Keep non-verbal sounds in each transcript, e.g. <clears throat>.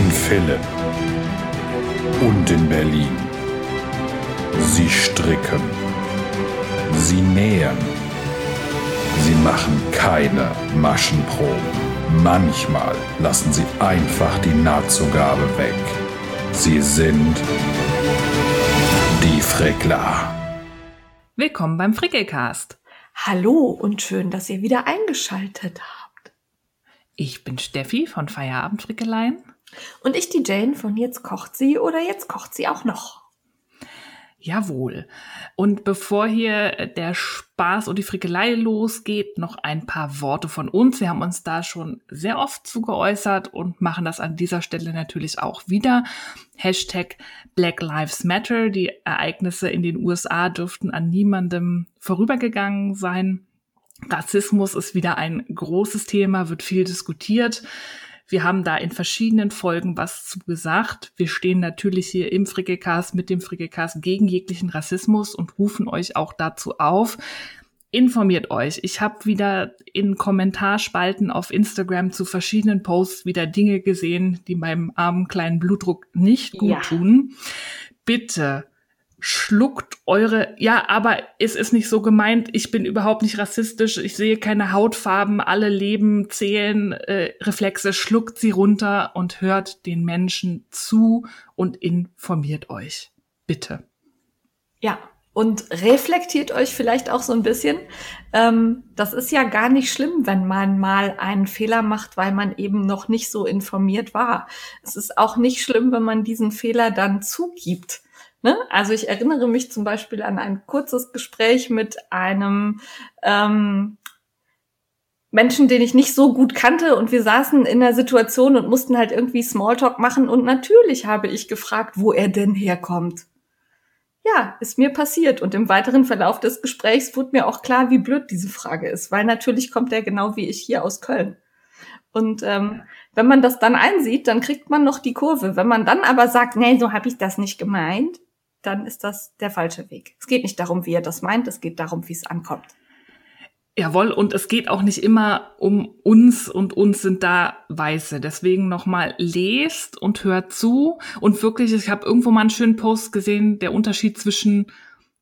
In Philipp und in Berlin. Sie stricken. Sie nähen. Sie machen keine Maschenproben. Manchmal lassen sie einfach die Nahtzugabe weg. Sie sind die Frickler. Willkommen beim Frickelcast. Hallo und schön, dass ihr wieder eingeschaltet habt. Ich bin Steffi von Feierabendfrickeleien. Und ich die Jane von Jetzt kocht sie oder Jetzt kocht sie auch noch. Jawohl. Und bevor hier der Spaß und die Frickelei losgeht, noch ein paar Worte von uns. Wir haben uns da schon sehr oft zu geäußert und machen das an dieser Stelle natürlich auch wieder. Hashtag Black Lives Matter. Die Ereignisse in den USA dürften an niemandem vorübergegangen sein. Rassismus ist wieder ein großes Thema, wird viel diskutiert. Wir haben da in verschiedenen Folgen was zu gesagt. Wir stehen natürlich hier im Frickelcast mit dem Frickelcast gegen jeglichen Rassismus und rufen euch auch dazu auf. Informiert euch. Ich habe wieder in Kommentarspalten auf Instagram zu verschiedenen Posts wieder Dinge gesehen, die meinem armen kleinen Blutdruck nicht gut ja. tun. Bitte schluckt eure, ja, aber es ist nicht so gemeint, ich bin überhaupt nicht rassistisch, ich sehe keine Hautfarben, alle Leben zählen, äh, Reflexe, schluckt sie runter und hört den Menschen zu und informiert euch. Bitte. Ja, und reflektiert euch vielleicht auch so ein bisschen. Ähm, das ist ja gar nicht schlimm, wenn man mal einen Fehler macht, weil man eben noch nicht so informiert war. Es ist auch nicht schlimm, wenn man diesen Fehler dann zugibt Ne? Also ich erinnere mich zum Beispiel an ein kurzes Gespräch mit einem ähm, Menschen, den ich nicht so gut kannte und wir saßen in der Situation und mussten halt irgendwie Smalltalk machen und natürlich habe ich gefragt, wo er denn herkommt. Ja, ist mir passiert und im weiteren Verlauf des Gesprächs wurde mir auch klar, wie blöd diese Frage ist, weil natürlich kommt er genau wie ich hier aus Köln. Und ähm, wenn man das dann einsieht, dann kriegt man noch die Kurve. Wenn man dann aber sagt, nee, so habe ich das nicht gemeint, dann ist das der falsche Weg. Es geht nicht darum, wie er das meint, es geht darum, wie es ankommt. Jawohl, und es geht auch nicht immer um uns und uns sind da Weiße. Deswegen nochmal lest und hört zu. Und wirklich, ich habe irgendwo mal einen schönen Post gesehen, der Unterschied zwischen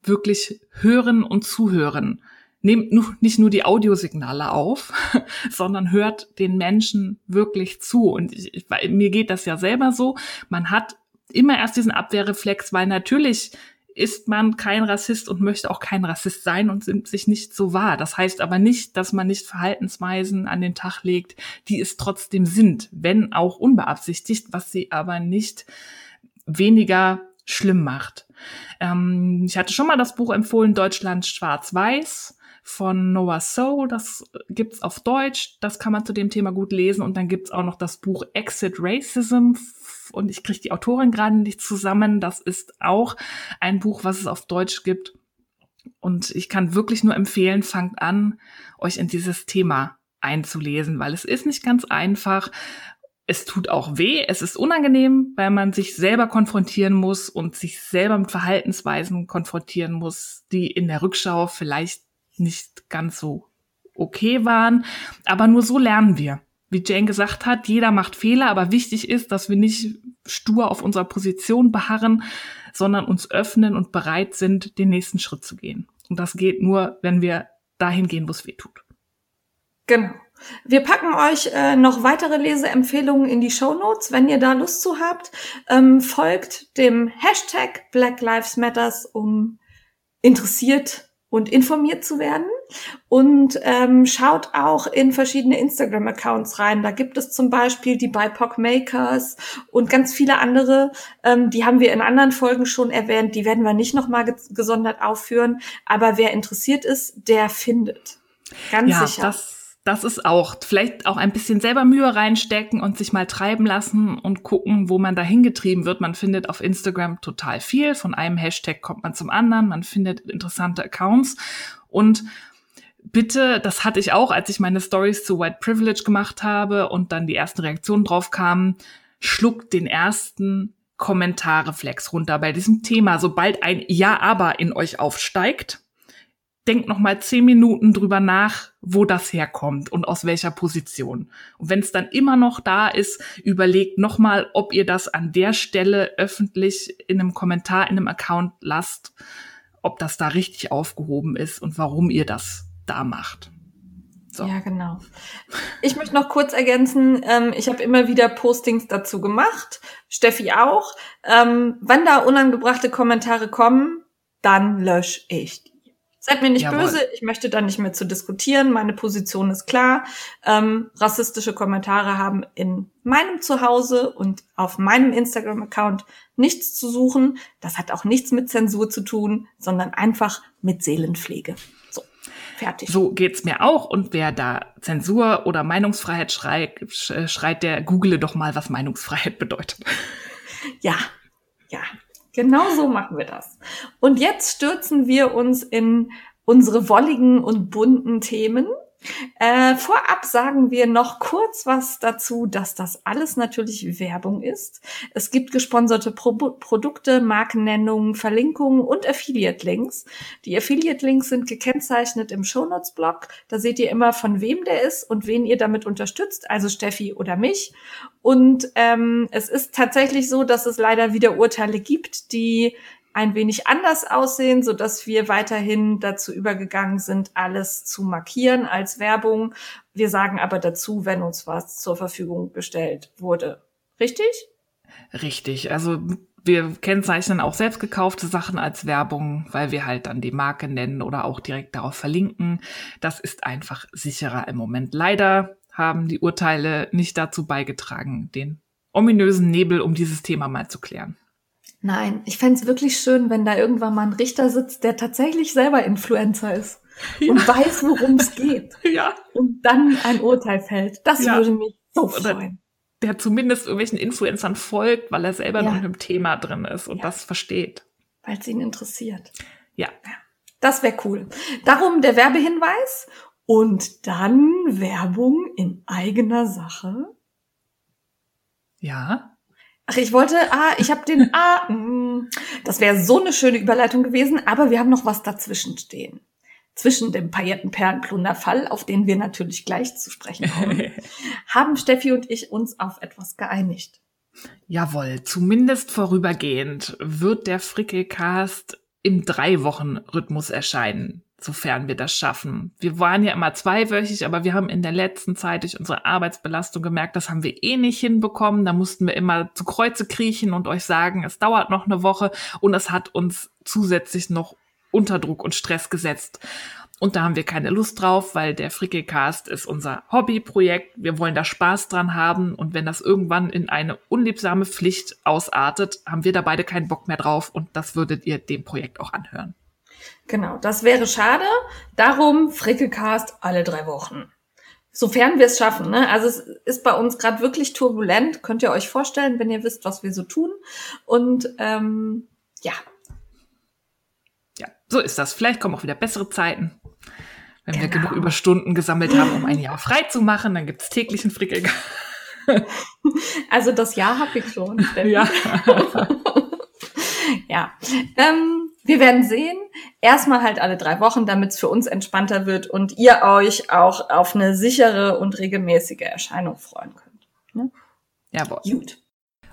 wirklich hören und zuhören. Nehmt nicht nur die Audiosignale auf, <laughs> sondern hört den Menschen wirklich zu. Und ich, ich, mir geht das ja selber so. Man hat immer erst diesen Abwehrreflex, weil natürlich ist man kein Rassist und möchte auch kein Rassist sein und sich nicht so wahr. Das heißt aber nicht, dass man nicht Verhaltensweisen an den Tag legt, die es trotzdem sind, wenn auch unbeabsichtigt, was sie aber nicht weniger schlimm macht. Ähm, ich hatte schon mal das Buch empfohlen, Deutschland schwarz-weiß von Noah So. Das gibt's auf Deutsch. Das kann man zu dem Thema gut lesen. Und dann gibt's auch noch das Buch Exit Racism und ich kriege die Autorin gerade nicht zusammen. Das ist auch ein Buch, was es auf Deutsch gibt. Und ich kann wirklich nur empfehlen, fangt an, euch in dieses Thema einzulesen, weil es ist nicht ganz einfach. Es tut auch weh, es ist unangenehm, weil man sich selber konfrontieren muss und sich selber mit Verhaltensweisen konfrontieren muss, die in der Rückschau vielleicht nicht ganz so okay waren. Aber nur so lernen wir wie Jane gesagt hat, jeder macht Fehler, aber wichtig ist, dass wir nicht stur auf unserer Position beharren, sondern uns öffnen und bereit sind, den nächsten Schritt zu gehen. Und das geht nur, wenn wir dahin gehen, wo es weh tut. Genau. Wir packen euch äh, noch weitere Leseempfehlungen in die Show Notes, wenn ihr da Lust zu habt. Ähm, folgt dem Hashtag Black Lives Matters, um interessiert und informiert zu werden. Und ähm, schaut auch in verschiedene Instagram-Accounts rein. Da gibt es zum Beispiel die BIPOC Makers und ganz viele andere. Ähm, die haben wir in anderen Folgen schon erwähnt. Die werden wir nicht nochmal gesondert aufführen. Aber wer interessiert ist, der findet. Ganz ja, sicher. Das das ist auch vielleicht auch ein bisschen selber Mühe reinstecken und sich mal treiben lassen und gucken, wo man dahin getrieben wird. Man findet auf Instagram total viel. Von einem Hashtag kommt man zum anderen. Man findet interessante Accounts und bitte, das hatte ich auch, als ich meine Stories zu White Privilege gemacht habe und dann die ersten Reaktionen drauf kamen, schluckt den ersten Kommentarreflex runter bei diesem Thema. Sobald ein Ja, aber in euch aufsteigt, denkt noch mal zehn Minuten drüber nach, wo das herkommt und aus welcher Position. Und wenn es dann immer noch da ist, überlegt noch mal, ob ihr das an der Stelle öffentlich in einem Kommentar in einem Account lasst, ob das da richtig aufgehoben ist und warum ihr das da macht. So. Ja, genau. Ich möchte noch kurz ergänzen, ähm, ich habe immer wieder Postings dazu gemacht, Steffi auch. Ähm, wenn da unangebrachte Kommentare kommen, dann lösche ich die. Seid mir nicht Jawohl. böse, ich möchte da nicht mehr zu diskutieren. Meine Position ist klar. Ähm, rassistische Kommentare haben in meinem Zuhause und auf meinem Instagram-Account nichts zu suchen. Das hat auch nichts mit Zensur zu tun, sondern einfach mit Seelenpflege. So, fertig. So geht's mir auch. Und wer da Zensur oder Meinungsfreiheit schreit, schreit der google doch mal, was Meinungsfreiheit bedeutet. Ja, ja, Genau so machen wir das. Und jetzt stürzen wir uns in unsere wolligen und bunten Themen. Äh, vorab sagen wir noch kurz was dazu, dass das alles natürlich Werbung ist. Es gibt gesponserte Pro Produkte, Markennennungen, Verlinkungen und Affiliate-Links. Die Affiliate-Links sind gekennzeichnet im Shownotes-Blog. Da seht ihr immer, von wem der ist und wen ihr damit unterstützt, also Steffi oder mich. Und ähm, es ist tatsächlich so, dass es leider wieder Urteile gibt, die ein wenig anders aussehen, so dass wir weiterhin dazu übergegangen sind, alles zu markieren als Werbung. Wir sagen aber dazu, wenn uns was zur Verfügung gestellt wurde. Richtig? Richtig. Also wir kennzeichnen auch selbst gekaufte Sachen als Werbung, weil wir halt dann die Marke nennen oder auch direkt darauf verlinken. Das ist einfach sicherer im Moment. Leider haben die Urteile nicht dazu beigetragen, den ominösen Nebel um dieses Thema mal zu klären. Nein, ich fände wirklich schön, wenn da irgendwann mal ein Richter sitzt, der tatsächlich selber Influencer ist <laughs> ja. und weiß, worum es geht. <laughs> Ja. Und dann ein Urteil fällt. Das ja. würde mich so freuen. Der zumindest irgendwelchen Influencern folgt, weil er selber ja. noch im Thema drin ist und das versteht. Weil es ihn interessiert. Ja. Das wäre cool. Darum der Werbehinweis und dann Werbung in eigener Sache. Ja. Ach, ich wollte, ah, ich habe den, ah, mm, das wäre so eine schöne Überleitung gewesen, aber wir haben noch was dazwischen stehen. Zwischen dem Paillettenperlenplunderfall, auf den wir natürlich gleich zu sprechen kommen, <laughs> haben Steffi und ich uns auf etwas geeinigt. Jawohl, zumindest vorübergehend wird der Frickelcast im Drei-Wochen-Rhythmus erscheinen sofern wir das schaffen. Wir waren ja immer zweiwöchig, aber wir haben in der letzten Zeit durch unsere Arbeitsbelastung gemerkt, das haben wir eh nicht hinbekommen. Da mussten wir immer zu Kreuze kriechen und euch sagen, es dauert noch eine Woche und es hat uns zusätzlich noch unter Druck und Stress gesetzt. Und da haben wir keine Lust drauf, weil der Frickelcast ist unser Hobbyprojekt. Wir wollen da Spaß dran haben. Und wenn das irgendwann in eine unliebsame Pflicht ausartet, haben wir da beide keinen Bock mehr drauf. Und das würdet ihr dem Projekt auch anhören. Genau, das wäre schade. Darum Frickelcast alle drei Wochen. Sofern wir es schaffen. Ne? Also es ist bei uns gerade wirklich turbulent. Könnt ihr euch vorstellen, wenn ihr wisst, was wir so tun. Und ähm, ja. Ja, so ist das. Vielleicht kommen auch wieder bessere Zeiten. Wenn genau. wir genug Überstunden gesammelt haben, um ein Jahr frei zu machen, dann gibt es täglichen Frickelcast. <laughs> Also das Jahr habe ich schon. <laughs> Ja. <laughs> <laughs> ja. Ähm, wir werden sehen. Erstmal halt alle drei Wochen, damit es für uns entspannter wird und ihr euch auch auf eine sichere und regelmäßige Erscheinung freuen könnt. Ne? Jawohl. Gut.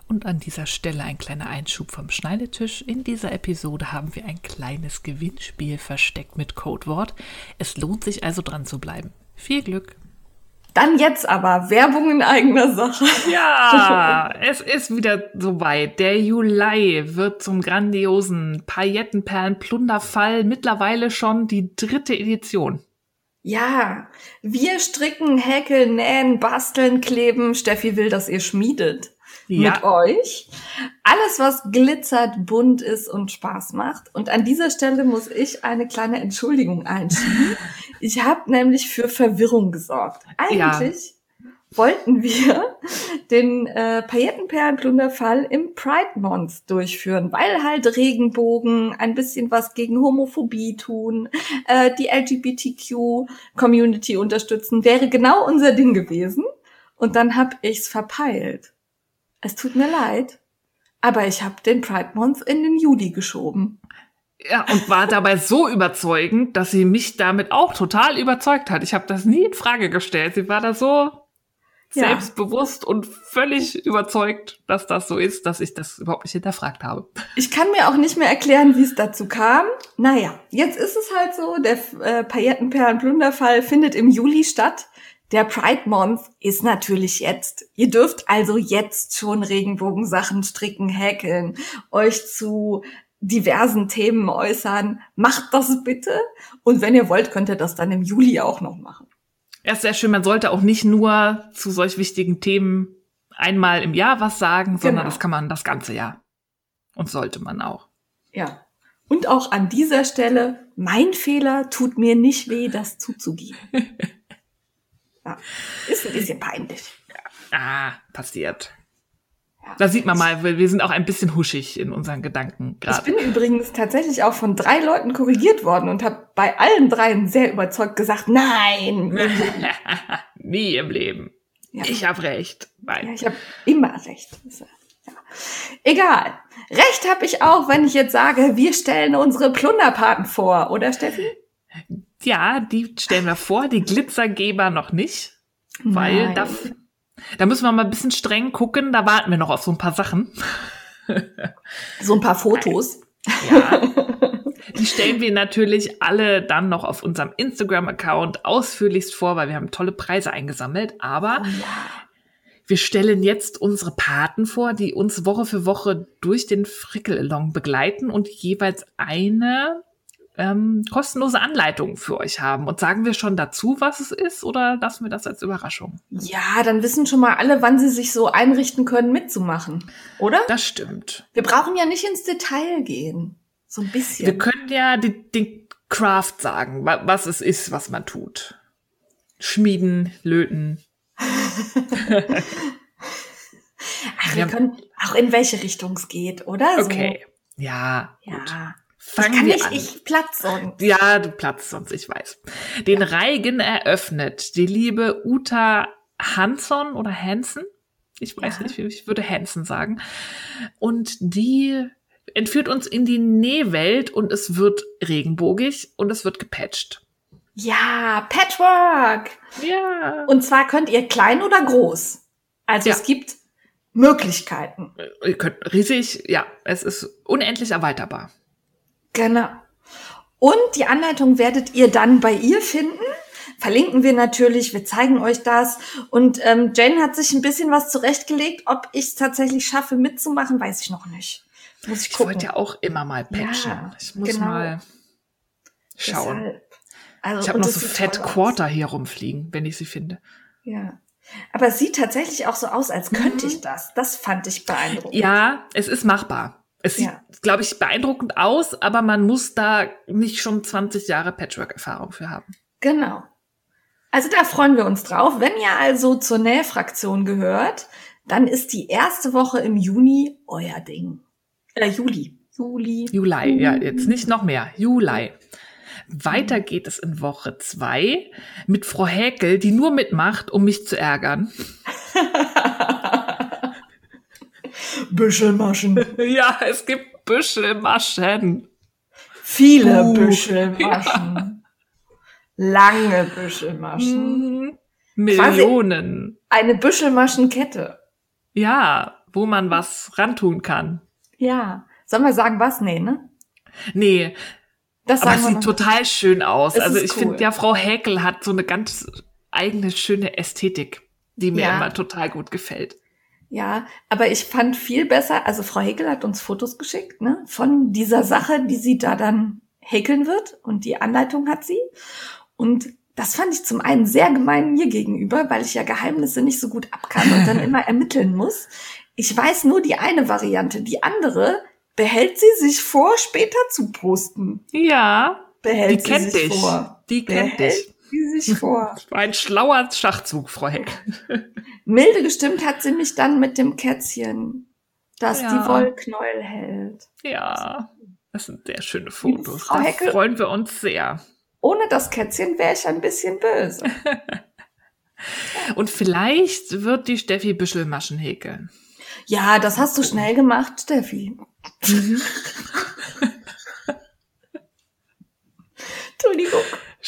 Und an dieser Stelle ein kleiner Einschub vom Schneidetisch. In dieser Episode haben wir ein kleines Gewinnspiel versteckt mit Codewort. Es lohnt sich also dran zu bleiben. Viel Glück! Dann jetzt aber Werbung in eigener Sache. Ja, <laughs> es ist wieder soweit. Der Juli wird zum grandiosen Paillettenperlen-Plunderfall mittlerweile schon die dritte Edition. Ja, wir stricken, häkeln, nähen, basteln, kleben. Steffi will, dass ihr schmiedet ja. mit euch. Alles, was glitzert, bunt ist und Spaß macht. Und an dieser Stelle muss ich eine kleine Entschuldigung einschieben. <laughs> Ich habe nämlich für Verwirrung gesorgt. Eigentlich ja. wollten wir <laughs> den äh, Paillettenperlenplunderfall im Pride Month durchführen, weil halt Regenbogen ein bisschen was gegen Homophobie tun, äh, die LGBTQ-Community unterstützen, wäre genau unser Ding gewesen. Und dann hab ich's verpeilt. Es tut mir leid, aber ich habe den Pride Month in den Juli geschoben. Ja, und war dabei so überzeugend, dass sie mich damit auch total überzeugt hat. Ich habe das nie in Frage gestellt. Sie war da so ja. selbstbewusst und völlig überzeugt, dass das so ist, dass ich das überhaupt nicht hinterfragt habe. Ich kann mir auch nicht mehr erklären, wie es dazu kam. Naja, jetzt ist es halt so, der äh, Paillettenperlen-Plunderfall findet im Juli statt. Der Pride Month ist natürlich jetzt. Ihr dürft also jetzt schon Regenbogensachen stricken, häkeln, euch zu diversen Themen äußern. Macht das bitte. Und wenn ihr wollt, könnt ihr das dann im Juli auch noch machen. Ja, ist sehr schön. Man sollte auch nicht nur zu solch wichtigen Themen einmal im Jahr was sagen, sondern genau. das kann man das ganze Jahr. Und sollte man auch. Ja. Und auch an dieser Stelle, mein Fehler tut mir nicht weh, das zuzugeben. <laughs> ja. Ist ein bisschen peinlich. Ah, passiert. Da sieht man mal, wir sind auch ein bisschen huschig in unseren Gedanken gerade. Ich bin übrigens tatsächlich auch von drei Leuten korrigiert worden und habe bei allen dreien sehr überzeugt gesagt, nein. <laughs> Nie im Leben. Ja. Ich habe recht. Nein. Ja, ich habe immer recht. Ja. Egal. Recht habe ich auch, wenn ich jetzt sage, wir stellen unsere Plunderpaten vor, oder Steffi? Ja, die stellen wir vor, die Glitzergeber noch nicht, weil Nein. das da müssen wir mal ein bisschen streng gucken. Da warten wir noch auf so ein paar Sachen. So ein paar Fotos. Ja. Die stellen wir natürlich alle dann noch auf unserem Instagram-Account ausführlichst vor, weil wir haben tolle Preise eingesammelt. Aber oh ja. wir stellen jetzt unsere Paten vor, die uns Woche für Woche durch den Frickel-Along begleiten und jeweils eine ähm, kostenlose Anleitungen für euch haben. Und sagen wir schon dazu, was es ist, oder lassen wir das als Überraschung? Ja, dann wissen schon mal alle, wann sie sich so einrichten können, mitzumachen, oder? Das stimmt. Wir brauchen ja nicht ins Detail gehen. So ein bisschen. Wir können ja den, den Craft sagen, was es ist, was man tut. Schmieden, löten. <laughs> Ach, wir können auch in welche Richtung es geht, oder? Okay. So. Ja. Ja. Gut. Fangen ich kann nicht, an. ich platz sonst. Ja, du platzt sonst, ich weiß. Den ja. Reigen eröffnet die liebe Uta Hansson oder Hansen. Ich weiß ja. nicht, ich würde Hansen sagen. Und die entführt uns in die Nähwelt und es wird regenbogig und es wird gepatcht. Ja, Patchwork. Ja. Und zwar könnt ihr klein oder groß. Also ja. es gibt Möglichkeiten. Ihr könnt riesig, ja, es ist unendlich erweiterbar. Genau. Und die Anleitung werdet ihr dann bei ihr finden. Verlinken wir natürlich, wir zeigen euch das. Und ähm, Jane hat sich ein bisschen was zurechtgelegt. Ob ich es tatsächlich schaffe, mitzumachen, weiß ich noch nicht. Muss ich, ich wollte ja auch immer mal patchen. Ja, ich muss genau. mal schauen. Deshalb. Also, ich habe noch so Fat Quarter hier rumfliegen, wenn ich sie finde. Ja. Aber es sieht tatsächlich auch so aus, als könnte mhm. ich das. Das fand ich beeindruckend. Ja, es ist machbar. Es sieht, ja. glaube ich, beeindruckend aus, aber man muss da nicht schon 20 Jahre Patchwork-Erfahrung für haben. Genau. Also da freuen wir uns drauf. Wenn ihr also zur Nähfraktion gehört, dann ist die erste Woche im Juni euer Ding. Äh, Juli. Juli. Juli, ja, jetzt nicht noch mehr. Juli. Weiter geht es in Woche zwei mit Frau Häkel, die nur mitmacht, um mich zu ärgern. <laughs> Büschelmaschen. <laughs> ja, es gibt Büschelmaschen. Viele uh. Büschelmaschen. Lange Büschelmaschen. Mm, Millionen. Quasi eine Büschelmaschenkette. Ja, wo man was rantun kann. Ja. Sollen wir sagen, was? Nee, ne? Nee. Das Aber es sieht total schön aus. Es also ich cool. finde ja, Frau Häkel hat so eine ganz eigene schöne Ästhetik, die mir ja. immer total gut gefällt. Ja, aber ich fand viel besser, also Frau Häkel hat uns Fotos geschickt, ne, von dieser Sache, die sie da dann häkeln wird und die Anleitung hat sie. Und das fand ich zum einen sehr gemein mir gegenüber, weil ich ja Geheimnisse nicht so gut abkann und dann <laughs> immer ermitteln muss. Ich weiß nur die eine Variante, die andere behält sie sich vor, später zu posten. Ja, behält die kennt dich. vor. Die kennt behält dich. Sie sich vor. <laughs> Ein schlauer Schachzug, Frau Heck. <laughs> Milde gestimmt hat sie mich dann mit dem Kätzchen, das ja. die Wollknäuel hält. Ja, das sind sehr schöne Fotos. Frau da Heckel, freuen wir uns sehr. Ohne das Kätzchen wäre ich ein bisschen böse. <laughs> Und vielleicht wird die Steffi Büschelmaschen häkeln. Ja, das hast du schnell gemacht, Steffi. Mhm.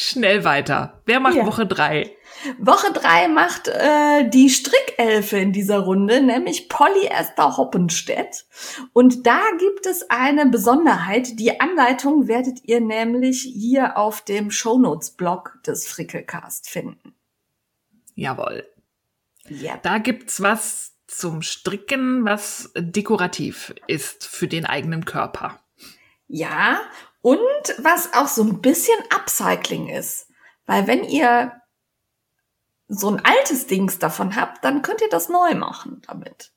Schnell weiter. Wer macht Ja. Woche drei? Woche drei macht äh, die Strickelfe in dieser Runde, nämlich Polly Esther Hoppenstedt. Und da gibt es eine Besonderheit. Die Anleitung werdet ihr nämlich hier auf dem Shownotes-Blog des Frickelcast finden. Jawohl. Ja. Da gibt's was zum Stricken, was dekorativ ist für den eigenen Körper. Ja, und was auch so ein bisschen Upcycling ist. Weil wenn ihr so ein altes Dings davon habt, dann könnt ihr das neu machen damit.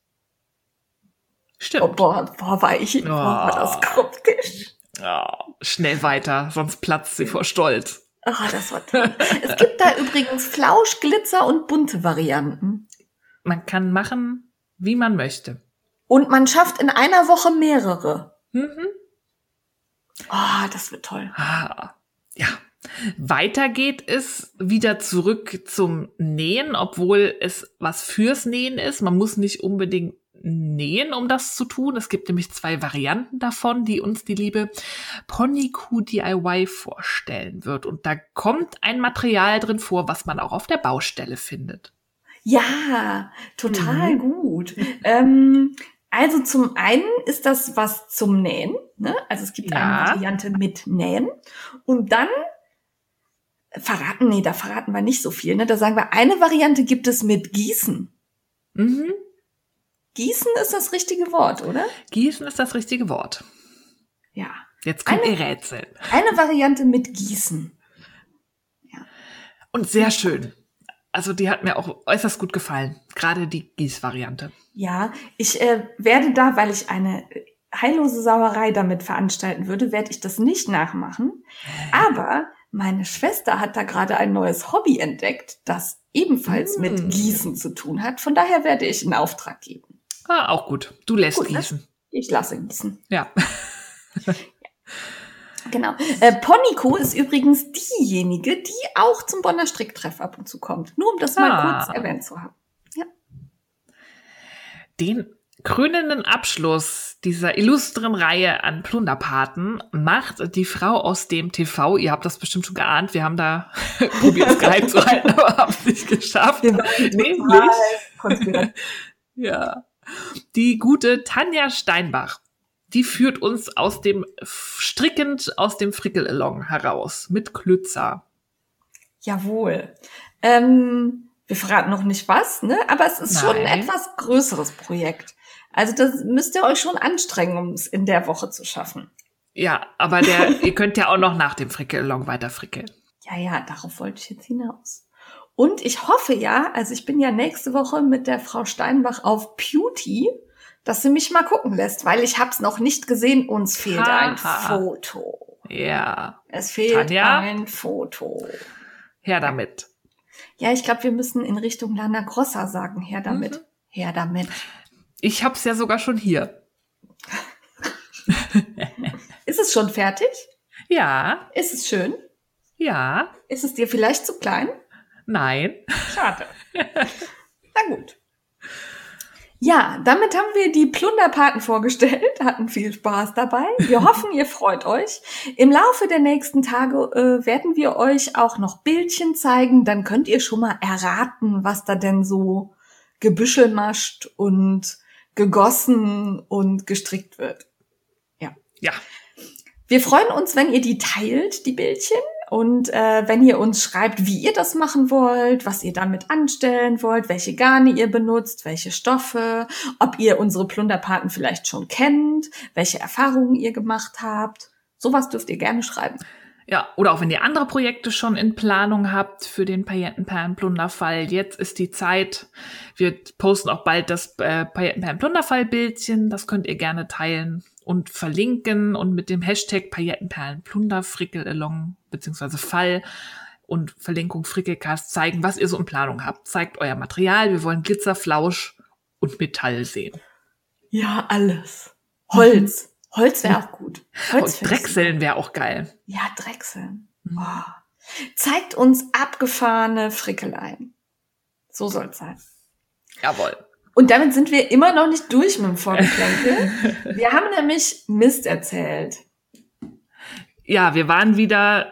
Stimmt. Oh, boah, boah, war ich, boah, war das Oh. kryptisch. Oh, schnell weiter, sonst platzt sie vor Stolz. Ah, das war toll. es gibt da übrigens Flausch, Glitzer und bunte Varianten. Man kann machen, wie man möchte. Und man schafft in einer Woche mehrere. Mhm. Ah, das wird toll. Ah, ja. Weiter geht es wieder zurück zum Nähen, obwohl es was fürs Nähen ist. Man muss nicht unbedingt nähen, um das zu tun. Es gibt nämlich zwei Varianten davon, die uns die liebe Ponyku DIY vorstellen wird. Und da kommt ein Material drin vor, was man auch auf der Baustelle findet. Ja, total Mhm. gut. Ähm, also zum einen ist das was zum Nähen. Ne? Also es gibt Ja. eine Variante mit Nähen. Und dann verraten, nee, da verraten wir nicht so viel. Ne? Da sagen wir, eine Variante gibt es mit Gießen. Mhm. Gießen ist das richtige Wort, oder? Gießen ist das richtige Wort. Ja. Jetzt kommt Eine- ihr Rätsel. Eine Variante mit Gießen. Und sehr schön. Also die hat mir auch äußerst gut gefallen. Gerade die Gießvariante. Ja, ich äh, werde da, weil ich eine heillose Sauerei damit veranstalten würde, werde ich das nicht nachmachen. Aber meine Schwester hat da gerade ein neues Hobby entdeckt, das ebenfalls Mm. mit Gießen zu tun hat. Von daher werde ich einen Auftrag geben. Ah, auch gut. Du lässt Gut, ne? gießen. Ich lasse gießen. <laughs> Ja. Genau. Äh, Ponyco ist übrigens diejenige, die auch zum Bonner Stricktreff ab und zu kommt. Nur um das mal Ah. kurz erwähnt zu haben. Den krönenden Abschluss dieser illustren Reihe an Plunderpaten macht die Frau aus dem TV. Ihr habt das bestimmt schon geahnt. Wir haben da <laughs> probiert, es geheim zu halten, aber haben es nicht geschafft. Nämlich, <laughs> ja, die gute Tanja Steinbach. Die führt uns aus dem strickend aus dem Frickel-Along heraus mit Klützer. Jawohl. Ähm, wir verraten noch nicht was, ne? Aber es ist schon ein Nein. etwas größeres Projekt. Also das müsst ihr euch schon anstrengen, um es in der Woche zu schaffen. Ja, aber der, <laughs> ihr könnt ja auch noch nach dem Frickel-Along weiter frickeln. Ja, ja, darauf wollte ich jetzt hinaus. Und ich hoffe ja, also ich bin ja nächste Woche mit der Frau Steinbach auf Beauty, dass sie mich mal gucken lässt, weil ich hab's noch nicht gesehen. Uns fehlt ein Haha. Foto. Ja, Es fehlt Tanja? ein Foto. her damit. Ja, ich glaube, wir müssen in Richtung Lana Grossa sagen. Her damit. Mhm. Her damit. Ich hab's ja sogar schon hier. <laughs> Ist es schon fertig? Ja, Ist es schön? ja, Ist es dir vielleicht zu klein? nein. Schade. <laughs> Na gut. Ja, damit haben wir die Plunderpaten vorgestellt, <laughs> hatten viel Spaß dabei. Wir <laughs> hoffen, ihr freut euch. Im Laufe der nächsten Tage äh, werden wir euch auch noch Bildchen zeigen. Dann könnt ihr schon mal erraten, was da denn so gebüschelmascht und gegossen und gestrickt wird. Ja, Wir freuen uns, wenn ihr die teilt, die Bildchen. Und äh, wenn ihr uns schreibt, wie ihr das machen wollt, was ihr damit anstellen wollt, welche Garne ihr benutzt, welche Stoffe, ob ihr unsere Plunderpaten vielleicht schon kennt, welche Erfahrungen ihr gemacht habt. Sowas dürft ihr gerne schreiben. ja. Oder auch wenn ihr andere Projekte schon in Planung habt für den Paillettenperlen-Plunderfall. Jetzt ist die Zeit. Wir posten auch bald das äh, Paillettenperlen-Plunderfall-Bildchen. Das könnt ihr gerne teilen und verlinken und mit dem Hashtag Paillettenperlen-Plunder, Frickel-Along, beziehungsweise Fall und Verlinkung Frickelcast zeigen, was ihr so in Planung habt. Zeigt euer Material. Wir wollen Glitzer, Flausch und Metall sehen. Ja, alles. Holz. Holz wäre auch gut. Holz Und Drechseln wäre auch geil. Ja, Drechseln. Mhm. Oh. Zeigt uns abgefahrene Frickeleien. So soll's sein. Jawohl. Und damit sind wir immer noch nicht durch mit dem Vorgeplänkel. <laughs> wir haben nämlich Mist erzählt. Ja, wir waren wieder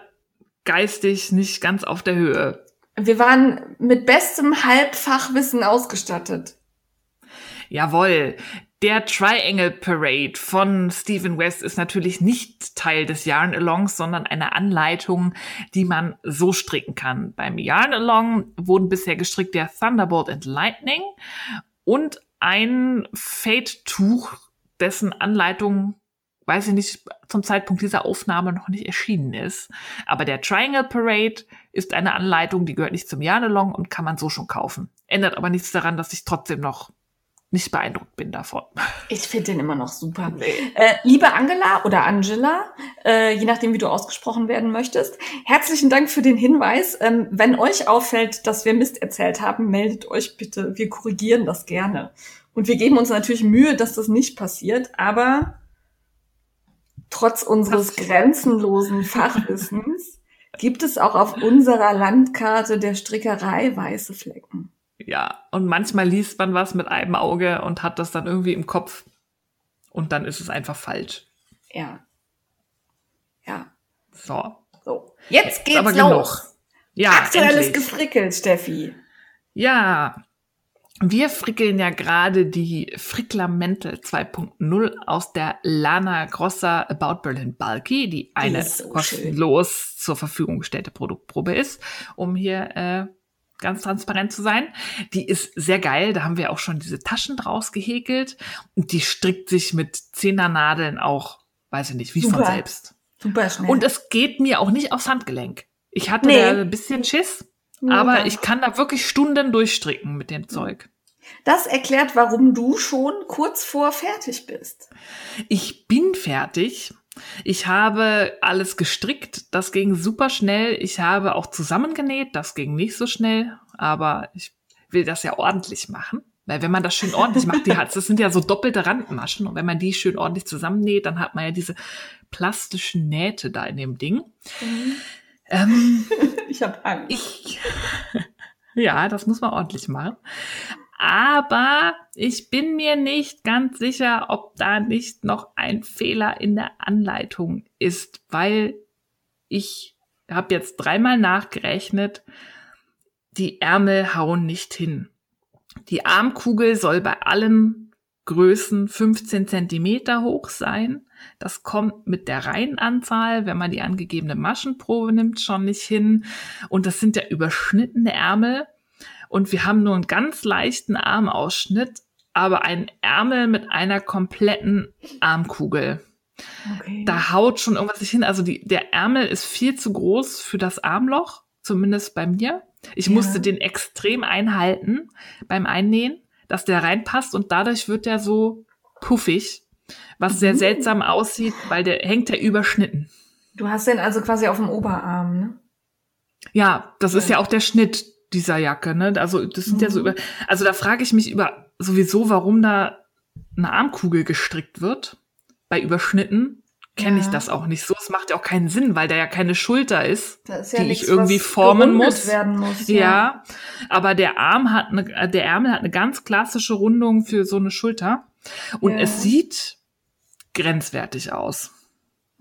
geistig nicht ganz auf der Höhe. Wir waren mit bestem Halbfachwissen ausgestattet. Jawohl. Der Triangle Parade von Stephen West ist natürlich nicht Teil des Yarn Alongs, sondern eine Anleitung, die man so stricken kann. Beim Yarn Along wurden bisher gestrickt der Thunderbolt and Lightning und ein Fade-Tuch, dessen Anleitung, weiß ich nicht, zum Zeitpunkt dieser Aufnahme noch nicht erschienen ist. Aber der Triangle Parade ist eine Anleitung, die gehört nicht zum Yarn Along und kann man so schon kaufen. Ändert aber nichts daran, dass ich trotzdem noch nicht beeindruckt bin davon. Ich finde den immer noch super. Nee. Äh, liebe Angela oder Angela, äh, je nachdem, wie du ausgesprochen werden möchtest, herzlichen Dank für den Hinweis. Ähm, wenn euch auffällt, dass wir Mist erzählt haben, meldet euch bitte. Wir korrigieren das gerne. Und wir geben uns natürlich Mühe, dass das nicht passiert, aber trotz unseres grenzenlosen Fachwissens <laughs> gibt es auch auf unserer Landkarte der Strickerei weiße Flecken. Ja, und manchmal liest man was mit einem Auge und hat das dann irgendwie im Kopf und dann ist es einfach falsch. Ja. Ja. So. So. Jetzt geht's aber los. Genug. Ja, Aktuelles endlich. Gefrickelt, Steffi. Ja. Wir frickeln ja gerade die Fricklamentel 2.0 aus der Lana Grossa About Berlin Bulky, die eine die so kostenlos schön. zur Verfügung gestellte Produktprobe ist, um hier äh, ganz transparent zu sein. Die ist sehr geil. Da haben wir auch schon diese Taschen draus gehäkelt. Und die strickt sich mit Zehnernadeln auch, weiß ich nicht, wie Super. von selbst. Super schnell. Und es geht mir auch nicht aufs Handgelenk. Ich hatte nee. da ein bisschen Schiss, nee, aber ich kann da wirklich Stunden durchstricken mit dem Zeug. Das erklärt, warum du schon kurz vor fertig bist. Ich bin fertig, ich habe alles gestrickt, das ging super schnell. Ich habe auch zusammengenäht, das ging nicht so schnell, aber ich will das ja ordentlich machen. Weil wenn man das schön ordentlich macht, die hat, das sind ja so doppelte Randmaschen und wenn man die schön ordentlich zusammennäht, dann hat man ja diese plastischen Nähte da in dem Ding. Mhm. Ähm, <laughs> ich habe Angst. Ich, <laughs> ja, das muss man ordentlich machen aber ich bin mir nicht ganz sicher, ob da nicht noch ein Fehler in der Anleitung ist, weil ich habe jetzt dreimal nachgerechnet, die Ärmel hauen nicht hin. Die Armkugel soll bei allen Größen 15 Zentimeter hoch sein. Das kommt mit der Reihenanzahl, wenn man die angegebene Maschenprobe nimmt, schon nicht hin. Und das sind ja überschnittene Ärmel und wir haben nur einen ganz leichten Armausschnitt, aber einen Ärmel mit einer kompletten Armkugel. Okay. Da haut schon irgendwas nicht hin. Also die, der Ärmel ist viel zu groß für das Armloch, zumindest bei mir. Ich ja. musste den extrem einhalten beim Einnähen, dass der reinpasst und dadurch wird der so puffig, was mhm. sehr seltsam aussieht, weil der hängt ja überschnitten. Du hast den also quasi auf dem Oberarm, ne? Ja, das ja. ist ja auch der Schnitt dieser Jacke, ne? Also das sind mhm. ja so mhm. über, also da frage ich mich über sowieso, warum da eine Armkugel gestrickt wird. Bei Überschnitten kenne ja. ich das auch nicht so. Es macht ja auch keinen Sinn, weil da ja keine Schulter ist, ist ja die nichts, ich irgendwie formen muss. muss ja. ja. aber der Arm hat eine, der Ärmel hat eine ganz klassische Rundung für so eine Schulter und es sieht grenzwertig aus.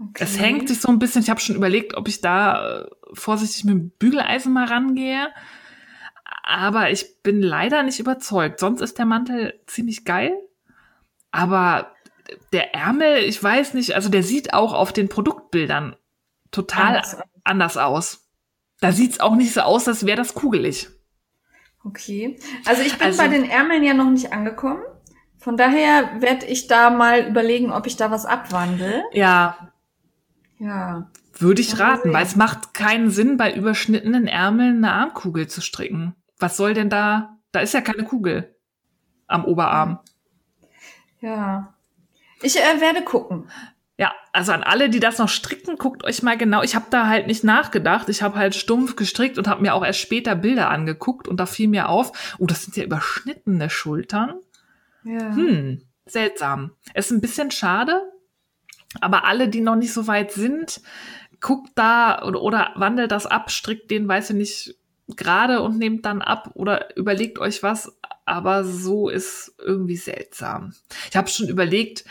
Okay. Es hängt sich so ein bisschen. Ich habe schon überlegt, ob ich da äh, vorsichtig mit dem Bügeleisen mal rangehe aber ich bin leider nicht überzeugt. Sonst ist der Mantel ziemlich geil, aber der Ärmel, ich weiß nicht, also der sieht auch auf den Produktbildern total anders, anders aus. Da sieht's auch nicht so aus, als wäre das kugelig. Okay. Also ich bin also, bei den Ärmeln ja noch nicht angekommen. Von daher werde ich da mal überlegen, ob ich da was abwandle. Ja. Ja. Würde ich raten, weil es macht keinen Sinn, bei überschnittenen Ärmeln eine Armkugel zu stricken was soll denn da? Da ist ja keine Kugel am Oberarm. Ja. Ich äh, werde gucken. Ja, also an alle, die das noch stricken, guckt euch mal genau. Ich habe da halt nicht nachgedacht. Ich habe halt stumpf gestrickt und habe mir auch erst später Bilder angeguckt und da fiel mir auf, oh, das sind ja überschnittene Schultern. Ja. Hm, seltsam. ist ein bisschen schade, aber alle, die noch nicht so weit sind, guckt da oder, oder wandelt das ab, strickt den, weiß ich nicht, gerade und nehmt dann ab oder überlegt euch was, aber so ist irgendwie seltsam. Ich habe schon überlegt,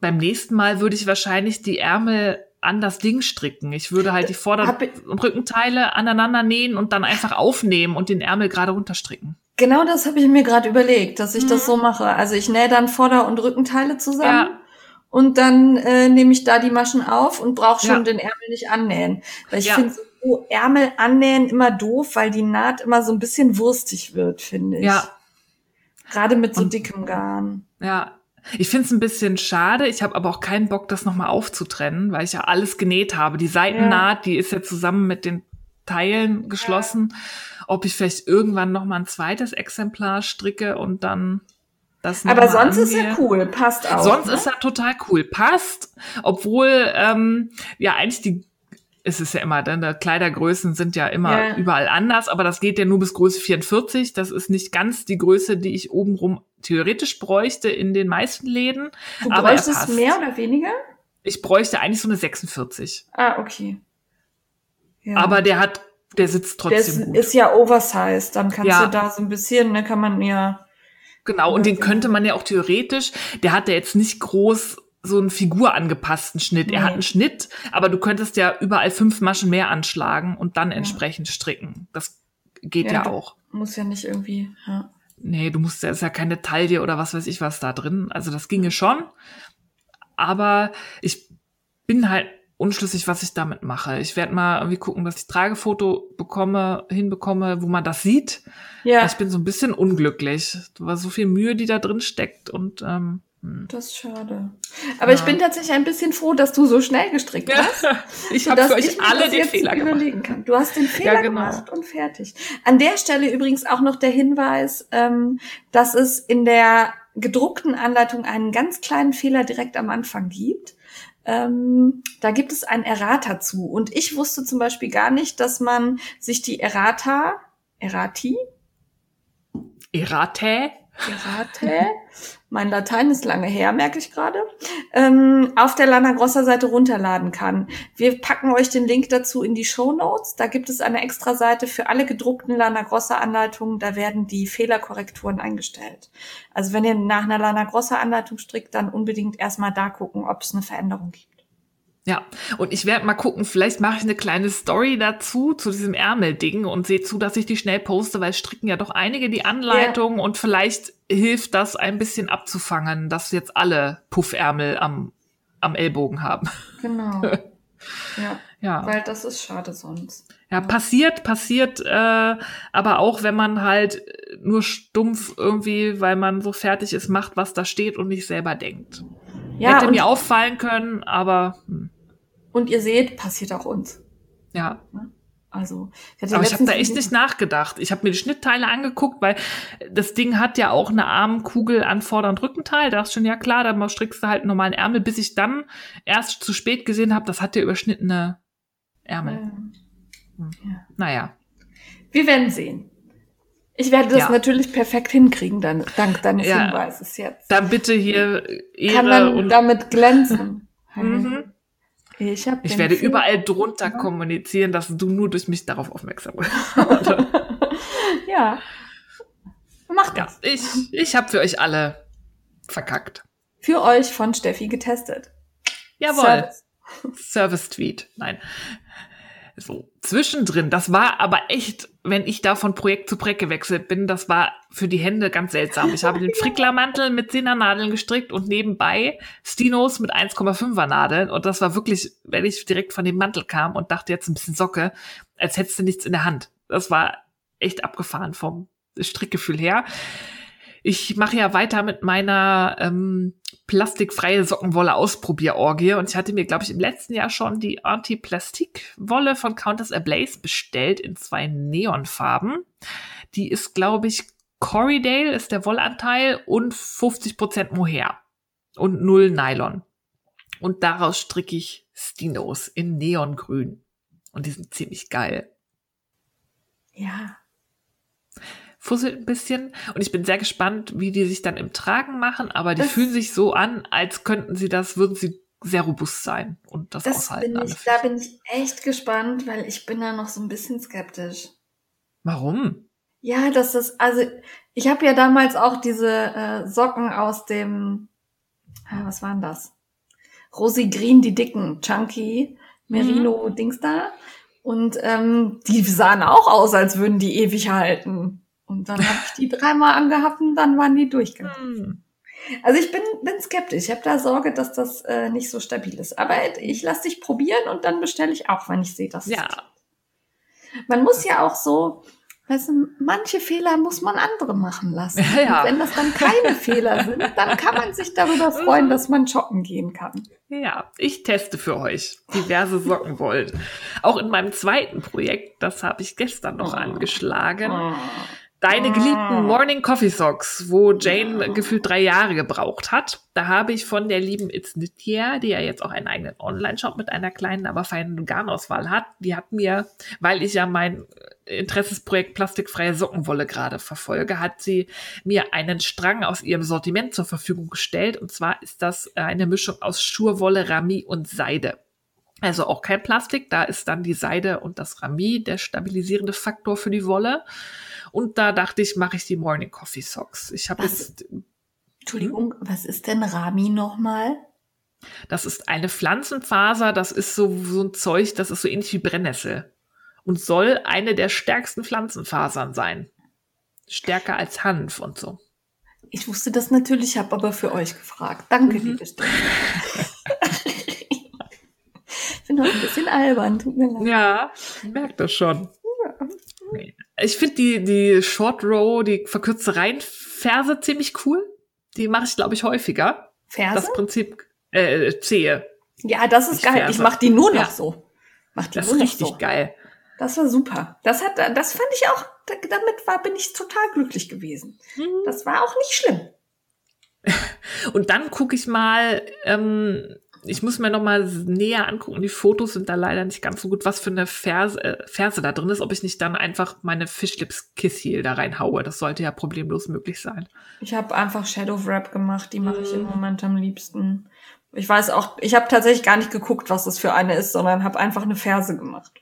beim nächsten Mal würde ich wahrscheinlich die Ärmel an das Ding stricken. Ich würde halt die Vorder- und Rückenteile aneinander nähen und dann einfach aufnehmen und den Ärmel gerade runterstricken. Genau das habe ich mir gerade überlegt, dass ich mhm. das so mache. Also ich nähe dann Vorder- und Rückenteile zusammen. Ja. Und dann äh, nehme ich da die Maschen auf und brauche schon ja. den Ärmel nicht annähen. Weil ich ja. finde so Ärmel annähen immer doof, weil die Naht immer so ein bisschen wurstig wird, finde ich. Ja. Gerade mit so und, dickem Garn. Ja, ich finde es ein bisschen schade. Ich habe aber auch keinen Bock, das nochmal aufzutrennen, weil ich ja alles genäht habe. Die Seitennaht, ja. die ist ja zusammen mit den Teilen geschlossen. Ja. Ob ich vielleicht irgendwann nochmal ein zweites Exemplar stricke und dann das Aber sonst angehe. ist er cool, passt auch. Sonst ne? ist er total cool, passt. Obwohl ähm, ja eigentlich die es ist ja immer, deine Kleidergrößen sind ja immer ja. überall anders, aber das geht ja nur bis Größe 44. Das ist nicht ganz die Größe, die ich obenrum theoretisch bräuchte in den meisten Läden. Du aber bräuchtest mehr oder weniger? Ich bräuchte eigentlich so eine 46. Ah, okay. Ja. Aber der hat, der sitzt trotzdem der ist, gut. ist ja oversized, dann kannst ja. du da so ein bisschen, ne, kann man ja. Genau, und den könnte man ja auch theoretisch, der hat ja jetzt nicht groß so einen figurangepassten Schnitt. Nee. Er hat einen Schnitt, aber du könntest ja überall fünf Maschen mehr anschlagen und dann entsprechend stricken. Das geht ja, ja auch. Muss ja nicht irgendwie, ja. Nee, du musst ja, ist ja keine Taille oder was weiß ich was da drin. Also das ginge schon. Aber ich bin halt unschlüssig, was ich damit mache. Ich werde mal irgendwie gucken, dass ich Tragefoto bekomme, hinbekomme, wo man das sieht. Ja. Ich bin so ein bisschen unglücklich. Da war so viel Mühe, die da drin steckt und ähm, hm. Das ist schade. Aber ja. ich bin tatsächlich ein bisschen froh, dass du so schnell gestrickt hast. <laughs> ich habe für euch alle den Fehler überlegen kann. Du hast den Fehler ja, genau. gemacht und fertig. An der Stelle übrigens auch noch der Hinweis, ähm, dass es in der gedruckten Anleitung einen ganz kleinen Fehler direkt am Anfang gibt. Ähm, da gibt es ein Errata zu. Und ich wusste zum Beispiel gar nicht, dass man sich die Errata, Errati? Errate? Errate? mein Latein ist lange her, merke ich gerade, ähm, auf der Lana Grossa Seite runterladen kann. Wir packen euch den Link dazu in die Show Notes. Da gibt es eine extra Seite für alle gedruckten Lana Grossa Anleitungen. Da werden die Fehlerkorrekturen eingestellt. Also wenn ihr nach einer Lana Grossa Anleitung strickt, dann unbedingt erstmal da gucken, ob es eine Veränderung gibt. Ja, und ich werde mal gucken, vielleicht mache ich eine kleine Story dazu, zu diesem Ärmelding und sehe zu, dass ich die schnell poste, weil stricken ja doch einige die Anleitung ja. und vielleicht hilft das ein bisschen abzufangen, dass jetzt alle Puffärmel am, am Ellbogen haben. Genau. <laughs> Ja, ja. Weil das ist schade sonst. Ja, passiert, passiert, äh, aber auch wenn man halt nur stumpf irgendwie, weil man so fertig ist, macht, was da steht und nicht selber denkt. Ja, Hätte mir auffallen können, aber. Hm. Und ihr seht, passiert auch uns. Ja. Also, ich Aber ich habe da echt nicht nachgedacht. Ich habe mir die Schnittteile angeguckt, weil das Ding hat ja auch eine Armkugel an Vorder- und Rückenteil. Da ist schon ja klar, da strickst du halt einen normalen Ärmel, bis ich dann erst zu spät gesehen habe, das hat ja überschnittene Ärmel. Hm. Ja. Naja. Wir werden sehen. Ich werde das ja. natürlich perfekt hinkriegen, dann, dank deines ja. Hinweises jetzt. Dann bitte hier Ehre Kann man damit glänzen. <laughs> mhm. Ich, ich werde überall drunter ja. kommunizieren, dass du nur durch mich darauf aufmerksam <laughs> <laughs> wirst. ja. Mach das. Ja, ich ich habe für euch alle verkackt. Für euch von Steffi getestet. Jawohl. Service, Service Tweet. Nein so zwischendrin. Das war aber echt, wenn ich da von Projekt zu Projekt gewechselt bin, das war für die Hände ganz seltsam. Ich habe den <laughs> Fricklermantel mit 10er Nadeln gestrickt und nebenbei Stinos mit 1,5er Nadeln. Und das war wirklich, wenn ich direkt von dem Mantel kam und dachte jetzt ein bisschen Socke, als hättest du nichts in der Hand. Das war echt abgefahren vom Strickgefühl her. Ich mache ja weiter mit meiner ähm, plastikfreie Sockenwolle Ausprobierorgie und ich hatte mir, glaube ich, im letzten Jahr schon die Anti-Plastik-Wolle von Countess Ablaze bestellt in zwei Neonfarben. Die ist, glaube ich, Corridale ist der Wollanteil und 50% Mohair und null Nylon. Und daraus stricke ich Stinos in Neongrün. Und die sind ziemlich geil. Ja fusselt ein bisschen und ich bin sehr gespannt, wie die sich dann im Tragen machen, aber die das fühlen sich so an, als könnten sie das, würden sie sehr robust sein und das, das aushalten. Bin ich, da bin ich echt gespannt, weil ich bin da noch so ein bisschen skeptisch. Warum? Ja, das ist, also ich habe ja damals auch diese äh, Socken aus dem, äh, was waren das? Rosi Green, die dicken, Chunky, Merino, Mhm. Dings da. Und ähm, die sahen auch aus, als würden die ewig halten. Und dann habe ich die dreimal angehabt und dann waren die durchgegangen. Hm. Also ich bin, bin skeptisch. Ich habe da Sorge, dass das äh, nicht so stabil ist. Aber ich lasse dich probieren und dann bestelle ich auch, wenn ich sehe, dass es Ja, Man muss ja auch so, weißt du, manche Fehler muss man andere machen lassen. <laughs> Ja, ja. Und wenn das dann keine <laughs> Fehler sind, dann kann man sich darüber freuen, dass man shoppen gehen kann. ja, ich teste für euch diverse Sockenwollen. <laughs> Auch in meinem zweiten Projekt, das habe ich gestern noch Oh. angeschlagen. Oh. Deine Ah. geliebten Morning Coffee Socks, wo Jane gefühlt drei Jahre gebraucht hat. Da habe ich von der lieben It's Knittier, die ja jetzt auch einen eigenen Online-Shop mit einer kleinen, aber feinen Garnauswahl hat, die hat mir, weil ich ja mein Interessensprojekt plastikfreie Sockenwolle gerade verfolge, hat sie mir einen Strang aus ihrem Sortiment zur Verfügung gestellt. Und zwar ist das eine Mischung aus Schurwolle, Rami und Seide. Also auch kein Plastik, da ist dann die Seide und das Rami der stabilisierende Faktor für die Wolle. Und da dachte ich, mache ich die Morning Coffee Socks. Ich habe jetzt, Entschuldigung, was ist denn Rami nochmal? das ist eine Pflanzenfaser, das ist so, so ein Zeug, das ist so ähnlich wie Brennnessel und soll eine der stärksten Pflanzenfasern sein. Stärker als Hanf und so. Ich wusste das natürlich, habe aber für euch gefragt. Danke, Mhm. liebe Stelle. <laughs> ich bin heute ein bisschen albern, tut mir leid. Ja, ich merke das schon. Ich finde die, die Short Row, die verkürzte Reihenferse ziemlich cool. Die mache ich, glaube ich, häufiger. Ferse? Das Prinzip äh, Zehe. ja, das ist Nicht geil. Ferse. Ich mache die nur noch Ja. so. Mach die Das nur ist richtig so. geil. Das war super. Das hat, das fand ich auch, da- damit war, bin ich total glücklich gewesen. Das war auch nicht schlimm. <laughs> Und dann gucke ich mal, ähm, ich muss mir noch mal näher angucken, die Fotos sind da leider nicht ganz so gut, was für eine Ferse, äh, Ferse da drin ist, ob ich nicht dann einfach meine Fishlips Kiss Heel da reinhaue. Das sollte ja problemlos möglich sein. Ich habe einfach Shadow Wrap gemacht. Die mache ich im Mhm. Moment am liebsten. Ich weiß auch, ich habe tatsächlich gar nicht geguckt, was das für eine ist, sondern habe einfach eine Ferse gemacht.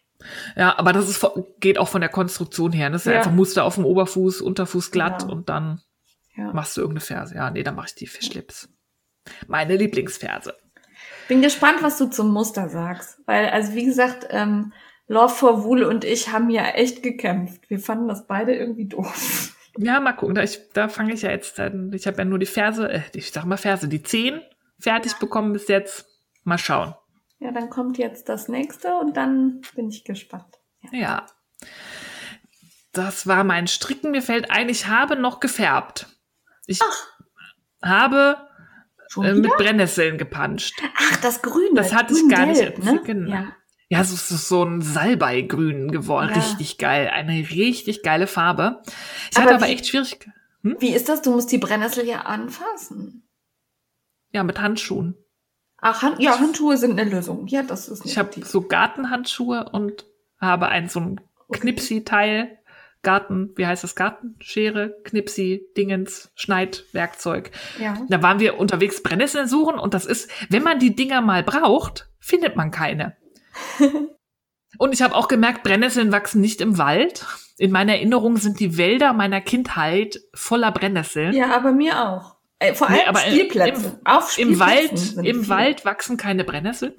Ja, aber das ist, geht auch von der Konstruktion her. Das ist ja. Einfach Muster auf dem Oberfuß, Unterfuß glatt Genau. und dann Ja. machst du irgendeine Ferse. Ja, nee, dann mache ich die Fishlips. Meine Lieblingsferse. Bin gespannt, was du zum Muster sagst. Weil, also wie gesagt, ähm, Love for Wool und ich haben ja echt gekämpft. Wir fanden das beide irgendwie doof. Ja, mal gucken. Da, ich, da fange ich ja jetzt an. Ich habe ja nur die Ferse, äh, ich sag mal Ferse, die zehn fertig bekommen bis jetzt. Mal schauen. Ja, dann kommt jetzt das nächste und dann bin ich gespannt. Ja. Ja. Das war mein Stricken. Mir fällt ein, ich habe noch gefärbt. Ich habe Schon äh, wieder? mit Brennnesseln gepanscht. Ach, das Grüne. Das hatte ich Grün gar nicht gelb, ne? genau. Ja. Ja, es ist so ein Salbeigrün geworden. Ja. Richtig geil. Eine richtig geile Farbe. Ich Aber hatte aber wie- echt schwierig. Wie ist das? Du musst die Brennnessel ja anfassen. Ja, mit Handschuhen. Ach, Hand, ja, Handschuhe sind eine Lösung. Ja, das ist Ich habe so Gartenhandschuhe und habe ein so ein Knipsi-Teil. Garten, wie heißt das? Gartenschere, Knipsi, Dingens, Schneidwerkzeug. Ja. Da waren wir unterwegs Brennnesseln suchen und das ist, wenn man die Dinger mal braucht, findet man keine. <laughs> und ich habe auch gemerkt, Brennnesseln wachsen nicht im Wald. In meiner Erinnerung sind die Wälder meiner Kindheit voller Brennnesseln. ja, aber mir auch. Äh, vor allem Nee, aber im- Spielplätze. Auf Im Spielplätzen Wald, sind im viele. Wald wachsen keine Brennnesseln.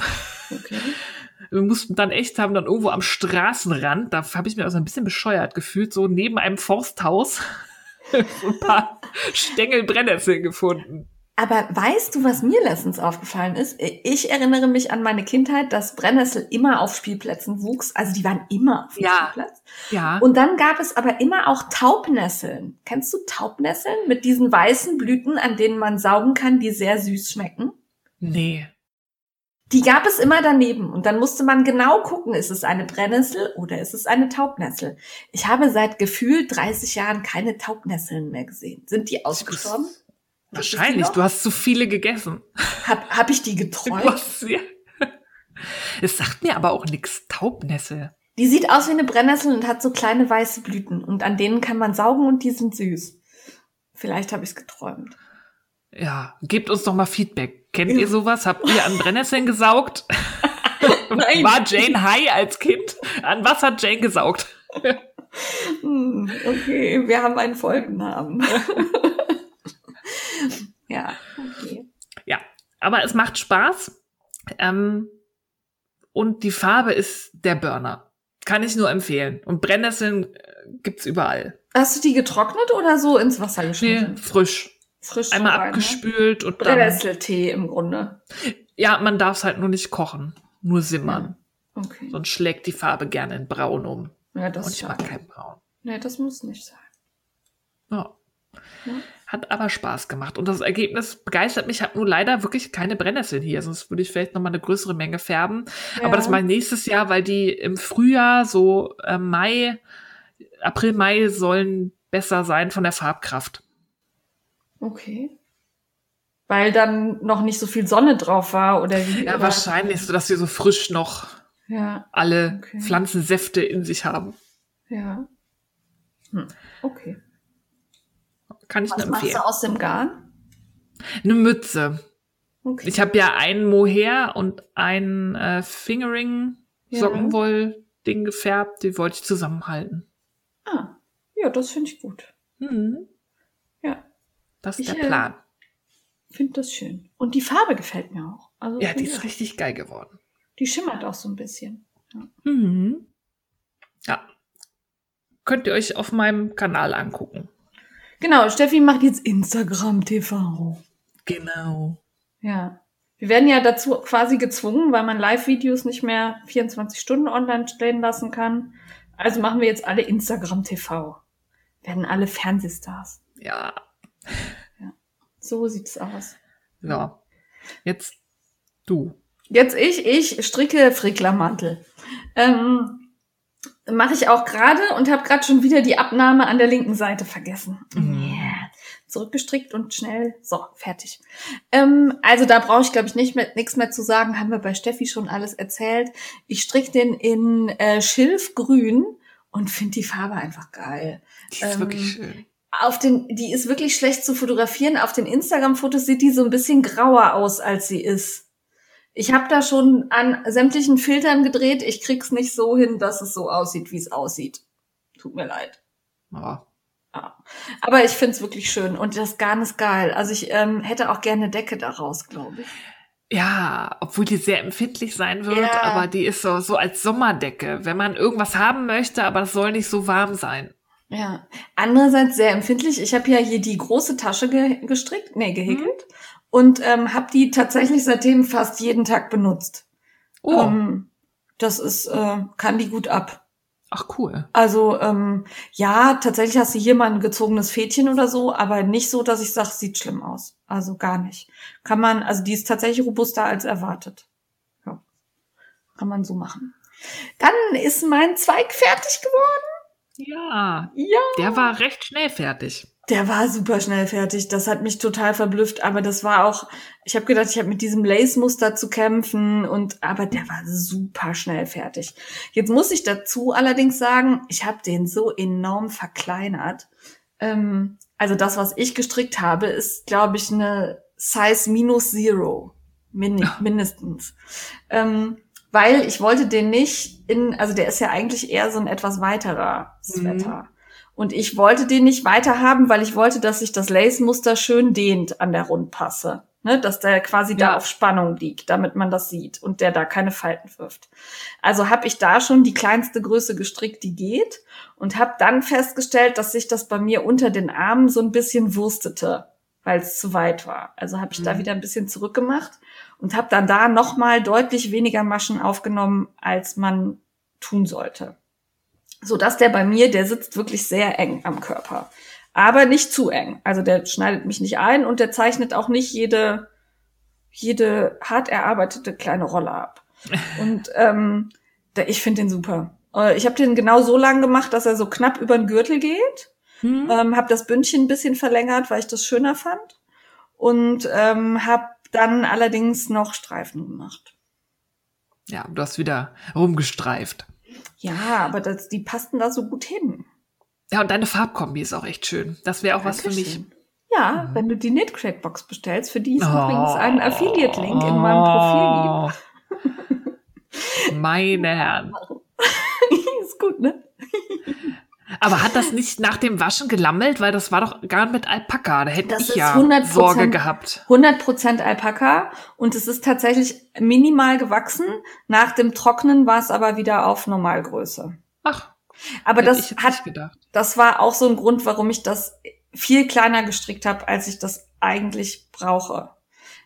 Okay. <laughs> Wir mussten dann echt, haben dann irgendwo am Straßenrand, da habe ich mir also ein bisschen bescheuert gefühlt, so neben einem Forsthaus <laughs> so ein paar Stängel Brennnessel gefunden. Aber weißt du, was mir letztens aufgefallen ist? Ich erinnere mich an meine Kindheit, dass Brennnessel immer auf Spielplätzen wuchs. Also die waren immer auf dem Ja. Spielplatz. Ja. Und dann gab es aber immer auch Taubnesseln. Kennst du Taubnesseln mit diesen weißen Blüten, an denen man saugen kann, die sehr süß schmecken? nee. Die gab es immer daneben und dann musste man genau gucken, ist es eine Brennnessel oder ist es eine Taubnessel. Ich habe seit gefühlt 30 Jahren keine Taubnesseln mehr gesehen. Sind die ausgestorben? Wahrscheinlich, du hast zu viele gegessen. Hab, hab ich die <laughs> geträumt? ja. Es sagt mir aber auch nichts, Taubnessel. Die sieht aus wie eine Brennnessel und hat so kleine weiße Blüten und an denen kann man saugen und die sind süß. Vielleicht habe ich es geträumt. Ja, gebt uns doch mal Feedback. Kennt ihr sowas? Habt ihr an Brennnesseln gesaugt? <laughs> Nein. War Jane high als Kind? An was hat Jane gesaugt? Hm, okay, wir haben einen Folgennamen. <laughs> ja, okay. Ja, aber es macht Spaß. Ähm, und die Farbe ist der Burner. Kann ich nur empfehlen. Und Brennnesseln äh, gibt's überall. Hast du die getrocknet oder so ins Wasser Nee, geschnitten? frisch. Frisch Einmal rein, ne? abgespült und dann. Brennnesseltee im Grunde. Ja, man darf es halt nur nicht kochen. Nur simmern. Okay. Sonst schlägt die Farbe gerne in Braun um. Ja, das Und ich mag kein Braun. Nee, das muss nicht sein. Ja. Ja. Hat aber Spaß gemacht. Und das Ergebnis begeistert mich. Ich habe nur leider wirklich keine Brennnesseln hier. Sonst würde ich vielleicht noch mal eine größere Menge färben. Ja. Aber das ich nächstes Jahr, weil die im Frühjahr, so äh, Mai, April, Mai sollen besser sein von der Farbkraft. Okay. Weil dann noch nicht so viel Sonne drauf war oder wie? Ja, oder? wahrscheinlich, so dass sie so frisch noch Ja, alle Okay. Pflanzensäfte in sich haben. ja. Hm. Okay. Kann ich Was nur machst empfehlen. du aus dem Garn? Eine Mütze. Okay. Ich habe ja ein Mohair und ein äh, Fingering. Sockenwoll-Ding gefärbt. Die wollte ich zusammenhalten. ah, ja, das finde ich gut. Mhm. Ja, Das ist Ich, der äh, Plan. finde das schön. Und die Farbe gefällt mir auch. Also Ja, die ist ich- richtig geil geworden. die schimmert auch so ein bisschen. Mhm. Ja. Könnt ihr euch auf meinem Kanal angucken. Genau, Steffi macht jetzt Instagram TV. Genau. Ja. Wir werden ja dazu quasi gezwungen, weil man Live-Videos nicht mehr 24 Stunden online stehen lassen kann. Also machen wir jetzt alle Instagram TV. Werden alle Fernsehstars. Ja. So sieht's aus. So. Jetzt du. Jetzt ich, ich stricke Fricklermantel. Ähm, Mache ich auch gerade und habe gerade schon wieder die Abnahme an der linken Seite vergessen. Mhm. Yeah. Zurückgestrickt und schnell. So, fertig. Ähm, also da brauche ich, glaube ich, nicht mehr, nichts mehr zu sagen. Haben wir bei Steffi schon alles erzählt. Ich stricke den in äh, Schilfgrün und finde die Farbe einfach geil. Die ist Ähm, wirklich schön. Auf den, die ist wirklich schlecht zu fotografieren. Auf den Instagram-Fotos sieht die so ein bisschen grauer aus, als sie ist. Ich habe da schon an sämtlichen Filtern gedreht. Ich krieg's nicht so hin, dass es so aussieht, wie es aussieht. Tut mir leid. Ja. Ja. Aber ich find's wirklich schön und das Garn ist geil. Also ich ähm, hätte auch gerne eine Decke daraus, glaube ich. Ja, obwohl die sehr empfindlich sein wird, Ja. aber die ist so, so als Sommerdecke, wenn man irgendwas haben möchte, aber es soll nicht so warm sein. Ja. Andererseits sehr empfindlich. Ich habe ja hier die große Tasche ge gestrickt, nee, gehäkelt und ähm, habe die tatsächlich seitdem fast jeden Tag benutzt. Oh, Ähm, das ist, äh, kann die gut ab. ach cool. Also ähm, ja, tatsächlich hast du hier mal ein gezogenes Fädchen oder so, aber nicht so, dass ich sage, sieht schlimm aus. Also gar nicht. Kann man, also die ist tatsächlich robuster als erwartet. Ja. Kann man so machen. Dann ist mein Zweig fertig geworden. Ja, Ja. der war recht schnell fertig. Der war super schnell fertig. Das hat mich total verblüfft. Aber das war auch, ich habe gedacht, ich habe mit diesem Lace-Muster zu kämpfen und aber der war super schnell fertig. Jetzt muss ich dazu allerdings sagen, ich habe den so enorm verkleinert. Ähm, also das, was ich gestrickt habe, ist, glaube ich, eine Size minus zero. Min <laughs> mindestens. Ähm, weil ich wollte den nicht in, also der ist ja eigentlich eher so ein etwas weiterer Sweater. Und ich wollte den nicht weiter haben, weil ich wollte, dass sich das Lace-Muster schön dehnt an der Rundpasse. Ne, dass der quasi da Ja. auf Spannung liegt, damit man das sieht und der da keine Falten wirft. Also habe ich da schon die kleinste Größe gestrickt, die geht und habe dann festgestellt, dass sich das bei mir unter den Armen so ein bisschen wurstete, weil es zu weit war. Also habe ich da Mhm. wieder ein bisschen zurückgemacht und habe dann da noch mal deutlich weniger Maschen aufgenommen, als man tun sollte so dass der bei mir, der sitzt wirklich sehr eng am Körper. Aber nicht zu eng. Also der schneidet mich nicht ein und der zeichnet auch nicht jede, jede hart erarbeitete kleine Rolle ab. <laughs> Und ähm, der, ich finde den super. Äh, Ich habe den genau so lang gemacht, dass er so knapp über den Gürtel geht. Hm? Ähm, habe das Bündchen ein bisschen verlängert, weil ich das schöner fand. Und ähm, habe dann allerdings noch Streifen gemacht. Ja, du hast wieder rumgestreift. Ja, aber das, die passten da so gut hin. Ja, und deine Farbkombi ist auch echt schön. Das wäre auch was für mich. Dankeschön. Ja, wenn du die Knitcrack-Box bestellst, für die es Oh. übrigens einen Affiliate-Link in meinem Profil Meine <laughs> Herren. gibt. ist gut, ne? <laughs> Aber hat das nicht nach dem Waschen gelammelt? Weil das war doch gar mit Alpaka. Da hätte Das ich ja 100% Sorge gehabt. 100% Alpaka und es ist tatsächlich minimal gewachsen. Nach dem Trocknen war es aber wieder auf Normalgröße. Ach, Aber das hat das war auch so ein Grund, warum ich das viel kleiner gestrickt habe, als ich das eigentlich brauche.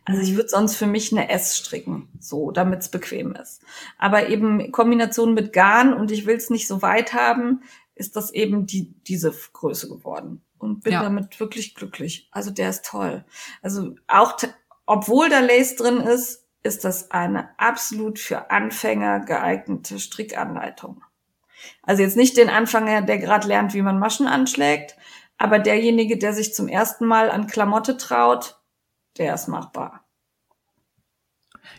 Also ich würde sonst für mich eine S stricken, so, damit es bequem ist. Aber eben in Kombination mit Garn und ich will es nicht so weit haben, ist das eben die, diese Größe geworden. Und bin Ja. damit wirklich glücklich. Also der ist toll. Also auch, obwohl da Lace drin ist, ist das eine absolut für Anfänger geeignete Strickanleitung. Also jetzt nicht den Anfänger, der gerade lernt, wie man Maschen anschlägt, aber derjenige, der sich zum ersten Mal an Klamotte traut, der ist machbar.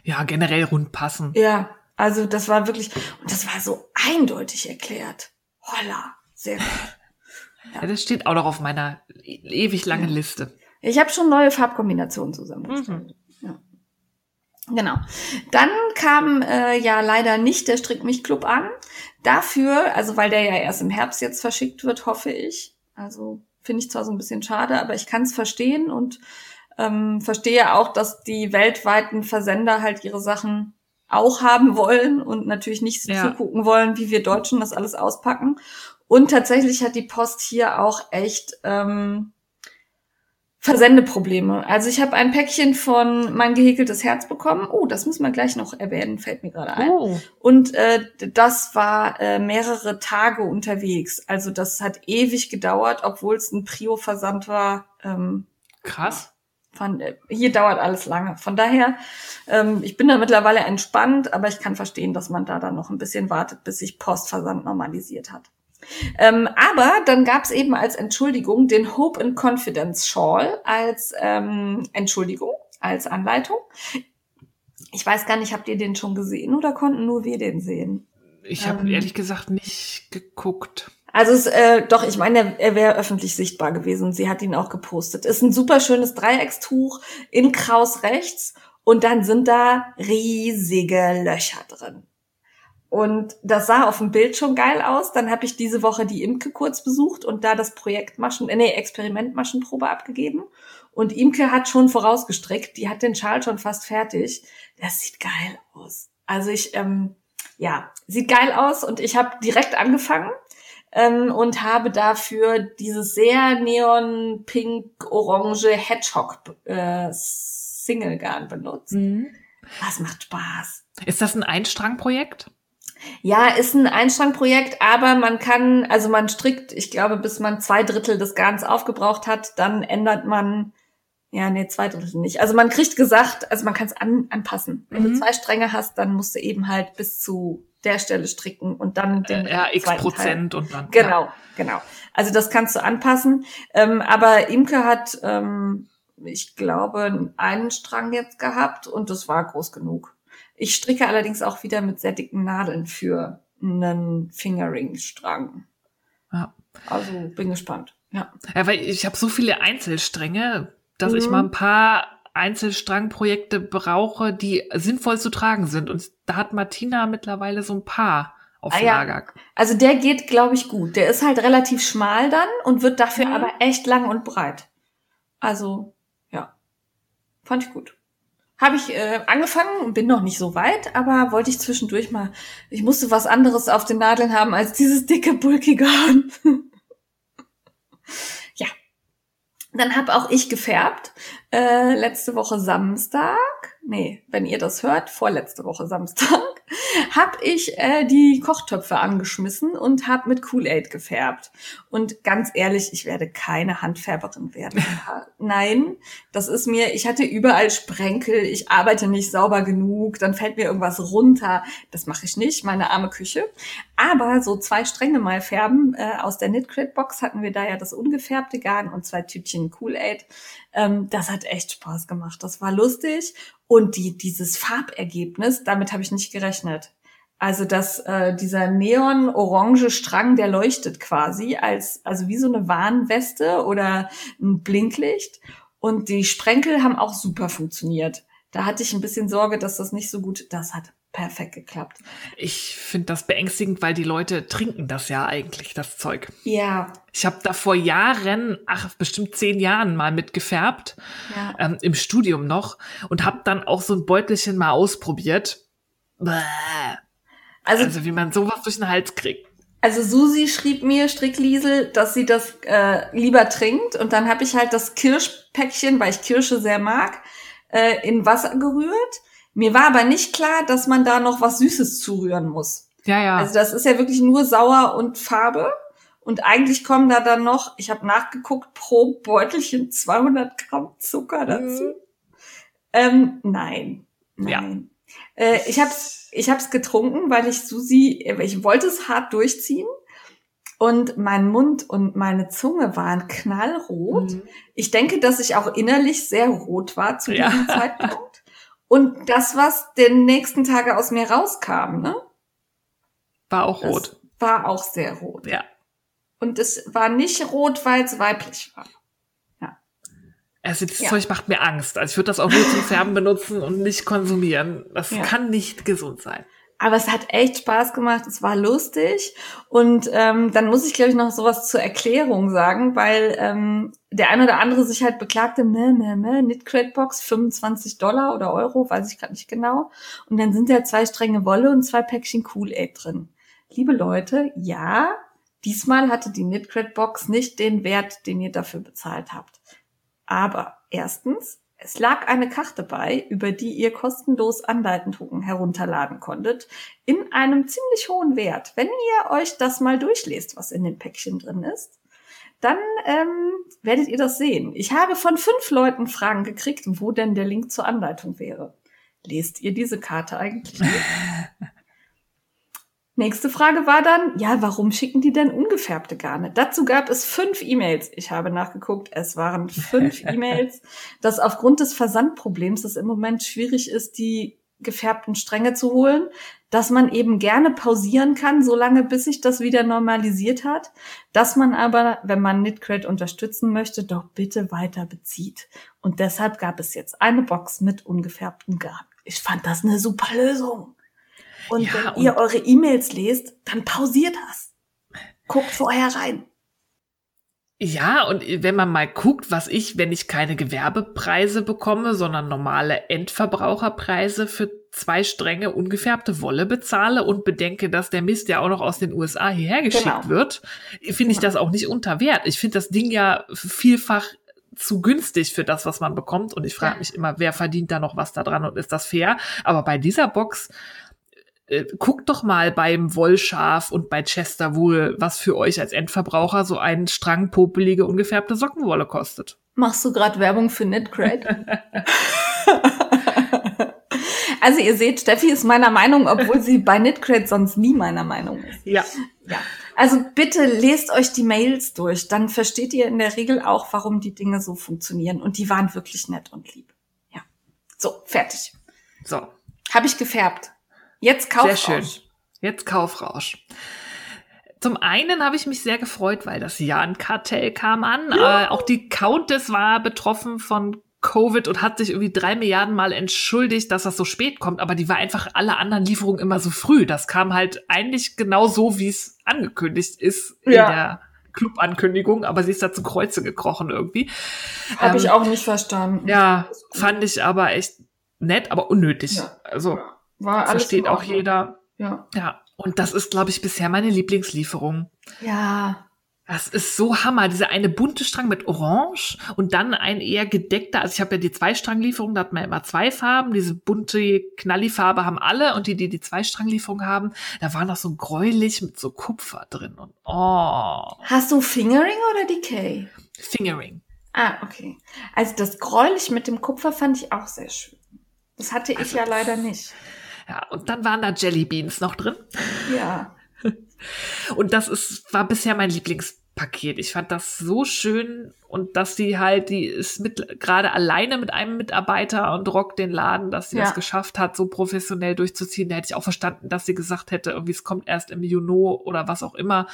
Ja, generell rund passen. Ja, also das war wirklich, und das war so eindeutig erklärt. Holla, sehr gut. <laughs> Ja, das steht auch noch auf meiner e- ewig langen Liste. Ich habe schon neue Farbkombinationen zusammengestellt. Ja. Genau. Dann kam äh, ja leider nicht der Strick mich Club an. Dafür, also weil der ja erst im Herbst jetzt verschickt wird, hoffe ich. Also finde ich zwar so ein bisschen schade, aber ich kann es verstehen und ähm, verstehe auch, dass die weltweiten Versender halt ihre Sachen auch haben wollen und natürlich nicht so Ja. zugucken wollen, wie wir Deutschen das alles auspacken. Und tatsächlich hat die Post hier auch echt ähm, Versendeprobleme. Also ich habe ein Päckchen von mein gehäkeltes Herz bekommen. Oh, das muss man gleich noch erwähnen, fällt mir gerade ein. Oh, Und äh, das war äh, mehrere Tage unterwegs. Also das hat ewig gedauert, obwohl es ein Prio-Versand war. Ähm, krass. Von, äh, hier dauert alles lange. Von daher, ähm, ich bin da mittlerweile entspannt, aber ich kann verstehen, dass man da dann noch ein bisschen wartet, bis sich Postversand normalisiert hat. Ähm, aber dann gab es eben als Entschuldigung den Hope and Confidence Shawl als ähm, Entschuldigung, als Anleitung. Ich weiß gar nicht, habt ihr den schon gesehen oder konnten nur wir den sehen? Ich habe Ähm. ehrlich gesagt nicht geguckt. Also es, äh, doch, ich meine, er wäre öffentlich sichtbar gewesen. Sie hat ihn auch gepostet. Ist ein super schönes Dreieckstuch in Kraus rechts und dann sind da riesige Löcher drin. Und das sah auf dem Bild schon geil aus. Dann habe ich diese Woche die Imke kurz besucht und da das Projekt Maschen, äh, nee, Experimentmaschenprobe abgegeben. Und Imke hat schon vorausgestrickt. Die hat den Schal schon fast fertig. Das sieht geil aus. Also ich, ähm, ja, sieht geil aus und ich habe direkt angefangen ähm, und habe dafür dieses sehr neon-pink-orange Hedgehog äh, Single Garn benutzt. Das macht Spaß. Ist das ein Einstrangprojekt? Ja, ist ein Einstrangprojekt, aber man kann, also man strickt, ich glaube, bis man zwei Drittel des Garns aufgebraucht hat, dann ändert man, ja, nee, zwei Drittel nicht. Also man kriegt gesagt, also man kann es an, anpassen. Wenn Mhm. du zwei Stränge hast, dann musst du eben halt bis zu der Stelle stricken und dann den Äh, ja, x zweiten Teil. Prozent und dann. Genau, genau. Also das kannst du anpassen. Ähm, aber Imke hat, ähm, ich glaube, einen Strang jetzt gehabt und das war groß genug. Ich stricke allerdings auch wieder mit sehr dicken Nadeln für einen Fingering-Strang. Ja. Also bin gespannt. Ja. Ja, weil ich habe so viele Einzelstränge, dass ich Mhm. mal ein paar Einzelstrangprojekte brauche, die sinnvoll zu tragen sind. Und da hat Martina mittlerweile so ein paar auf Ah, ja. Lager. Also der geht, glaube ich, gut. Der ist halt relativ schmal dann und wird dafür Mhm. aber echt lang und breit. Also, ja. Fand ich gut. Habe ich äh, angefangen und bin noch nicht so weit, aber wollte ich zwischendurch mal, ich musste was anderes auf den Nadeln haben als dieses dicke, bulkige Garn. <laughs> Dann habe auch ich gefärbt. Äh, letzte Woche Samstag, nee, wenn ihr das hört, vorletzte Woche Samstag, <laughs> habe ich äh, die Kochtöpfe angeschmissen und habe mit Kool-Aid gefärbt. Und ganz ehrlich, ich werde keine Handfärberin werden. <laughs> Nein, das ist mir, ich hatte überall Sprenkel, ich arbeite nicht sauber genug, dann fällt mir irgendwas runter. Das mache ich nicht, meine arme Küche. Aber so zwei Stränge mal färben, äh, aus der Knit Crit Box hatten wir da ja das ungefärbte Garn und zwei Tütchen Kool-Aid. Ähm, das hat echt Spaß gemacht. Das war lustig. Und die, dieses Farbergebnis, damit habe ich nicht gerechnet. Also dass äh, dieser neon-orange Strang, der leuchtet quasi als also wie so eine Warnweste oder ein Blinklicht. Und die Sprenkel haben auch super funktioniert. Da hatte ich ein bisschen Sorge, dass das nicht so gut. Das hat perfekt geklappt. Ich finde das beängstigend, weil die Leute trinken das ja eigentlich, das Zeug. Ja. Ich habe da vor Jahren, ach bestimmt zehn Jahren mal mitgefärbt, Ja. ähm, im Studium noch und habe dann auch so ein Beutelchen mal ausprobiert. Bäh. Also, Also wie man sowas durch den Hals kriegt. also Susi schrieb mir, Strickliesel, dass sie das äh, lieber trinkt. Und dann habe ich halt das Kirschpäckchen, weil ich Kirsche sehr mag, äh, in Wasser gerührt. Mir war aber nicht klar, dass man da noch was Süßes zurühren muss. Ja, ja. Also das ist ja wirklich nur sauer und Farbe. Und eigentlich kommen da dann noch, ich habe nachgeguckt, pro Beutelchen 200 Gramm Zucker dazu. Mhm. Ähm, nein, Ja. nein. Äh, ich hab's, ich hab's getrunken, weil ich Susi, ich wollte es hart durchziehen. Und mein Mund und meine Zunge waren knallrot. Mhm. Ich denke, dass ich auch innerlich sehr rot war zu Ja. diesem <laughs> Zeitpunkt. Und das, was den nächsten Tage aus mir rauskam, ne? War auch Das rot. war auch sehr rot. Ja. Und es war nicht rot, weil es weiblich war. Also das Ja. Zeug macht mir Angst. Also ich würde das auch nur zum <laughs> Färben benutzen und nicht konsumieren. Das Ja. kann nicht gesund sein. Aber es hat echt Spaß gemacht, es war lustig. Und ähm, dann muss ich, glaube ich, noch sowas zur Erklärung sagen, weil ähm, der ein oder andere sich halt beklagte, meh, meh, meh, Knit Box 25 Dollar oder Euro, weiß ich gerade nicht genau. Und dann sind da zwei Stränge Wolle und zwei Päckchen Kool-Aid drin. Liebe Leute, ja, diesmal hatte die Knit Box nicht den Wert, den ihr dafür bezahlt habt. Aber erstens, es lag eine Karte bei, über die ihr kostenlos Anleitungen herunterladen konntet, in einem ziemlich hohen Wert. Wenn ihr euch das mal durchlest, was in dem Päckchen drin ist, dann ähm, werdet ihr das sehen. Ich habe von fünf Leuten Fragen gekriegt, wo denn der Link zur Anleitung wäre. Lest ihr diese Karte eigentlich nicht? <laughs> Nächste Frage war dann, ja, warum schicken die denn ungefärbte Garne? Dazu gab es fünf E-Mails. Ich habe nachgeguckt, es waren fünf <laughs> E-Mails, dass aufgrund des Versandproblems es im Moment schwierig ist, die gefärbten Stränge zu holen, dass man eben gerne pausieren kann, solange bis sich das wieder normalisiert hat, dass man aber, wenn man Knitcrate unterstützen möchte, doch bitte weiter bezieht. Und deshalb gab es jetzt eine Box mit ungefärbtem Garn. Ich fand das eine super Lösung. Und Ja, wenn und- ihr eure E-Mails lest, dann pausiert das. Guckt vorher rein. Ja, und wenn man mal guckt, was ich, wenn ich keine Gewerbepreise bekomme, sondern normale Endverbraucherpreise für zwei Stränge ungefärbte Wolle bezahle und bedenke, dass der Mist ja auch noch aus den USA hierher geschickt Genau. wird, finde ich das auch nicht unter Wert. Ich finde das Ding ja vielfach zu günstig für das, was man bekommt. Und ich frage mich immer, wer verdient da noch was da dran und ist das fair? Aber bei dieser Box äh, guckt doch mal beim Wollschaf und bei Chester Wool, was für euch als Endverbraucher so ein Strang popelige ungefärbte Sockenwolle kostet. Machst du gerade Werbung für Knitcrate? <laughs> also ihr seht, Steffi ist meiner Meinung, obwohl sie bei Knitcrate sonst nie meiner Meinung ist. Ja. Ja. Also bitte lest euch die Mails durch, dann versteht ihr in der Regel auch, warum die Dinge so funktionieren. Und die waren wirklich nett und lieb. Ja. So, fertig. So, Habe ich gefärbt. Jetzt kauf sehr schön. Jetzt Kaufrausch. Zum einen habe ich mich sehr gefreut, weil das Jan-Kartell kam an. Äh, auch die Countess war betroffen von Covid und hat sich irgendwie drei Milliarden Mal entschuldigt, dass das so spät kommt. Aber die war einfach alle anderen Lieferungen immer so früh. Das kam halt eigentlich genau so, wie es angekündigt ist in Ja. der Club-Ankündigung. Aber sie ist da zu Kreuze gekrochen irgendwie. Habe Ähm, ich auch nicht verstanden. Ja, fand ich aber echt nett, aber unnötig. Ja. Also War alles versteht auch jeder. Ja. Ja, und das ist, glaube ich, bisher meine Lieblingslieferung. Ja. Das ist so Hammer. Dieser eine bunte Strang mit Orange und dann ein eher gedeckter. Also ich habe ja die Zweistranglieferung, da hat man immer zwei Farben. Diese bunte Knalli-Farbe haben alle und die, die die Zweistranglieferung haben, da war noch so gräulich mit so Kupfer drin und oh, Hast du Fingering oder Decay? Fingering. Ah, okay. Also das Gräulich mit dem Kupfer fand ich auch sehr schön. Das hatte ich Also ja leider nicht. Ja, und dann waren da Jellybeans noch drin. Ja. <laughs> Und das ist, war bisher mein Lieblingspaket. Ich fand das so schön und dass sie halt, die ist mit, gerade alleine mit einem Mitarbeiter und rockt den Laden, dass sie Ja. das geschafft hat, so professionell durchzuziehen. Da hätte ich auch verstanden, dass sie gesagt hätte, irgendwie es kommt erst im Juni oder was auch immer.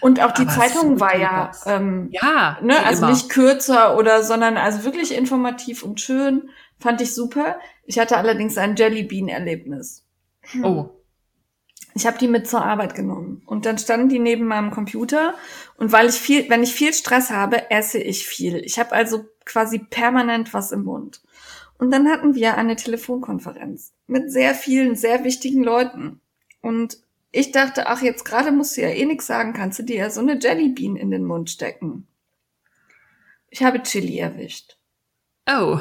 Und auch die Aber Zeitung war ja, ähm, Ja, ne, also immer. nicht kürzer oder, sondern also wirklich informativ und schön. Fand ich super. Ich hatte allerdings ein Jellybean-Erlebnis. Oh. Ich habe die mit zur Arbeit genommen und dann standen die neben meinem Computer und weil ich viel, wenn ich viel Stress habe, esse ich viel. Ich habe also quasi permanent was im Mund. Und dann hatten wir eine Telefonkonferenz mit sehr vielen, sehr wichtigen Leuten. Und ich dachte, ach, jetzt gerade musst du ja eh nix sagen, kannst du dir ja so eine Jellybean in den Mund stecken. Ich habe Chili erwischt. Oh.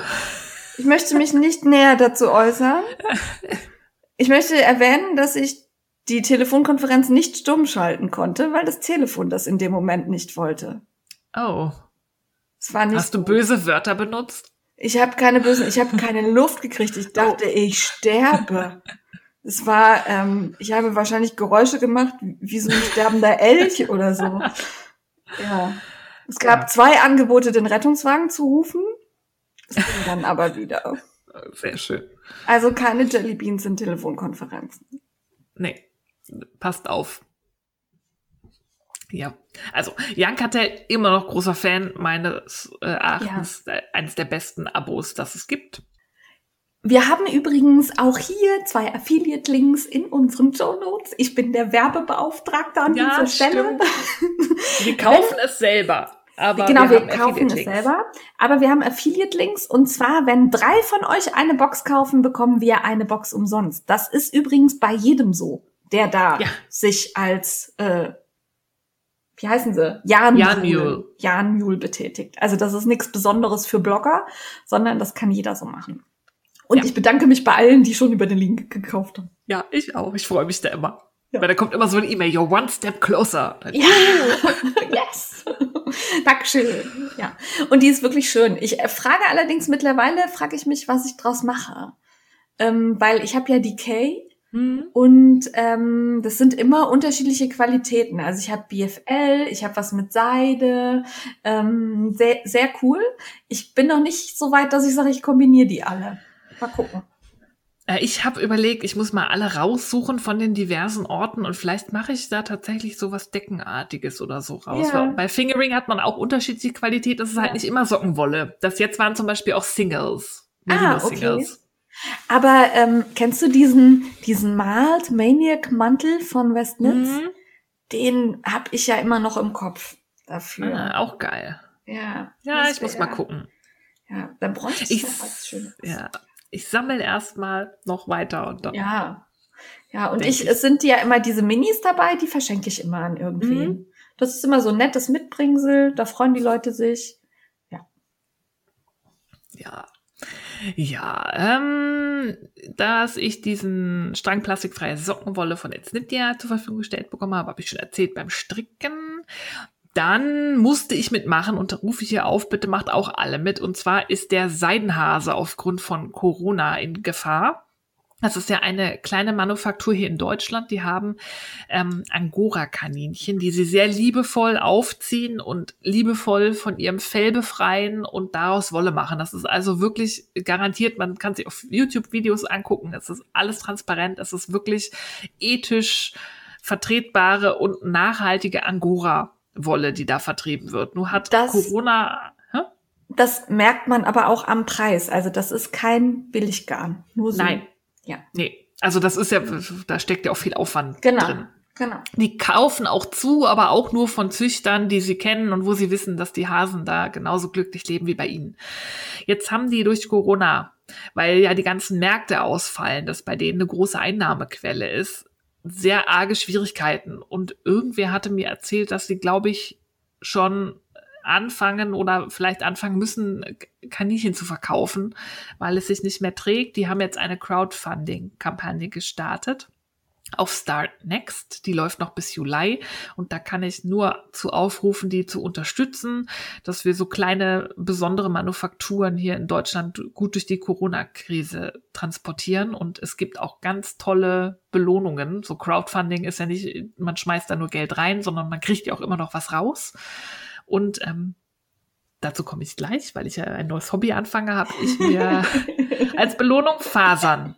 Ich möchte mich nicht näher dazu äußern. Ich möchte erwähnen, dass ich die Telefonkonferenz nicht stumm schalten konnte, weil das Telefon das in dem Moment nicht wollte. Oh. Es war nicht Hast du gut. böse Wörter benutzt? Ich habe keine bösen, ich habe keine Luft gekriegt. Ich dachte, ich sterbe. Es war, ähm, ich habe wahrscheinlich Geräusche gemacht, wie so ein sterbender Elch oder so. Ja. Es gab Ja. zwei Angebote, den Rettungswagen zu rufen. Das ging dann aber wieder. Sehr schön. Also keine Jellybeans in Telefonkonferenzen. Nee, passt auf. Ja, also Jan Kartell immer noch großer Fan meines äh, Erachtens äh, eines der besten Abos, das es gibt. Wir haben übrigens auch hier zwei Affiliate-Links in unseren Show Notes. Ich bin der Werbebeauftragte an Ja, dieser Stelle. Wir kaufen <laughs> es selber, aber genau, wir, haben kaufen es selber. Aber wir haben Affiliate-Links und zwar, wenn drei von euch eine Box kaufen, bekommen wir eine Box umsonst. Das ist übrigens bei jedem so, der da Ja. sich als, äh, wie heißen sie? Jan Jan Mule. Jan Mule betätigt. Also das ist nichts Besonderes für Blogger, sondern das kann jeder so machen. Und Ja. ich bedanke mich bei allen, die schon über den Link gekauft haben. Ja, ich auch. Ich freue mich da immer. Ja. Weil da kommt immer so eine E-Mail, you're one step closer. Ja, <laughs> yes. <laughs> Dankeschön. Ja, und die ist wirklich schön. Ich äh, frage allerdings mittlerweile, frage ich mich, was ich draus mache. Ähm, weil ich habe ja die K Hm. und ähm, das sind immer unterschiedliche Qualitäten. Also ich habe BFL, ich habe was mit Seide, ähm, sehr, sehr cool. Ich bin noch nicht so weit, dass ich sage, ich kombiniere die alle. Mal gucken. Äh, Ich habe überlegt, ich muss mal alle raussuchen von den diversen Orten und vielleicht mache ich da tatsächlich so was Deckenartiges oder so raus. Ja. Bei Fingering hat man auch unterschiedliche Qualität. Das ist halt Ja. nicht immer Sockenwolle. Das jetzt waren zum Beispiel auch Singles. Ah, Merino okay. Singles. Aber ähm, kennst du diesen, diesen Malt Maniac Mantel von Westnitz? Mhm. Den habe ich ja immer noch im Kopf dafür. Ah, auch geil. Ja, Ja, ich muss mal gucken. Ja, dann bräuchte ich, Ich, was Schönes. ja, ich sammle erstmal noch weiter und dann. ja. Ja, und ich, ich. es sind ja immer diese Minis dabei, die verschenke ich immer an irgendwen. Mhm. Das ist immer so ein nettes Mitbringsel, da freuen die Leute sich. Ja. Ja, ähm, dass ich diesen Strang plastikfreie Sockenwolle von Etsnitia zur Verfügung gestellt bekommen habe, habe ich schon erzählt beim Stricken. Dann musste ich mitmachen und rufe ich hier auf, bitte macht auch alle mit. Und zwar ist der Seidenhase aufgrund von Corona in Gefahr. Das ist ja eine kleine Manufaktur hier in Deutschland. Die haben ähm, Angora-Kaninchen, die sie sehr liebevoll aufziehen und liebevoll von ihrem Fell befreien und daraus Wolle machen. Das ist also wirklich garantiert. Man kann sich auf YouTube-Videos angucken. Es ist alles transparent. Es ist wirklich ethisch vertretbare und nachhaltige Angora-Wolle, die da vertrieben wird. Nur hat Das- Corona. Hä? Das merkt man aber auch am Preis. Also das ist kein Billiggarn. Nur so. Nein. Ja. Nee. Also das ist ja, da steckt ja auch viel Aufwand Genau. drin. Genau. Die kaufen auch zu, aber auch nur von Züchtern, die sie kennen und wo sie wissen, dass die Hasen da genauso glücklich leben wie bei ihnen. Jetzt haben die durch Corona, weil ja die ganzen Märkte ausfallen, das bei denen eine große Einnahmequelle ist, sehr arge Schwierigkeiten. Und irgendwer hatte mir erzählt, dass sie, glaube ich, schon anfangen oder vielleicht anfangen müssen, Kaninchen zu verkaufen, weil es sich nicht mehr trägt. Die haben jetzt eine Crowdfunding-Kampagne gestartet auf Start Next. Die läuft noch bis Juli und da kann ich nur zu aufrufen, die zu unterstützen, dass wir so kleine besondere Manufakturen hier in Deutschland gut durch die Corona-Krise transportieren und es gibt auch ganz tolle Belohnungen. So Crowdfunding ist ja nicht, man schmeißt da nur Geld rein, sondern man kriegt ja auch immer noch was raus. Und ähm, dazu komme ich gleich, weil ich ja ein neues Hobby anfange, habe ich mir <laughs> als Belohnung Fasern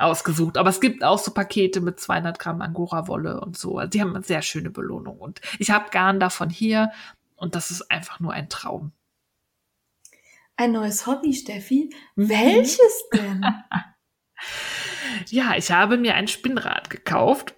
ausgesucht. Aber es gibt auch so Pakete mit 200 Gramm Angora-Wolle und so. Also die haben eine sehr schöne Belohnung. Und ich habe Garn davon hier und das ist einfach nur ein Traum. Ein neues Hobby, Steffi. Mhm. Welches <laughs> denn? Ja, ich habe mir ein Spinnrad gekauft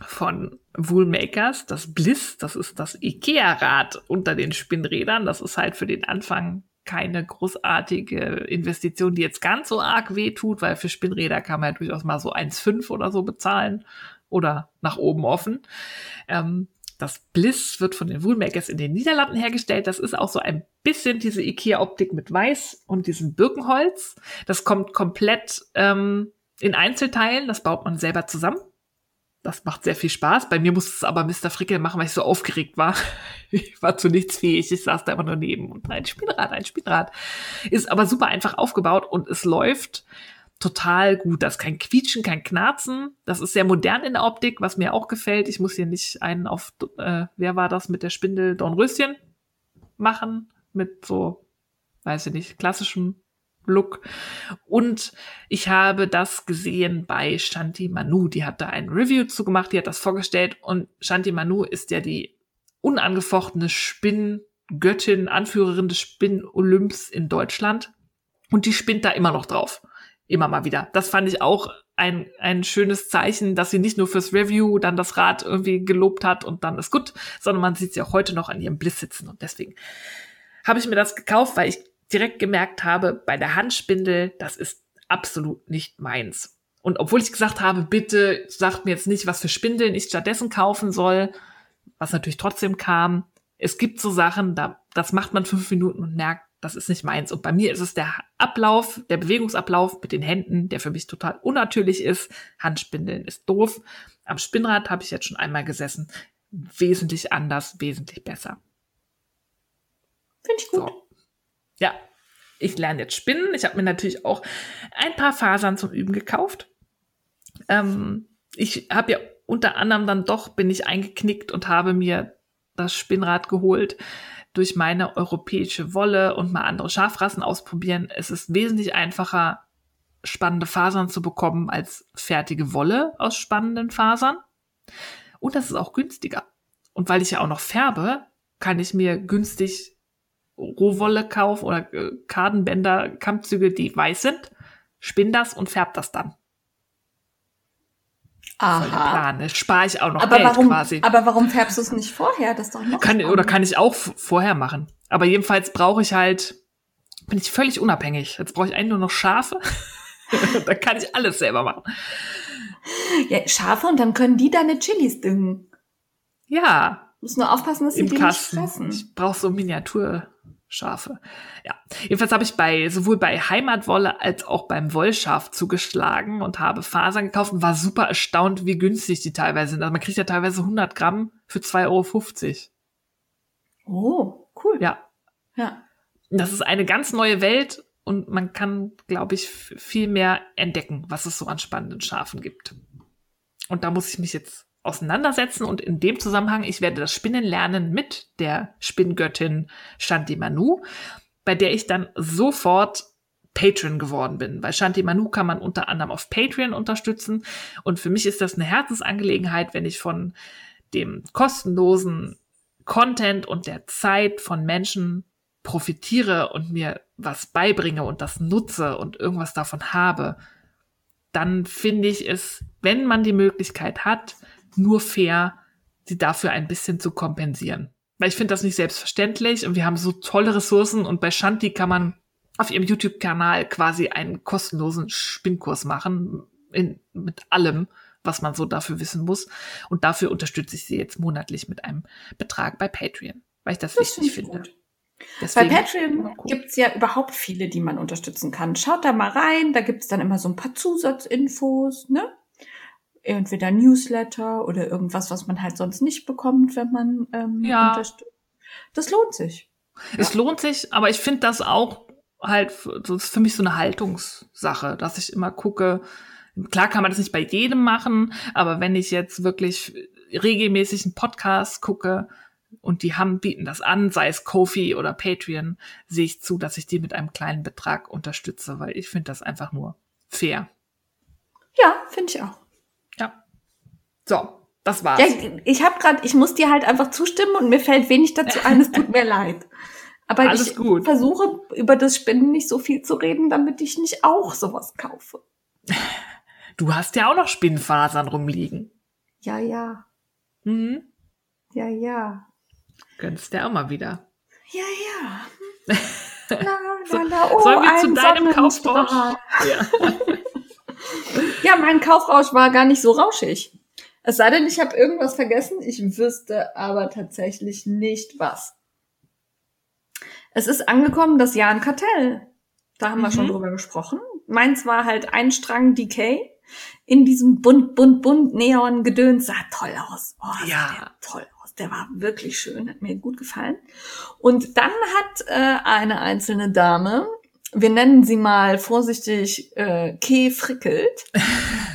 von Woolmakers, das Bliss, das ist das Ikea-Rad unter den Spinnrädern. Das ist halt für den Anfang keine großartige Investition, die jetzt ganz so arg weh tut, weil für Spinnräder kann man ja durchaus mal so 1,5 oder so bezahlen oder nach oben offen. Ähm, das Bliss wird von den Woolmakers in den Niederlanden hergestellt. Das ist auch so ein bisschen diese IKEA-Optik mit Weiß und diesem Birkenholz. Das kommt komplett ähm, in Einzelteilen. Das baut man selber zusammen. Das macht sehr viel Spaß. Bei mir musste es aber Mr. Frickel machen, weil ich so aufgeregt war. <laughs> Ich war zu nichts fähig. Ich saß da immer nur neben und ein Spielrad, ein Spielrad. Ist aber super einfach aufgebaut und es läuft total gut. Das ist kein Quietschen, kein Knarzen. Das ist sehr modern in der Optik, was mir auch gefällt. Ich muss hier nicht einen auf, äh, wer war das mit der Spindel Dornröschen machen. Mit so, weiß ich nicht, klassischem Look. Und ich habe das gesehen bei Shanti Manu. Die hat da ein Review zu gemacht, die hat das vorgestellt. Und Shanti Manu ist ja die unangefochtene Spinngöttin, Anführerin des Spinn-Olymps in Deutschland. Und die spinnt da immer noch drauf. Immer mal wieder. Das fand ich auch ein, ein schönes Zeichen, dass sie nicht nur fürs Review dann das Rad irgendwie gelobt hat und dann ist gut, sondern man sieht sie auch heute noch an ihrem Bliss sitzen. Und deswegen habe ich mir das gekauft, weil ich direkt gemerkt habe, bei der Handspindel, das ist absolut nicht meins. Und obwohl ich gesagt habe, bitte sagt mir jetzt nicht, was für Spindeln ich stattdessen kaufen soll, was natürlich trotzdem kam, es gibt so Sachen, da, das macht man fünf Minuten und merkt, das ist nicht meins. Und bei mir ist es der Ablauf, der Bewegungsablauf mit den Händen, der für mich total unnatürlich ist. Handspindeln ist doof. Am Spinnrad habe ich jetzt schon einmal gesessen. Wesentlich anders, wesentlich besser. Finde ich gut. So ja, ich lerne jetzt Spinnen. Ich habe mir natürlich auch ein paar Fasern zum Üben gekauft. Ähm, ich habe ja unter anderem dann doch, bin ich eingeknickt und habe mir das Spinnrad geholt durch meine europäische Wolle und mal andere Schafrassen ausprobieren. Es ist wesentlich einfacher, spannende Fasern zu bekommen als fertige Wolle aus spannenden Fasern. Und das ist auch günstiger. Und weil ich ja auch noch färbe, kann ich mir günstig Rohwolle kauf oder äh, Kadenbänder, Kammzüge, die weiß sind, spinn das und färb das dann. Aha. Plan. Das spare ich auch noch aber Geld warum, quasi. Aber warum färbst du es nicht vorher? Das ist doch noch Kann, oder kann ich auch vorher machen. Aber jedenfalls brauche ich halt, bin ich völlig unabhängig. Jetzt brauche ich eigentlich nur noch Schafe. <laughs> da kann ich alles selber machen. Ja, Schafe und dann können die deine Chilis düngen. Ja, Muss nur aufpassen, dass sie die nicht fressen. Ich brauche so Miniaturschafe. Ja. Jedenfalls habe ich bei sowohl bei Heimatwolle als auch beim Wollschaf zugeschlagen und habe Fasern gekauft und war super erstaunt, wie günstig die teilweise sind. Also man kriegt ja teilweise 100 Gramm für 2,50 Euro. Oh, cool. Ja. Ja. Das ist eine ganz neue Welt und man kann, glaube ich, viel mehr entdecken, was es so an spannenden Schafen gibt. Und da muss ich mich jetzt auseinandersetzen und in dem Zusammenhang, ich werde das Spinnen lernen mit der Spinngöttin Shanti Manu, bei der ich dann sofort Patreon geworden bin. Weil Shanti Manu kann man unter anderem auf Patreon unterstützen. Und für mich ist das eine Herzensangelegenheit, wenn ich von dem kostenlosen Content und der Zeit von Menschen profitiere und mir was beibringe und das nutze und irgendwas davon habe, dann finde ich es, wenn man die Möglichkeit hat, nur fair, sie dafür ein bisschen zu kompensieren. Weil ich finde das nicht selbstverständlich und wir haben so tolle Ressourcen und bei Shanti kann man auf ihrem YouTube-Kanal quasi einen kostenlosen Spinnkurs machen in, mit allem, was man so dafür wissen muss. Und dafür unterstütze ich sie jetzt monatlich mit einem Betrag bei Patreon, weil ich das, Das wichtig finde gut. Bei Deswegen, Patreon gucken. gibt's ja überhaupt viele, die man unterstützen kann. Schaut da mal rein, da gibt's dann immer so ein paar Zusatzinfos, ne? Entweder Newsletter oder irgendwas, was man halt sonst nicht bekommt, wenn man ähm, Ja. unterstützt. Das lohnt sich. Es lohnt sich, aber ich finde das auch halt, das ist für mich so eine Haltungssache, dass ich immer gucke, klar kann man das nicht bei jedem machen, aber wenn ich jetzt wirklich regelmäßig einen Podcast gucke und die haben, bieten das an, sei es Kofi oder Patreon, sehe ich zu, dass ich die mit einem kleinen Betrag unterstütze, weil ich finde das einfach nur fair. Ja, finde ich auch. So, das war's. Ja, ich habe gerade, ich muss dir halt einfach zustimmen und mir fällt wenig dazu ein. Es tut mir <laughs> leid. Aber Alles ich gut. versuche über das Spinnen nicht so viel zu reden, damit ich nicht auch sowas kaufe. Du hast ja auch noch Spinnfasern rumliegen. Ja, ja. Mhm. Ja, ja. Gönnst dir auch mal wieder. Ja, ja. La, la, la. Oh, Sollen wir zu ein deinem Kaufrausch? Ja. <laughs> Ja, mein Kaufrausch war gar nicht so rauschig. Es sei denn, ich habe irgendwas vergessen. Ich wüsste aber tatsächlich nicht was. Es ist angekommen, das Jahr ein Kartell. Da haben wir Mhm. schon drüber gesprochen. Meins war halt ein Strang Decay in diesem bunt, bunt, bunt Neon-Gedöns. Sah toll aus. Oh, sah Ja. toll aus. Der war wirklich schön, hat mir gut gefallen. Und dann hat äh, eine einzelne Dame, wir nennen sie mal vorsichtig äh, Keh Frickelt, <laughs>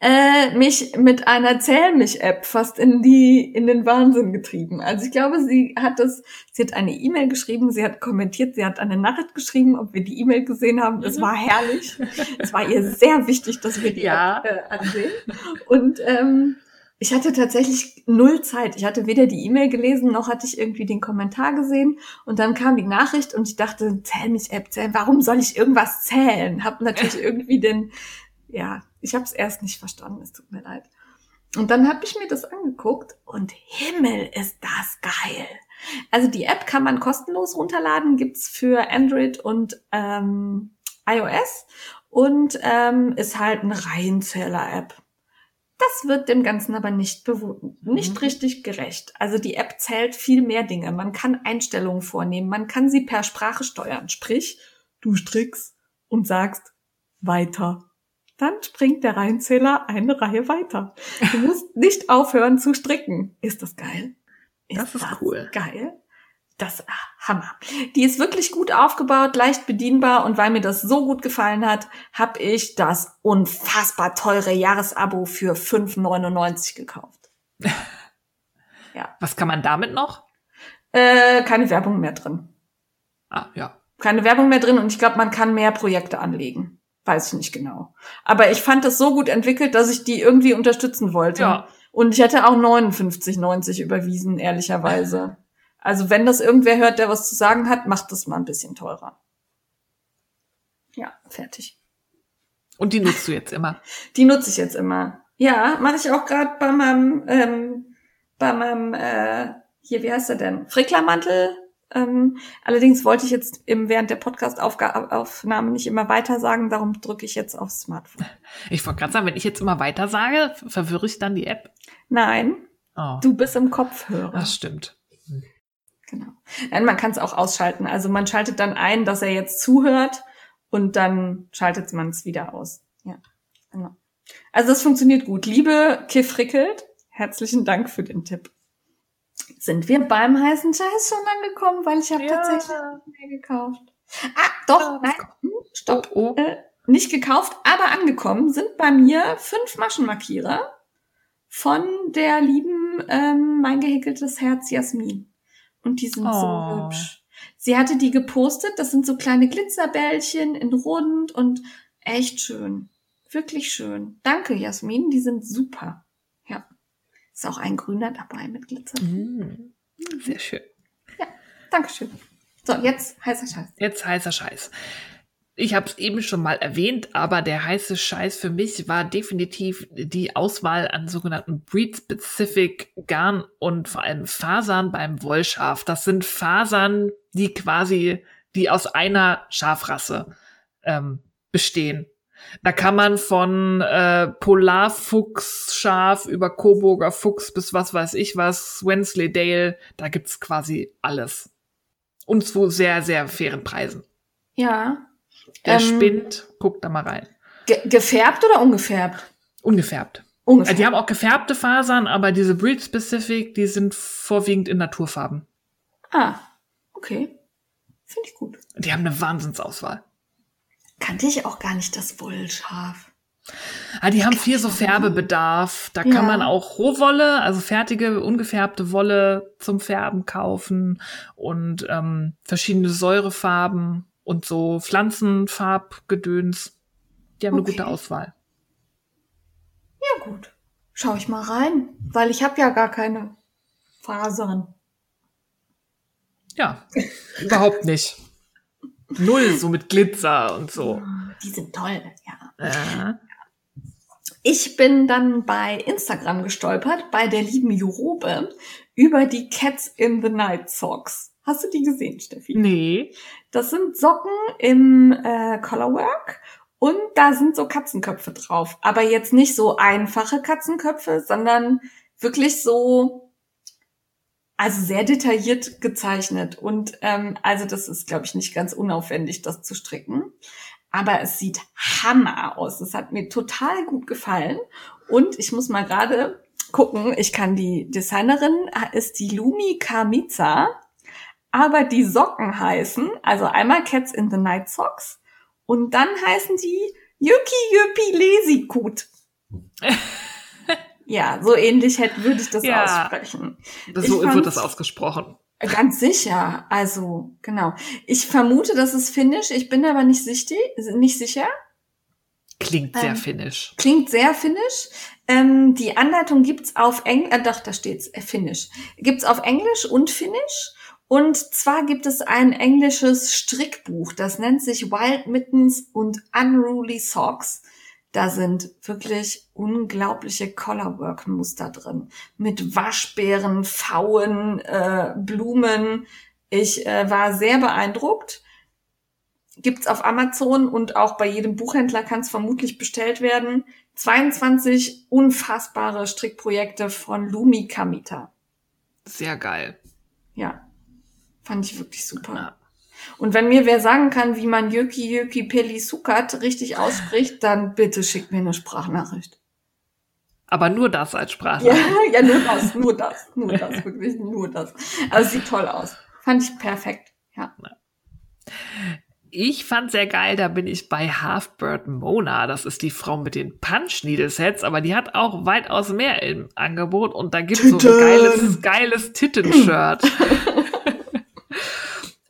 äh, mich mit einer Zählmich-App fast in die in den Wahnsinn getrieben. Also ich glaube, sie hat das, sie hat eine E-Mail geschrieben, sie hat kommentiert, sie hat eine Nachricht geschrieben, ob wir die E-Mail gesehen haben. Es Mhm. war herrlich. es war ihr sehr wichtig, dass wir die Ja. App äh, ansehen. Und ähm, ich hatte tatsächlich null Zeit. Ich hatte weder die E-Mail gelesen, noch hatte ich irgendwie den Kommentar gesehen. Und dann kam die Nachricht und ich dachte, zähl mich App, zählen. Warum soll ich irgendwas zählen? Hab natürlich irgendwie den, ja, ich habe es erst nicht verstanden. Es tut mir leid. Und dann habe ich mir das angeguckt und Himmel ist das geil. Also die App kann man kostenlos runterladen, gibt's für Android und ähm, iOS und ähm, ist halt eine Reihenzähler-App. Das wird dem Ganzen aber nicht nicht Mhm. richtig gerecht. Also die App zählt viel mehr Dinge. Man kann Einstellungen vornehmen, man kann sie per Sprache steuern. Sprich, du strickst und sagst weiter. Dann springt der Reihenzähler eine Reihe weiter. Du musst <laughs> nicht aufhören zu stricken. Ist das geil? Das ist cool. Geil. Das ah, Hammer. Die ist wirklich gut aufgebaut, leicht bedienbar und weil mir das so gut gefallen hat, habe ich das unfassbar teure Jahresabo für 5,99 gekauft. <laughs> Was kann man damit noch? Äh, keine Werbung mehr drin. Ah, ja. Keine Werbung mehr drin und ich glaube, man kann mehr Projekte anlegen. Weiß ich nicht genau. Aber ich fand das so gut entwickelt, dass ich die irgendwie unterstützen wollte. Ja. Und ich hätte auch 59,90 überwiesen, ehrlicherweise. Also wenn das irgendwer hört, der was zu sagen hat, macht das mal ein bisschen teurer. Ja, fertig. Und die nutzt du jetzt immer. <laughs> Die nutze ich jetzt immer. Ja, mache ich auch gerade bei meinem, ähm, bei meinem, äh, hier, wie heißt er denn? Fricklermantel. Ähm, allerdings wollte ich jetzt im, während der Podcast-Aufnahme nicht immer weiter sagen, darum drücke ich jetzt aufs Smartphone. Ich wollte gerade sagen, wenn ich jetzt immer weiter sage, verwirre ich dann die App. Nein, Oh, du bist im Kopfhörer. das stimmt. Genau. Nein, man kann es auch ausschalten. Also man schaltet dann ein, dass er jetzt zuhört und dann schaltet man es wieder aus. Ja, genau. Also das funktioniert gut. Liebe Kifrickelt, herzlichen Dank für den Tipp. Sind wir beim heißen Scheiß schon angekommen, weil ich habe Ja. tatsächlich mehr gekauft. Ah, doch, nein, hm, stopp. Oh, oh. Äh, nicht gekauft, aber angekommen sind bei mir fünf Maschenmarkierer von der lieben ähm, mein gehäkeltes Herz Jasmin. Und die sind Oh. so hübsch. Sie hatte die gepostet, das sind so kleine Glitzerbällchen in rund und echt schön. Wirklich schön. Danke, Jasmin, die sind super. Ja. Ist auch ein grüner dabei mit Glitzer. Mm, Sehr schön. Dankeschön. So, jetzt heißer Scheiß. Jetzt heißer Scheiß. Ich habe es eben schon mal erwähnt, aber der heiße Scheiß für mich war definitiv die Auswahl an sogenannten Breed-Specific Garn und vor allem Fasern beim Wollschaf. Das sind Fasern, die quasi, die aus einer Schafrasse ähm, bestehen. Da kann man von äh, Polarfuchsschaf über Coburger Fuchs bis was weiß ich was, Wensleydale, da gibt's quasi alles. Und zu sehr, sehr fairen Preisen. Ja. Der Ähm, spinnt, guckt da mal rein. Ge gefärbt oder ungefärbt? Ungefärbt. Ungefärbt. Äh, Die haben auch gefärbte Fasern, aber diese Breed Specific, die sind vorwiegend in Naturfarben. ah, okay. Finde ich gut. Die haben eine Wahnsinnsauswahl. Kannte ich auch gar nicht das Wollschaf. Ah, die haben viel so Färbebedarf. Da Ja. kann man auch Rohwolle, also fertige, ungefärbte Wolle zum Färben kaufen und ähm, verschiedene Säurefarben und so Pflanzenfarbgedöns. Die haben eine Okay. gute Auswahl. Ja gut. Schau ich mal rein, weil ich habe ja gar keine Fasern. Ja, überhaupt nicht. Null, so mit Glitzer und so. Die sind toll, ja. Äh, Ich bin dann bei Instagram gestolpert, bei der lieben Jurobe, über die Cats in the Night Socks. Hast du die gesehen, Steffi? Nee. Das sind Socken im äh, Colorwork und da sind so Katzenköpfe drauf. Aber jetzt nicht so einfache Katzenköpfe, sondern wirklich so, also sehr detailliert gezeichnet. Und ähm, also das ist, glaube ich, nicht ganz unaufwendig, das zu stricken. Aber es sieht Hammer aus. Es hat mir total gut gefallen. Und ich muss mal gerade gucken, ich kann die Designerin, ist die Lumi Kamiza. Aber die Socken heißen, also einmal Cats in the Night Socks und dann heißen die Yuki Yuppie Lesikut. <laughs> ja, so ähnlich hätte, würde ich das ja, aussprechen. Das, so wird das ausgesprochen. Ganz sicher. Also, genau. Ich vermute, das ist Finnisch. Ich bin aber nicht, sichtig, nicht sicher. Klingt sehr ähm, finnisch. Klingt sehr finnisch. Ähm, die Anleitung gibt's auf Englisch, äh, doch, da steht's, äh, finnisch. Gibt's auf Englisch und Finnisch. Und zwar gibt es ein englisches Strickbuch, das nennt sich Wild Mittens und Unruly Socks. Da sind wirklich unglaubliche Colorwork-Muster drin. Mit Waschbären, Pfauen, äh, Blumen. Ich äh, war sehr beeindruckt. Gibt's auf Amazon und auch bei jedem Buchhändler kann es vermutlich bestellt werden. 22 unfassbare Strickprojekte von Lumi Kamita. Sehr geil. Ja, Fand ich wirklich super. Ja. Und wenn mir wer sagen kann, wie man Jöki Jöki Peli Sukat richtig ausspricht, dann bitte schickt mir eine Sprachnachricht. Aber nur das als Sprachnachricht. Ja, <laughs> ja, nur das, nur das, nur das, wirklich nur das. Also sieht toll aus. Fand ich perfekt, ja. Ich fand sehr geil, da bin ich bei Halfbird Mona. Das ist die Frau mit den Punch Needle Sets, aber die hat auch weitaus mehr im Angebot und da gibt es so ein geiles, geiles Titten-Shirt. <laughs>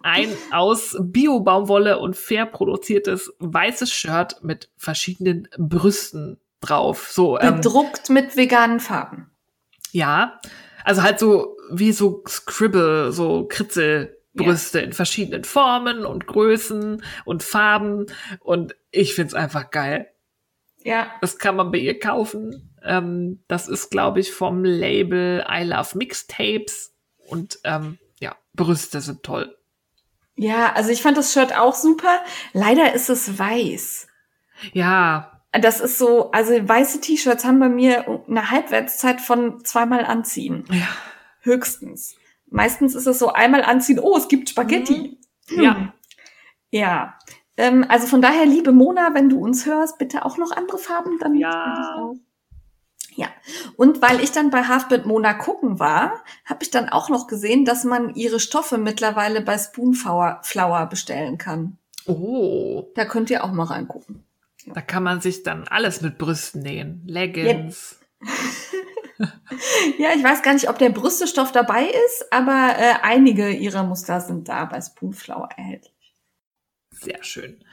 ein aus Bio-Baumwolle und fair produziertes weißes Shirt mit verschiedenen Brüsten drauf. So ähm, bedruckt mit veganen Farben. Ja, also halt so wie so Scribble, so Kritzelbrüste ja. in verschiedenen Formen und Größen und Farben und ich find's einfach geil. Ja. Das kann man bei ihr kaufen. Ähm, das ist, glaube ich, vom Label I Love Mixtapes und ähm, ja, Brüste sind toll. Ja, also ich fand das Shirt auch super. Leider ist es weiß. Ja. Das ist so, also weiße T-Shirts haben bei mir eine Halbwertszeit von zweimal anziehen. Ja. Höchstens. Meistens ist es so einmal anziehen, oh, es gibt Spaghetti. Mhm. Ja. Ja. Ähm, also von daher, liebe Mona, wenn du uns hörst, bitte auch noch andere Farben, dann ja. Ja, und weil ich dann bei Halfbit Mona gucken war, habe ich dann auch noch gesehen, dass man ihre Stoffe mittlerweile bei Spoonflower bestellen kann. Oh. Da könnt ihr auch mal reingucken. Ja. Da kann man sich dann alles mit Brüsten nähen. Leggings. Ja. <laughs> ja, ich weiß gar nicht, ob der Brüstestoff dabei ist, aber äh, einige ihrer Muster sind da bei Spoonflower erhältlich. Sehr schön.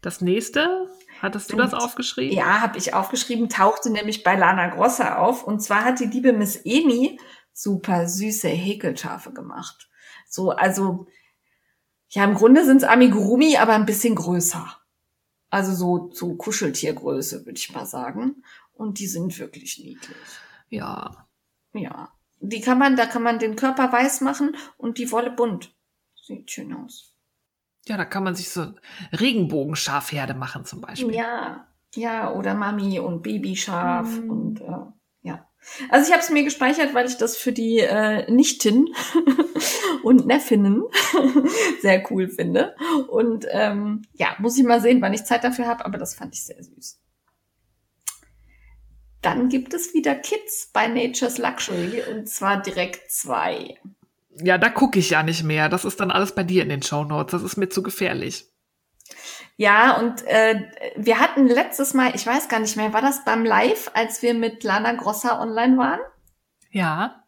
Das nächste, hattest du das aufgeschrieben? Ja, habe ich aufgeschrieben, tauchte nämlich bei Lana Grossa auf. Und zwar hat die liebe Miss Eni super süße Häkelschafe gemacht. So, also, ja, im Grunde sind es Amigurumi, aber ein bisschen größer. Also so, so Kuscheltiergröße, würde ich mal sagen. Und die sind wirklich niedlich. Ja. Ja. Die kann man, da kann man den Körper weiß machen und die Wolle bunt. Sieht schön aus. Ja, da kann man sich so Regenbogenschafherde machen zum Beispiel. Ja, ja, oder Mami und Babyschaf mm. und äh, ja. Also ich habe es mir gespeichert, weil ich das für die äh, Nichten <laughs> und Neffinnen <laughs> sehr cool finde. Und ähm, ja, muss ich mal sehen, wann ich Zeit dafür habe, aber das fand ich sehr süß. Dann gibt es wieder Kids bei Nature's Luxury und zwar direkt zwei. Ja, da gucke ich ja nicht mehr. Das ist dann alles bei dir in den Show Notes. Das ist mir zu gefährlich. Ja, und äh, wir hatten letztes Mal, ich weiß gar nicht mehr, war das beim Live, als wir mit Lana Grossa online waren? Ja.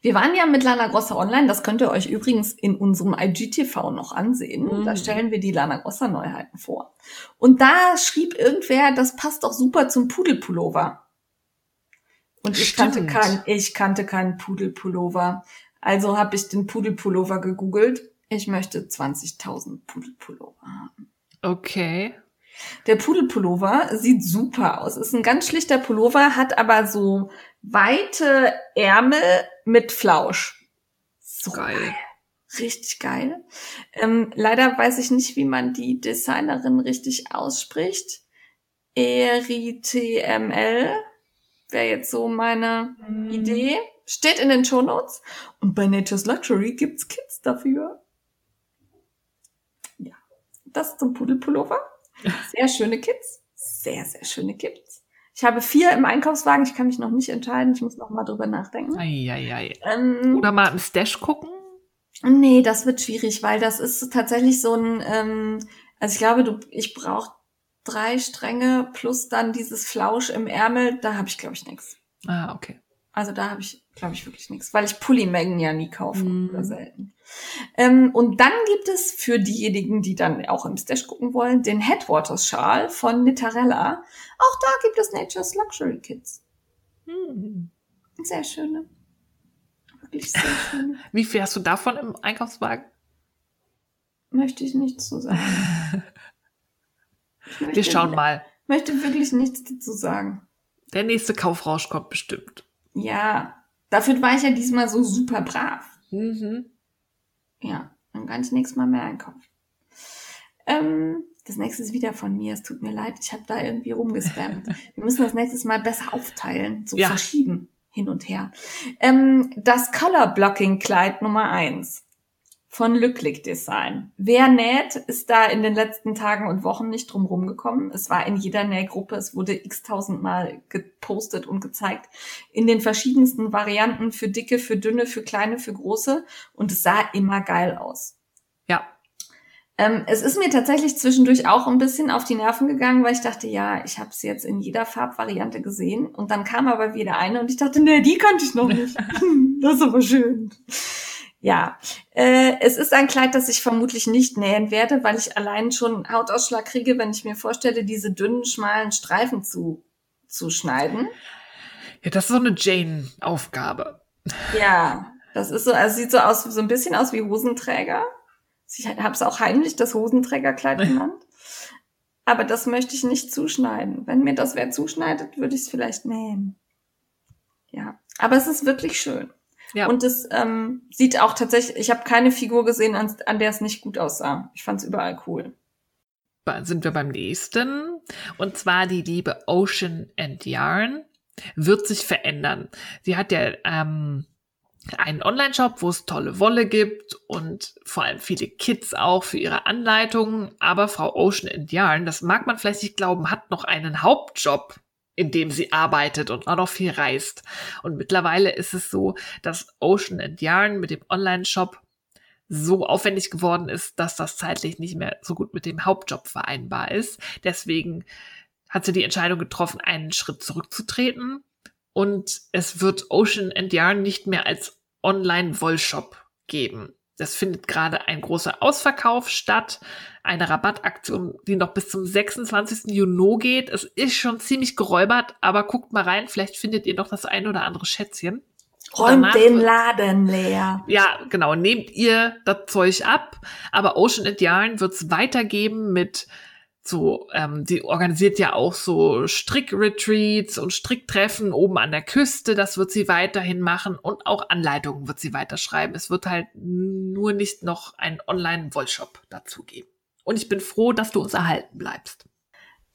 Wir waren ja mit Lana Grossa online, das könnt ihr euch übrigens in unserem IGTV noch ansehen. Mhm. Da stellen wir die Lana Grossa Neuheiten vor. Und da schrieb irgendwer, das passt doch super zum Pudelpullover. Und ich kannte, kein, ich kannte keinen Pudelpullover. Also habe ich den Pudelpullover gegoogelt. Ich möchte 20.000 Pudelpullover haben. Okay. Der Pudelpullover sieht super aus. Ist ein ganz schlichter Pullover, hat aber so weite Ärmel mit Flausch. So geil. geil. Richtig geil. Ähm, leider weiß ich nicht, wie man die Designerin richtig ausspricht. ERITML wäre jetzt so meine mm. Idee. Steht in den Show Notes. Und bei Nature's Luxury gibt's Kits dafür. Ja, das zum Pudelpullover. <laughs> Sehr schöne Kits. Sehr, sehr schöne Kits. Ich habe vier im Einkaufswagen. Ich kann mich noch nicht entscheiden. Ich muss noch mal drüber nachdenken. Ei, ei, ei. Ähm, Oder mal im Stash gucken. Nee, das wird schwierig, weil das ist tatsächlich so ein, ähm, also ich glaube, du, ich brauche drei Stränge plus dann dieses Flausch im Ärmel, da habe ich, glaube ich, nichts. Ah, okay. Also da habe ich, glaube ich, wirklich nichts, weil ich Pullimengen ja nie kaufe mm. oder selten. Ähm, und dann gibt es für diejenigen, die dann auch im Stash gucken wollen, den Headwaters Schal von Nittarella. Auch da gibt es Nature's Luxury Kits. Mm. Sehr schöne. Wirklich sehr <laughs> schön. Wie viel hast du davon im Einkaufswagen? Möchte ich nichts zu sagen. <laughs> Wir schauen mal. Möchte wirklich nichts dazu sagen. Der nächste Kaufrausch kommt bestimmt. Ja, dafür war ich ja diesmal so super brav. Mhm. Ja, dann kann ich nächstes Mal mehr einkaufen. Ähm, das nächste ist wieder von mir. Es tut mir leid, ich habe da irgendwie rumgespammt. <laughs> Wir müssen das nächstes Mal besser aufteilen, so ja. verschieben hin und her. Ähm, das Color Blocking Kleid Nummer eins von Lücklich Design. Wer näht, ist da in den letzten Tagen und Wochen nicht drum rumgekommen. Es war in jeder Nähgruppe, es wurde x tausendmal gepostet und gezeigt. In den verschiedensten Varianten für dicke, für dünne, für kleine, für große. Und es sah immer geil aus. Ja. Ähm, es ist mir tatsächlich zwischendurch auch ein bisschen auf die Nerven gegangen, weil ich dachte, ja, ich habe es jetzt in jeder Farbvariante gesehen. Und dann kam aber wieder eine und ich dachte, nee, die kannte ich noch nicht. <laughs> das ist aber schön. Ja, äh, es ist ein Kleid, das ich vermutlich nicht nähen werde, weil ich allein schon Hautausschlag kriege, wenn ich mir vorstelle, diese dünnen, schmalen Streifen zu, zu schneiden. Ja, das ist so eine Jane-Aufgabe. Ja, das ist so, also sieht so aus, so ein bisschen aus wie Hosenträger. Ich habe es auch heimlich das Hosenträgerkleid genannt. Aber das möchte ich nicht zuschneiden. Wenn mir das wer zuschneidet, würde ich es vielleicht nähen. Ja, aber es ist wirklich schön. Ja. Und es ähm, sieht auch tatsächlich, ich habe keine Figur gesehen, an, an der es nicht gut aussah. Ich fand es überall cool. Sind wir beim nächsten. Und zwar die liebe Ocean and Yarn wird sich verändern. Sie hat ja ähm, einen Online-Shop, wo es tolle Wolle gibt und vor allem viele Kits auch für ihre Anleitungen. Aber Frau Ocean and Yarn, das mag man vielleicht nicht glauben, hat noch einen Hauptjob in dem sie arbeitet und auch noch viel reist. Und mittlerweile ist es so, dass Ocean and Yarn mit dem Online-Shop so aufwendig geworden ist, dass das zeitlich nicht mehr so gut mit dem Hauptjob vereinbar ist. Deswegen hat sie die Entscheidung getroffen, einen Schritt zurückzutreten. Und es wird Ocean and Yarn nicht mehr als Online-Wollshop geben. Es findet gerade ein großer Ausverkauf statt, eine Rabattaktion, die noch bis zum 26. Juni geht. Es ist schon ziemlich geräubert, aber guckt mal rein, vielleicht findet ihr noch das ein oder andere Schätzchen. Räumt den Laden leer. Ja, genau. Nehmt ihr das Zeug ab. Aber Ocean and Yarn wird es weitergeben mit so, ähm, die organisiert ja auch so Strickretreats und Stricktreffen oben an der Küste. Das wird sie weiterhin machen und auch Anleitungen wird sie weiterschreiben. Es wird halt nur nicht noch einen Online-Wollshop dazu geben. Und ich bin froh, dass du uns erhalten bleibst.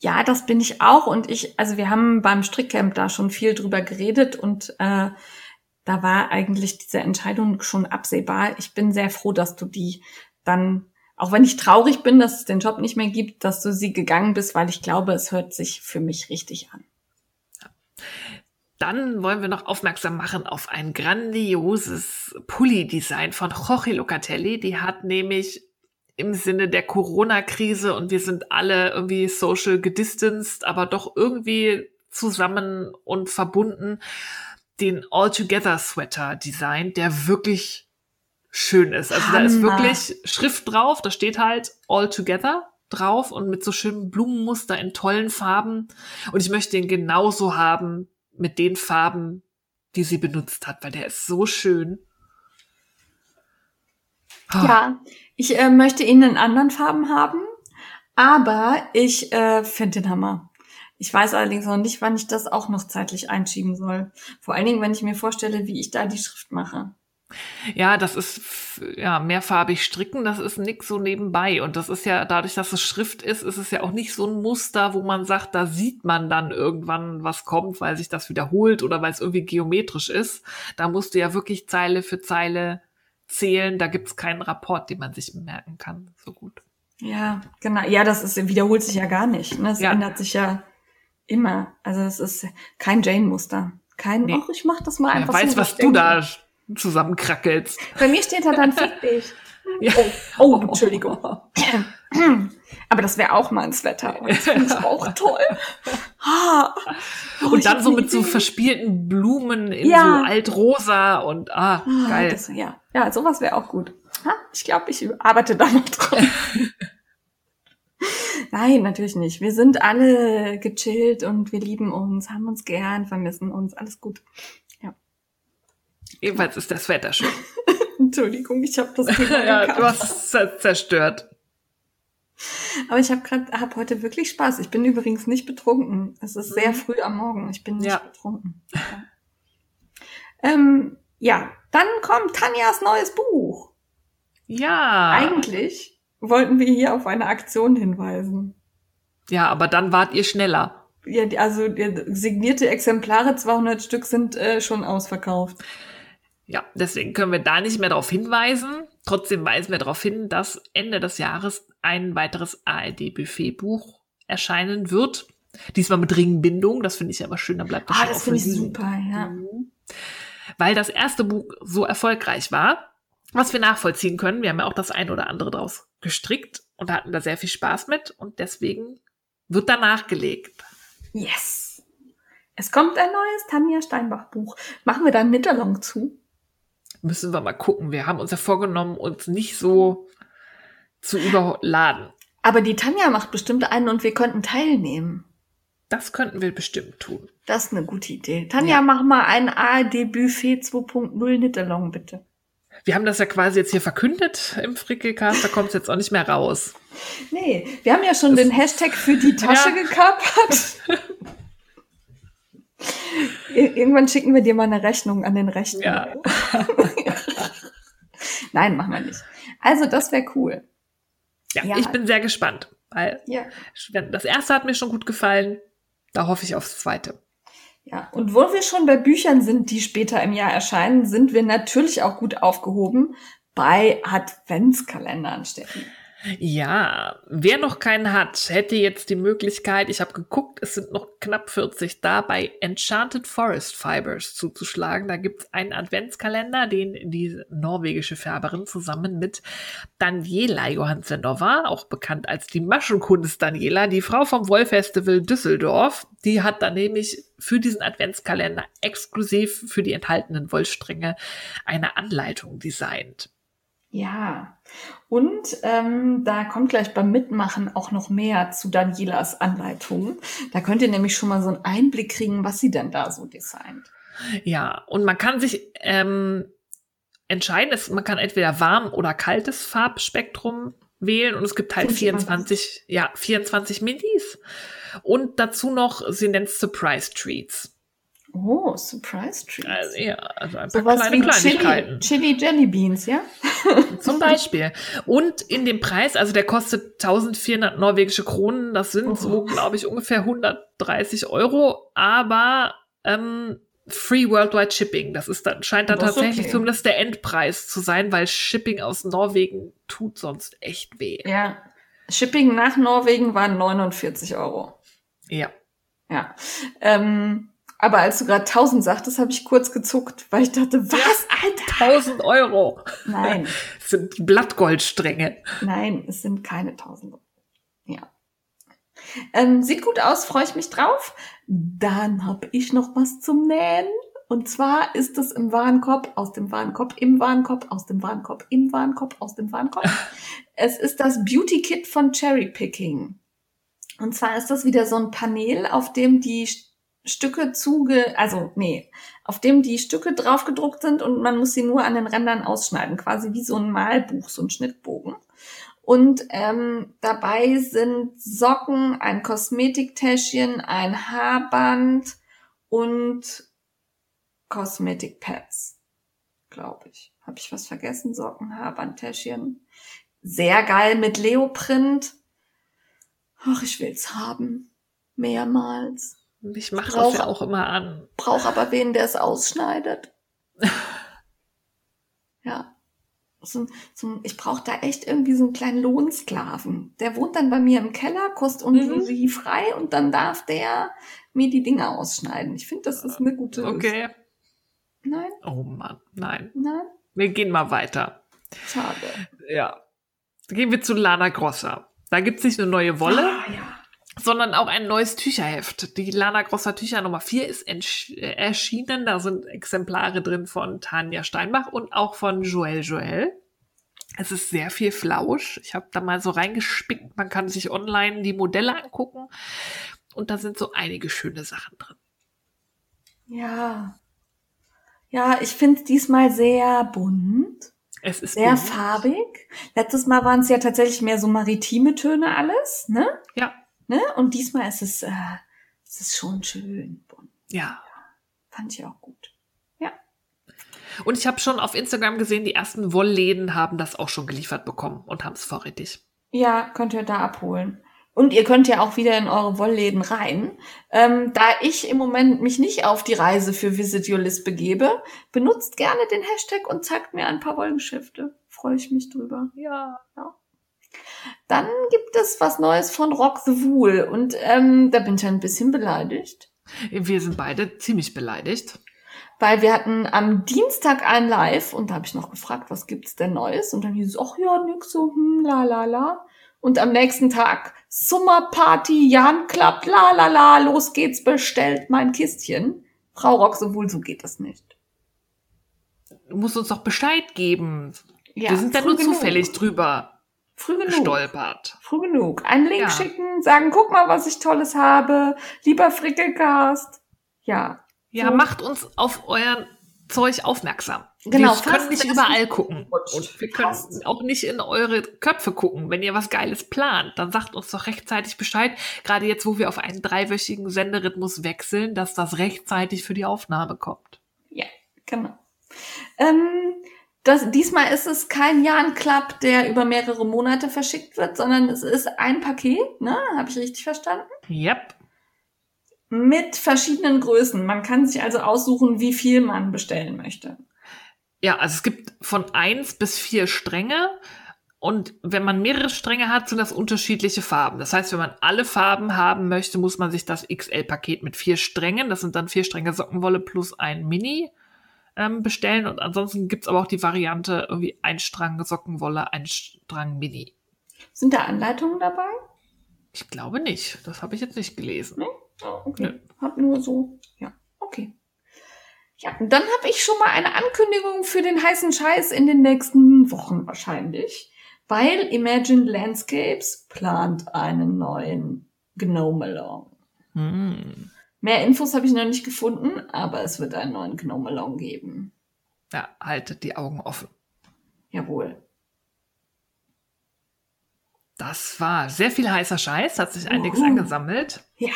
Ja, das bin ich auch. Und ich, also wir haben beim Strickcamp da schon viel drüber geredet und äh, da war eigentlich diese Entscheidung schon absehbar. Ich bin sehr froh, dass du die dann auch wenn ich traurig bin, dass es den Job nicht mehr gibt, dass du sie gegangen bist, weil ich glaube, es hört sich für mich richtig an. Dann wollen wir noch aufmerksam machen auf ein grandioses Pulli-Design von Jorge Locatelli. Die hat nämlich im Sinne der Corona-Krise und wir sind alle irgendwie social gedistanced, aber doch irgendwie zusammen und verbunden den All-Together-Sweater designt, der wirklich schön ist. Also Hammer. da ist wirklich Schrift drauf, da steht halt All Together drauf und mit so schönen Blumenmuster in tollen Farben. Und ich möchte den genauso haben mit den Farben, die sie benutzt hat, weil der ist so schön. Oh. Ja, ich äh, möchte ihn in anderen Farben haben, Aber ich äh, finde den Hammer. Ich weiß allerdings noch nicht, wann ich das auch noch zeitlich einschieben soll. Vor allen Dingen, wenn ich mir vorstelle, wie ich da die Schrift mache. Ja, das ist ja mehrfarbig stricken, das ist nix so nebenbei. Und das ist ja, dadurch, dass es Schrift ist, ist es ja auch nicht so ein Muster, wo man sagt, da sieht man dann irgendwann, was kommt, weil sich das wiederholt oder weil es irgendwie geometrisch ist. Da musst du ja wirklich Zeile für Zeile zählen. Da gibt's keinen Rapport, den man sich merken kann. So gut. Ja, genau. Ja, das ist, wiederholt sich ja gar nicht. Ne? Es Ja. ändert sich ja immer. Also es ist kein Jane-Muster. Kein, Nee. ach, ich mach das mal einfach weiß, so. was du denke. da zusammenkrackelst. Bei mir steht da dann fick dich. <laughs> Oh, oh, Entschuldigung. <clears throat> Aber das wäre auch mal ein Sweater. Und <laughs> das finde ich auch toll. Ah. Oh, Und dann so mit so Idee. verschpielten Blumen in Ja. so altrosa und ah, Ah, geil. Das, ja. ja, sowas wäre auch gut. Ha, ich glaube, ich arbeite da noch dran. <laughs> Nein, natürlich nicht. Wir sind alle gechillt und wir lieben uns, haben uns gern, vermissen uns, alles gut. Jedenfalls ist das Wetter schön. <laughs> Entschuldigung, ich habe das <laughs> Thema ja, du hast zerstört. Aber ich habe gerade, hab heute wirklich Spaß. Ich bin übrigens nicht betrunken. Es ist sehr Mhm. früh am Morgen. Ich bin nicht Ja. betrunken. Ja. Ähm, ja, dann kommt Tanjas neues Buch. Ja. Eigentlich wollten wir hier auf eine Aktion hinweisen. Ja, aber dann wart ihr schneller. Ja, also signierte Exemplare, 200 Stück sind äh, schon ausverkauft. Ja, deswegen können wir da nicht mehr darauf hinweisen. Trotzdem weisen wir darauf hin, dass Ende des Jahres ein weiteres ARD-Buffet-Buch erscheinen wird. Diesmal mit Ringbindung. Das finde ich aber schön. Da bleibt das Ah, das finde ich super, ja. Mhm. Weil das erste Buch so erfolgreich war, was wir nachvollziehen können. Wir haben ja auch das ein oder andere draus gestrickt und hatten da sehr viel Spaß mit und deswegen wird da nachgelegt. Yes. Es kommt ein neues Tanja Steinbach Buch. Machen wir da einen Knitterlong zu? Müssen wir mal gucken. Wir haben uns ja vorgenommen, uns nicht so zu überladen. Aber die Tanja macht bestimmt einen und wir könnten teilnehmen. Das könnten wir bestimmt tun. Das ist eine gute Idee. Tanja, Ja. mach mal einen ARD Buffet 2.0 Knitterlong, bitte. Wir haben das ja quasi jetzt hier verkündet im Frickelcast, da kommt es jetzt auch nicht mehr raus. Nee, wir haben ja schon den Hashtag für die Tasche Ja. gekapert. <laughs> Ir- Irgendwann schicken wir dir mal eine Rechnung an den Rechten. Ja. <laughs> Nein, machen wir nicht. Also, das wäre cool. Ja, Ja. ich bin sehr gespannt, weil Ja. das erste hat mir schon gut gefallen. Da hoffe ich aufs zweite. Ja, und wo wir schon bei Büchern sind, die später im Jahr erscheinen, sind wir natürlich auch gut aufgehoben bei Adventskalendern, Steffi. Ja, wer noch keinen hat, hätte jetzt die Möglichkeit, ich habe geguckt, es sind noch knapp 40 da, bei Enchanted Forest Fibers zuzuschlagen. Da gibt's einen Adventskalender, den die norwegische Färberin zusammen mit Daniela Johansenova, auch bekannt als die Maschenkunst Daniela, die Frau vom Wollfestival Düsseldorf, die hat dann nämlich für diesen Adventskalender exklusiv für die enthaltenen Wollstränge eine Anleitung designt. Ja, und ähm, da kommt gleich beim Mitmachen auch noch mehr zu Danielas Anleitung. Da könnt ihr nämlich schon mal so einen Einblick kriegen, was sie denn da so designt. Ja, und man kann sich ähm, entscheiden, es, man kann entweder warm oder kaltes Farbspektrum wählen und es gibt halt Finde ich immer 24, ja, 24 Minis. Und dazu noch, sie nennt es Surprise Treats. Oh, Surprise Treats. Also, ja, also ein paar Sowas kleine Kleinigkeiten. Chili, Chili Jelly Beans, ja? <laughs> Zum Beispiel. Und in dem Preis, also der kostet 1400 norwegische Kronen, das sind so, Oh. glaube ich, ungefähr 130 Euro, aber ähm, Free Worldwide Shipping. Das ist dann, scheint dann Das ist tatsächlich okay. zumindest der Endpreis zu sein, weil Shipping aus Norwegen tut sonst echt weh. Ja. Shipping nach Norwegen waren 49 Euro. Ja. Ja. Ähm, aber als du gerade 1000 sagtest, habe ich kurz gezuckt, weil ich dachte, was, Alter? 1000 Euro. Nein, Das <laughs> sind Blattgoldstränge. nein, es sind keine 1000 Euro. Ja. Ähm, sieht gut aus, freue ich mich drauf. Dann habe ich noch was zum Nähen. Und zwar ist es im Warenkorb, aus dem Warenkorb, im Warenkorb, aus dem Warenkorb, im Warenkorb, aus dem Warenkorb. <laughs> es ist das Beauty Kit von Cherry Picking. Und zwar ist das wieder so ein Panel, auf dem die Stücke zuge, also nee, auf dem die Stücke draufgedruckt sind und man muss sie nur an den Rändern ausschneiden, quasi wie so ein Malbuch, so ein Schnittbogen. Und ähm, dabei sind Socken, ein Kosmetiktäschchen, ein Haarband und Kosmetikpads, glaube ich. Habe ich was vergessen? Socken, Haarband, Täschchen. Sehr geil mit Leoprint. Ach, ich will's haben. Mehrmals. Ich mache das ja auch immer an. Brauch aber wen, der es ausschneidet. <laughs> ja. So, so, ich brauche da echt irgendwie so einen kleinen Lohnsklaven. Der wohnt dann bei mir im Keller, kostet irgendwie mhm. frei und dann darf der mir die Dinge ausschneiden. Ich finde, das ist eine gute Okay. Lösung. Nein? Oh Mann, nein. Nein? Wir gehen mal weiter. Schade. Ja. Gehen wir zu Lana Grossa. Da gibt's nicht eine neue Wolle, Ah, ja. Sondern auch ein neues Tücherheft. Die Lana Grossa Tücher Nummer 4 ist äh, erschienen. Da sind Exemplare drin von Tanja Steinbach und auch von Joel Joel. Es ist sehr viel Flausch. Ich habe da mal so reingespickt. Man kann sich online die Modelle angucken. Und da sind so einige schöne Sachen drin. Ja. Ja, ich finde es diesmal sehr bunt, Es ist sehr bunt. farbig. Letztes Mal waren es ja tatsächlich mehr so maritime Töne alles, ne? Ja, ne? Und diesmal ist es, äh, es ist schon schön bunt. ja. Fand ich auch gut. Ja. Und ich habe schon auf Instagram gesehen, die ersten Wollläden haben das auch schon geliefert bekommen und haben es vorrätig. Ja, könnt ihr da abholen. Und ihr könnt ja auch wieder in eure Wollläden rein. Ähm, da ich im Moment mich nicht auf die Reise für Visit Your List begebe, benutzt gerne den Hashtag und zeigt mir ein paar Wollgeschäfte. Freue ich mich drüber. Ja. Dann gibt es was Neues von Rock the Wool und ähm, da bin ich ein bisschen beleidigt, Wir sind beide ziemlich beleidigt. weil wir hatten am Dienstag ein Live und da habe ich noch gefragt, was gibt's denn Neues? Und dann hieß es, ach ja, nix so, hm, la la la. Und am nächsten Tag Summer Party, Jan Club, la la la, los geht's, bestellt mein Kistchen. Frau Rock Wool, so geht das nicht. Du musst uns doch Bescheid geben. Ja, Wir sind da nur genug. zufällig drüber Früh genug. gestolpert. Früh genug. Einen Link Ja. schicken, sagen, guck mal, was ich Tolles habe. Lieber Frickelcast. Ja. Ja, So. macht uns auf euer Zeug aufmerksam. Genau, wir können nicht überall gucken. Und wir können auch nicht in eure Köpfe gucken. Wenn ihr was Geiles plant, dann sagt uns doch rechtzeitig Bescheid. Gerade jetzt, wo wir auf einen dreiwöchigen Senderhythmus wechseln, dass das rechtzeitig für die Aufnahme kommt. Ja, genau. Ähm, das, diesmal ist es kein Jan Club, der über mehrere Monate verschickt wird, sondern es ist ein Paket, ne? Habe ich richtig verstanden? Yep. Mit verschiedenen Größen. Man kann sich also aussuchen, wie viel man bestellen möchte. Ja, also es gibt von eins bis vier Stränge. Und wenn man mehrere Stränge hat, sind das unterschiedliche Farben. Das heißt, wenn man alle Farben haben möchte, muss man sich das XL-Paket mit vier Strängen, das sind dann vier Stränge Sockenwolle plus ein Mini, ähm, bestellen. Und ansonsten gibt's aber auch die Variante irgendwie ein Strang Sockenwolle, ein Strang Mini. Sind da Anleitungen dabei? Ich glaube nicht. Das habe ich jetzt nicht gelesen. Oh, okay. Nö. Hab nur so, ja, okay. Ja, und dann habe ich schon mal eine Ankündigung für den heißen Scheiß in den nächsten Wochen wahrscheinlich, weil Imagine Landscapes plant einen neuen Gnome Along. Hm. Mehr Infos habe ich noch nicht gefunden, aber es wird einen neuen Gnome Along geben. Ja, haltet die Augen offen. Jawohl. Das war sehr viel heißer Scheiß, hat sich einiges Uhu. angesammelt. Ja,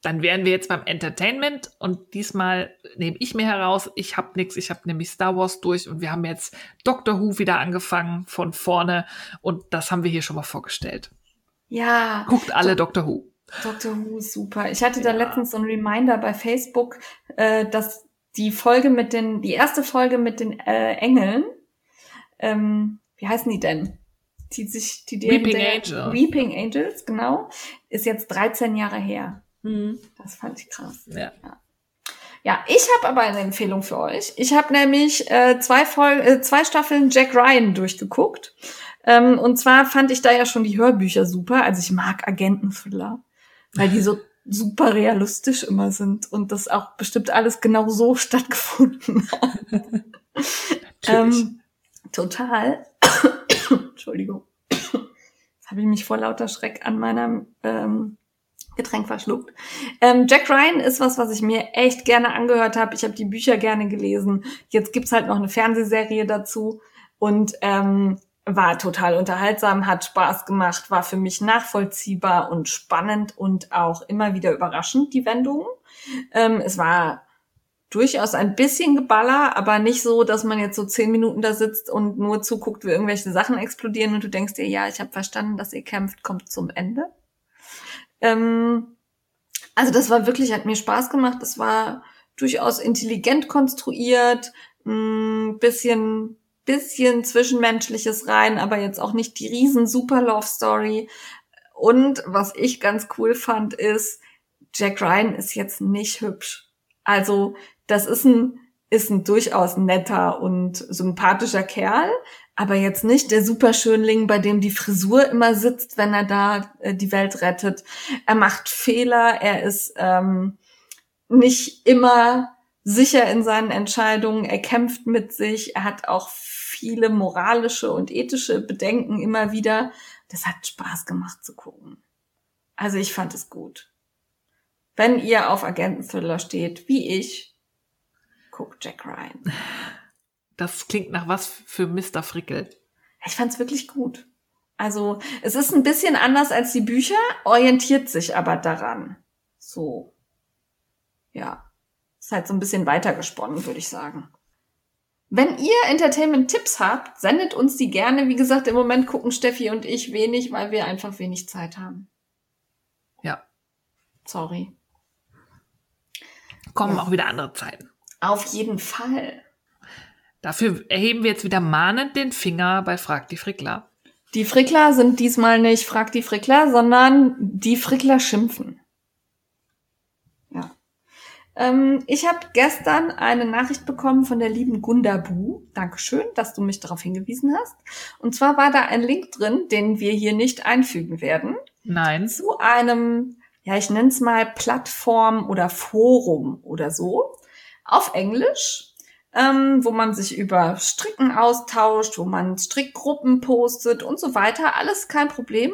Dann wären wir jetzt beim Entertainment und diesmal nehme ich mir heraus, ich habe nichts, ich habe nämlich Star Wars durch und wir haben jetzt Doctor Who wieder angefangen von vorne und das haben wir hier schon mal vorgestellt. ja. Guckt alle Doctor Who. Dr. Who ist super. Ich hatte da letztens so einen Reminder bei Facebook, äh, dass die Folge mit den, die erste Folge mit den äh, Engeln, ähm, wie heißen die denn? Die sich, die die Weeping Angels. Weeping Angels, genau, ist jetzt 13 Jahre her. Das fand ich krass. Ja. Ja, ich habe aber eine Empfehlung für euch. Ich habe nämlich äh, zwei, Fol äh, zwei Staffeln Jack Ryan durchgeguckt. Ähm, und zwar fand ich da ja schon die Hörbücher super. Also ich mag Agenten-Thriller, weil die so super realistisch immer sind und das auch bestimmt alles genau so <laughs> stattgefunden hat. Ähm, total. <coughs> Entschuldigung. Jetzt habe ich mich vor lauter Schreck an meinem ähm, Getränk verschluckt. Ähm, Jack Ryan ist was, was ich mir echt gerne angehört habe. Ich habe die Bücher gerne gelesen. Jetzt gibt's halt noch eine Fernsehserie dazu. Und ähm, war total unterhaltsam, hat Spaß gemacht, war für mich nachvollziehbar und spannend und auch immer wieder überraschend, die Wendungen. Ähm, es war durchaus ein bisschen Geballer, aber nicht so, dass man jetzt so zehn Minuten da sitzt und nur zuguckt, wie irgendwelche Sachen explodieren und du denkst dir, ja, ich habe verstanden, dass ihr kämpft, kommt zum Ende. Ähm, also das war wirklich, hat mir Spaß gemacht. Das war durchaus intelligent konstruiert, ein bisschen bisschen Zwischenmenschliches rein, aber jetzt auch nicht die riesen Super Love Story. Und was ich ganz cool fand, ist, Jack Ryan ist jetzt nicht hübsch. Also, das ist ein, ist ein durchaus netter und sympathischer Kerl, aber jetzt nicht der Superschönling, bei dem die Frisur immer sitzt, wenn er da äh, die Welt rettet. Er macht Fehler, er ist ähm, nicht immer sicher in seinen Entscheidungen, er kämpft mit sich, er hat auch viele moralische und ethische Bedenken immer wieder. Das hat Spaß gemacht zu gucken. Also ich fand es gut. Wenn ihr auf Agenten-Thriller steht, wie ich, guckt Jack Ryan. Das klingt nach was für Mr. Frickel. Ich fand's wirklich gut. Also, es ist ein bisschen anders als die Bücher, orientiert sich aber daran. So. Ja. Ist halt so ein bisschen weitergesponnen, würde ich sagen. Wenn ihr Entertainment-Tipps habt, sendet uns die gerne. Wie gesagt, im Moment gucken Steffi und ich wenig, weil wir einfach wenig Zeit haben. Ja. Sorry. Kommen ja. auch wieder andere Zeiten. Auf jeden Fall. Dafür erheben wir jetzt wieder mahnend den Finger bei Frag die Frickler. Die Frickler sind diesmal nicht Frag die Frickler, sondern die Frickler schimpfen. Ähm, ich habe gestern eine Nachricht bekommen von der lieben Gunda Bu. Dankeschön, dass du mich darauf hingewiesen hast. Und zwar war da ein Link drin, den wir hier nicht einfügen werden. Nein. Zu einem, ja, ich nenne es mal Plattform oder Forum oder so. Auf Englisch, ähm, wo man sich über Stricken austauscht, wo man Strickgruppen postet und so weiter. Alles kein Problem.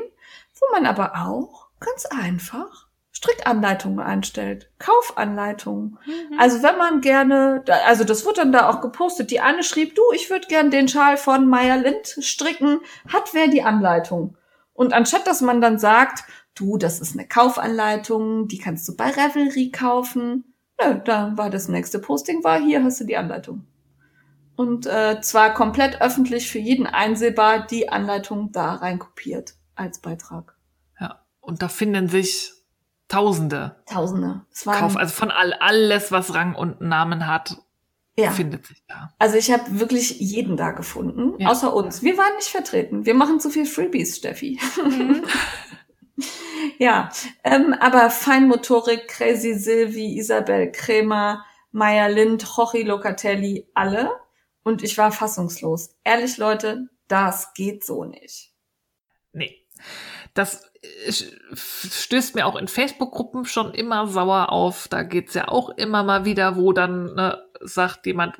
Wo man aber auch ganz einfach Strickanleitungen einstellt, Kaufanleitungen. Mhm. Also wenn man gerne, also das wird dann da auch gepostet. Die eine schrieb, du, ich würde gern den Schal von Meyer Lind stricken, hat wer die Anleitung. Und anstatt dass man dann sagt, du, das ist eine Kaufanleitung, die kannst du bei Revelry kaufen. Nö, da war das nächste Posting, war hier hast du die Anleitung. Und äh, zwar komplett öffentlich für jeden einsehbar die Anleitung da reinkopiert als Beitrag. Ja, und da finden sich Tausende. Tausende. Es waren, Kauf, also von all, alles, was Rang und Namen hat, ja. findet sich da. Also ich habe wirklich jeden da gefunden, ja. außer uns. Wir waren nicht vertreten. Wir machen zu viel Freebies, Steffi. Mhm. <laughs> ja, ähm, aber Feinmotorik, Crazy Sylvie, Isabel Krämer, Maya Lind, Jorge Locatelli, alle. Und ich war fassungslos. Ehrlich, Leute, das geht so nicht. Nee. Das stößt mir auch in Facebook-Gruppen schon immer sauer auf. Da geht's ja auch immer mal wieder, wo dann ne, sagt jemand,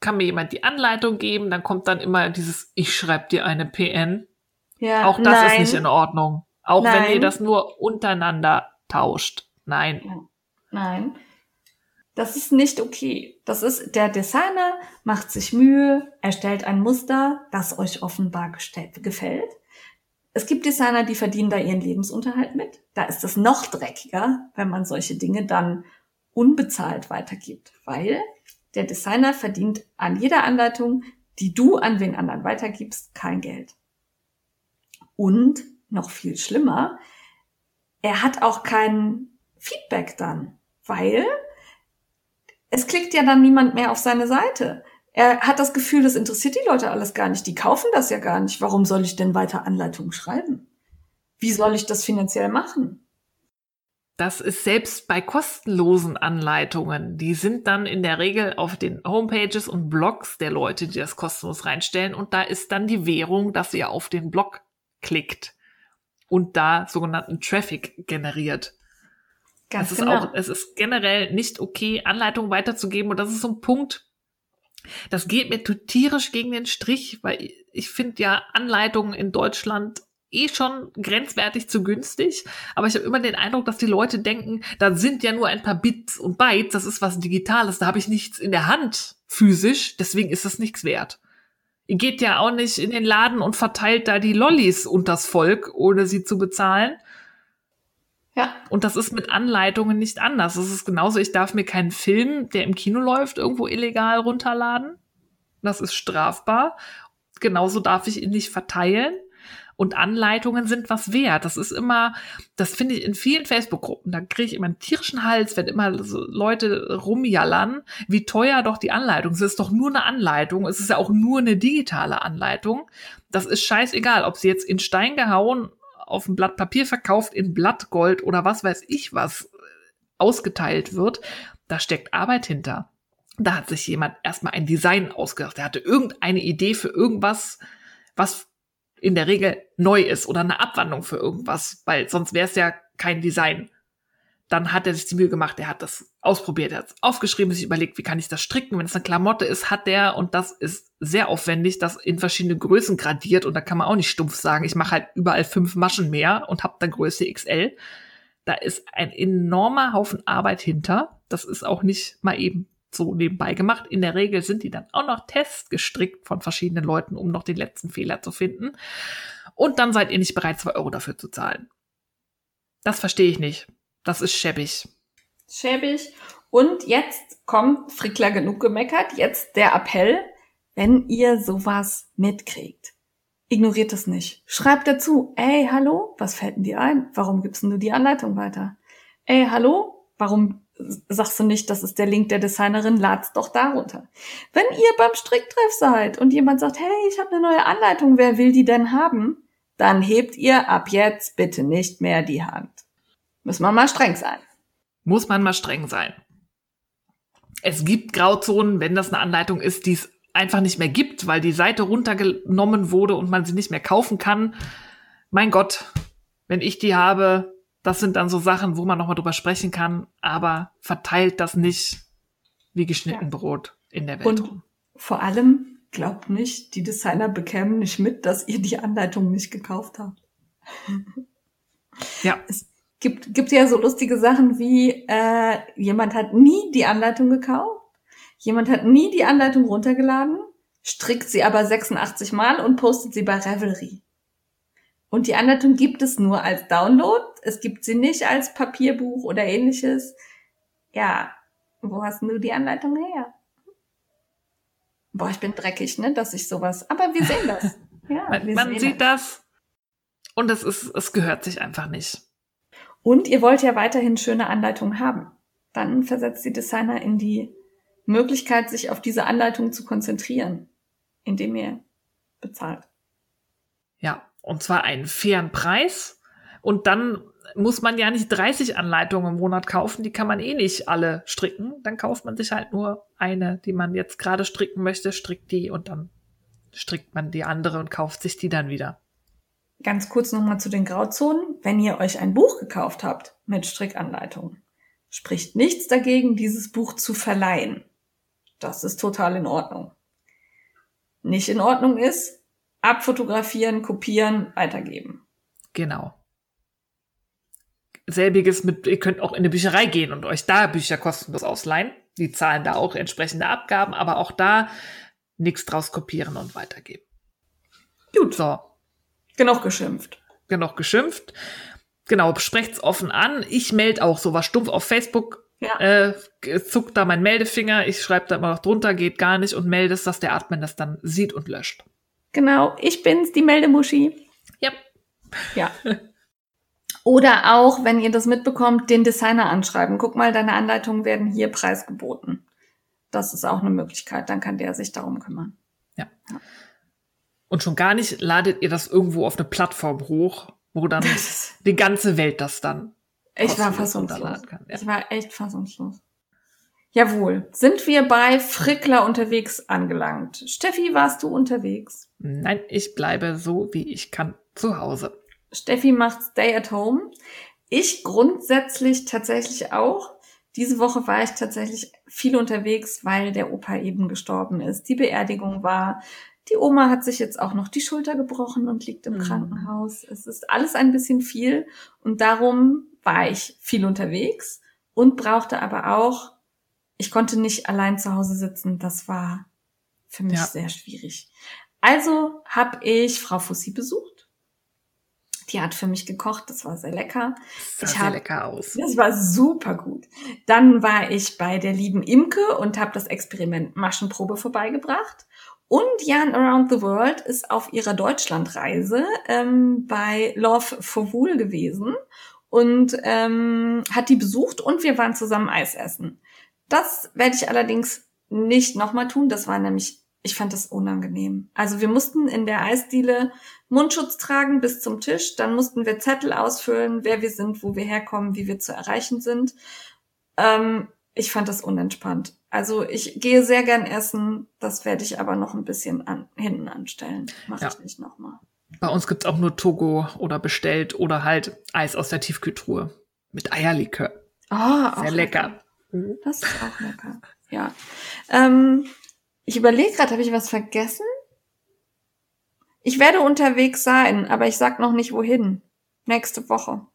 kann mir jemand die Anleitung geben, dann kommt dann immer dieses, ich schreibe dir eine PN. Ja, auch das nein. ist nicht in Ordnung. Auch nein. wenn ihr das nur untereinander tauscht. Nein. Nein. Das ist nicht okay. Das ist, der Designer macht sich Mühe, erstellt ein Muster, das euch offenbar gestellt, gefällt. Es gibt Designer, die verdienen da ihren Lebensunterhalt mit. Da ist es noch dreckiger, wenn man solche Dinge dann unbezahlt weitergibt, weil der Designer verdient an jeder Anleitung, die du an wen anderen weitergibst, kein Geld. Und noch viel schlimmer, er hat auch kein Feedback dann, weil es klickt ja dann niemand mehr auf seine Seite. Er hat das Gefühl, das interessiert die Leute alles gar nicht. Die kaufen das ja gar nicht. Warum soll ich denn weiter Anleitungen schreiben? Wie soll ich das finanziell machen? Das ist selbst bei kostenlosen Anleitungen. Die sind dann in der Regel auf den Homepages und Blogs der Leute, die das kostenlos reinstellen. Und da ist dann die Währung, dass ihr auf den Blog klickt und da sogenannten Traffic generiert. Ganz das ist genau. auch, es ist generell nicht okay, Anleitungen weiterzugeben. Und das ist so ein Punkt, das geht mir tierisch gegen den Strich, weil ich finde ja Anleitungen in Deutschland eh schon grenzwertig zu günstig, aber ich habe immer den Eindruck, dass die Leute denken, da sind ja nur ein paar Bits und Bytes, das ist was Digitales, da habe ich nichts in der Hand physisch, deswegen ist das nichts wert. geht ja auch nicht in den Laden und verteilt da die Lollis unters Volk, ohne sie zu bezahlen. Ja. Und das ist mit Anleitungen nicht anders. Das ist genauso, ich darf mir keinen Film, der im Kino läuft, irgendwo illegal runterladen. Das ist strafbar. Genauso darf ich ihn nicht verteilen. Und Anleitungen sind was wert. Das ist immer, das finde ich in vielen Facebook-Gruppen, da kriege ich immer einen tierischen Hals, wenn immer so Leute rumjallern, wie teuer doch die Anleitung ist. Es ist doch nur eine Anleitung. Es ist ja auch nur eine digitale Anleitung. Das ist scheißegal, ob sie jetzt in Stein gehauen, auf ein Blatt Papier verkauft, in Blattgold oder was weiß ich was ausgeteilt wird. Da steckt Arbeit hinter. Da hat sich jemand erstmal ein Design ausgedacht. Er hatte irgendeine Idee für irgendwas, was in der Regel neu ist oder eine Abwandlung für irgendwas, weil sonst wäre es ja kein Design. Dann hat er sich die Mühe gemacht, er hat das ausprobiert, er hat es aufgeschrieben, sich überlegt, wie kann ich das stricken. Wenn es eine Klamotte ist, hat der, und das ist sehr aufwendig, das in verschiedene Größen gradiert und da kann man auch nicht stumpf sagen, ich mache halt überall fünf Maschen mehr und habe dann Größe XL. Da ist ein enormer Haufen Arbeit hinter. Das ist auch nicht mal eben so nebenbei gemacht. In der Regel sind die dann auch noch testgestrickt von verschiedenen Leuten, um noch den letzten Fehler zu finden. Und dann seid ihr nicht bereit, zwei Euro dafür zu zahlen. Das verstehe ich nicht. Das ist schäbig. Schäbig. Und jetzt kommt Frickler genug gemeckert. Jetzt der Appell, wenn ihr sowas mitkriegt. Ignoriert es nicht. Schreibt dazu, ey, hallo, was fällt denn dir ein? Warum gibst du die Anleitung weiter? Ey, hallo, warum sagst du nicht, das ist der Link der Designerin, lad's doch darunter. Wenn ihr beim Stricktreff seid und jemand sagt, hey, ich habe eine neue Anleitung, wer will die denn haben? Dann hebt ihr ab jetzt bitte nicht mehr die Hand. Muss man mal streng sein. Muss man mal streng sein. Es gibt Grauzonen, wenn das eine Anleitung ist, die es einfach nicht mehr gibt, weil die Seite runtergenommen wurde und man sie nicht mehr kaufen kann. Mein Gott, wenn ich die habe, das sind dann so Sachen, wo man nochmal drüber sprechen kann, aber verteilt das nicht wie geschnitten ja. Brot in der Welt. Und vor allem glaubt nicht, die Designer bekämen nicht mit, dass ihr die Anleitung nicht gekauft habt. Ja. Es gibt, gibt ja so lustige Sachen wie, äh, jemand hat nie die Anleitung gekauft, jemand hat nie die Anleitung runtergeladen, strickt sie aber 86 Mal und postet sie bei Revelry. Und die Anleitung gibt es nur als Download. Es gibt sie nicht als Papierbuch oder ähnliches. Ja, wo hast du die Anleitung her? Boah, ich bin dreckig, ne, dass ich sowas. Aber wir sehen das. <laughs> Ja, man, man sieht das. Und es ist, es gehört sich einfach nicht. Und ihr wollt ja weiterhin schöne Anleitungen haben. Dann versetzt die Designer in die Möglichkeit, sich auf diese Anleitung zu konzentrieren, indem ihr bezahlt. Ja, und zwar einen fairen Preis. Und dann muss man ja nicht 30 Anleitungen im Monat kaufen, die kann man eh nicht alle stricken. Dann kauft man sich halt nur eine, die man jetzt gerade stricken möchte, strickt die und dann strickt man die andere und kauft sich die dann wieder. Ganz kurz nochmal zu den Grauzonen. Wenn ihr euch ein Buch gekauft habt mit Strickanleitungen, spricht nichts dagegen, dieses Buch zu verleihen. Das ist total in Ordnung. Nicht in Ordnung ist, abfotografieren, kopieren, weitergeben. Genau. Selbiges mit, ihr könnt auch in eine Bücherei gehen und euch da Bücher kostenlos ausleihen. Die zahlen da auch entsprechende Abgaben, aber auch da nichts draus kopieren und weitergeben. Gut. So. Genug geschimpft. Genug geschimpft. Genau, sprecht's offen an. Ich melde auch sowas stumpf auf Facebook. Ja. Äh, zuckt da mein Meldefinger, ich schreibe da immer noch drunter, geht gar nicht und melde es, dass der Admin das dann sieht und löscht. Genau, ich bin's, die Meldemuschi. Ja. Ja. <laughs> Oder auch, wenn ihr das mitbekommt, den Designer anschreiben. Guck mal, deine Anleitungen werden hier preisgeboten. Das ist auch eine Möglichkeit. Dann kann der sich darum kümmern. Ja. ja. Und schon gar nicht ladet ihr das irgendwo auf eine Plattform hoch, wo dann die ganze Welt das dann. Ich war fassungslos. Kann. Ja. Ich war echt fassungslos. Jawohl. Sind wir bei Frickler unterwegs angelangt? Steffi, warst du unterwegs? Nein, ich bleibe so, wie ich kann, zu Hause. Steffi macht Stay at Home. Ich grundsätzlich tatsächlich auch. Diese Woche war ich tatsächlich viel unterwegs, weil der Opa eben gestorben ist. Die Beerdigung war. Die Oma hat sich jetzt auch noch die Schulter gebrochen und liegt im mhm. Krankenhaus. Es ist alles ein bisschen viel und darum war ich viel unterwegs und brauchte aber auch ich konnte nicht allein zu Hause sitzen. Das war für mich ja. sehr schwierig. Also habe ich Frau Fussi besucht. Die hat für mich gekocht, das war sehr lecker. Sah Ich sehr hab- lecker aus. Das war super gut. Dann war ich bei der lieben Imke und habe das Experiment Maschenprobe vorbeigebracht. Und Jan Around the World ist auf ihrer Deutschlandreise ähm, bei Love for Wool gewesen und ähm, hat die besucht und wir waren zusammen Eis essen. Das werde ich allerdings nicht nochmal tun. Das war nämlich, ich fand das unangenehm. Also wir mussten in der Eisdiele Mundschutz tragen bis zum Tisch. Dann mussten wir Zettel ausfüllen, wer wir sind, wo wir herkommen, wie wir zu erreichen sind. Ähm, ich fand das unentspannt. Also ich gehe sehr gern essen. Das werde ich aber noch ein bisschen an, hinten anstellen. Mache Ja. ich nicht nochmal. Bei uns gibt's auch nur Togo oder bestellt oder halt Eis aus der Tiefkühltruhe mit Eierlikör. Ah, auch Sehr lecker. Das ist auch lecker. Ja. Ähm, ich überlege gerade, habe ich was vergessen? Ich werde unterwegs sein, aber ich sag noch nicht wohin. Nächste Woche.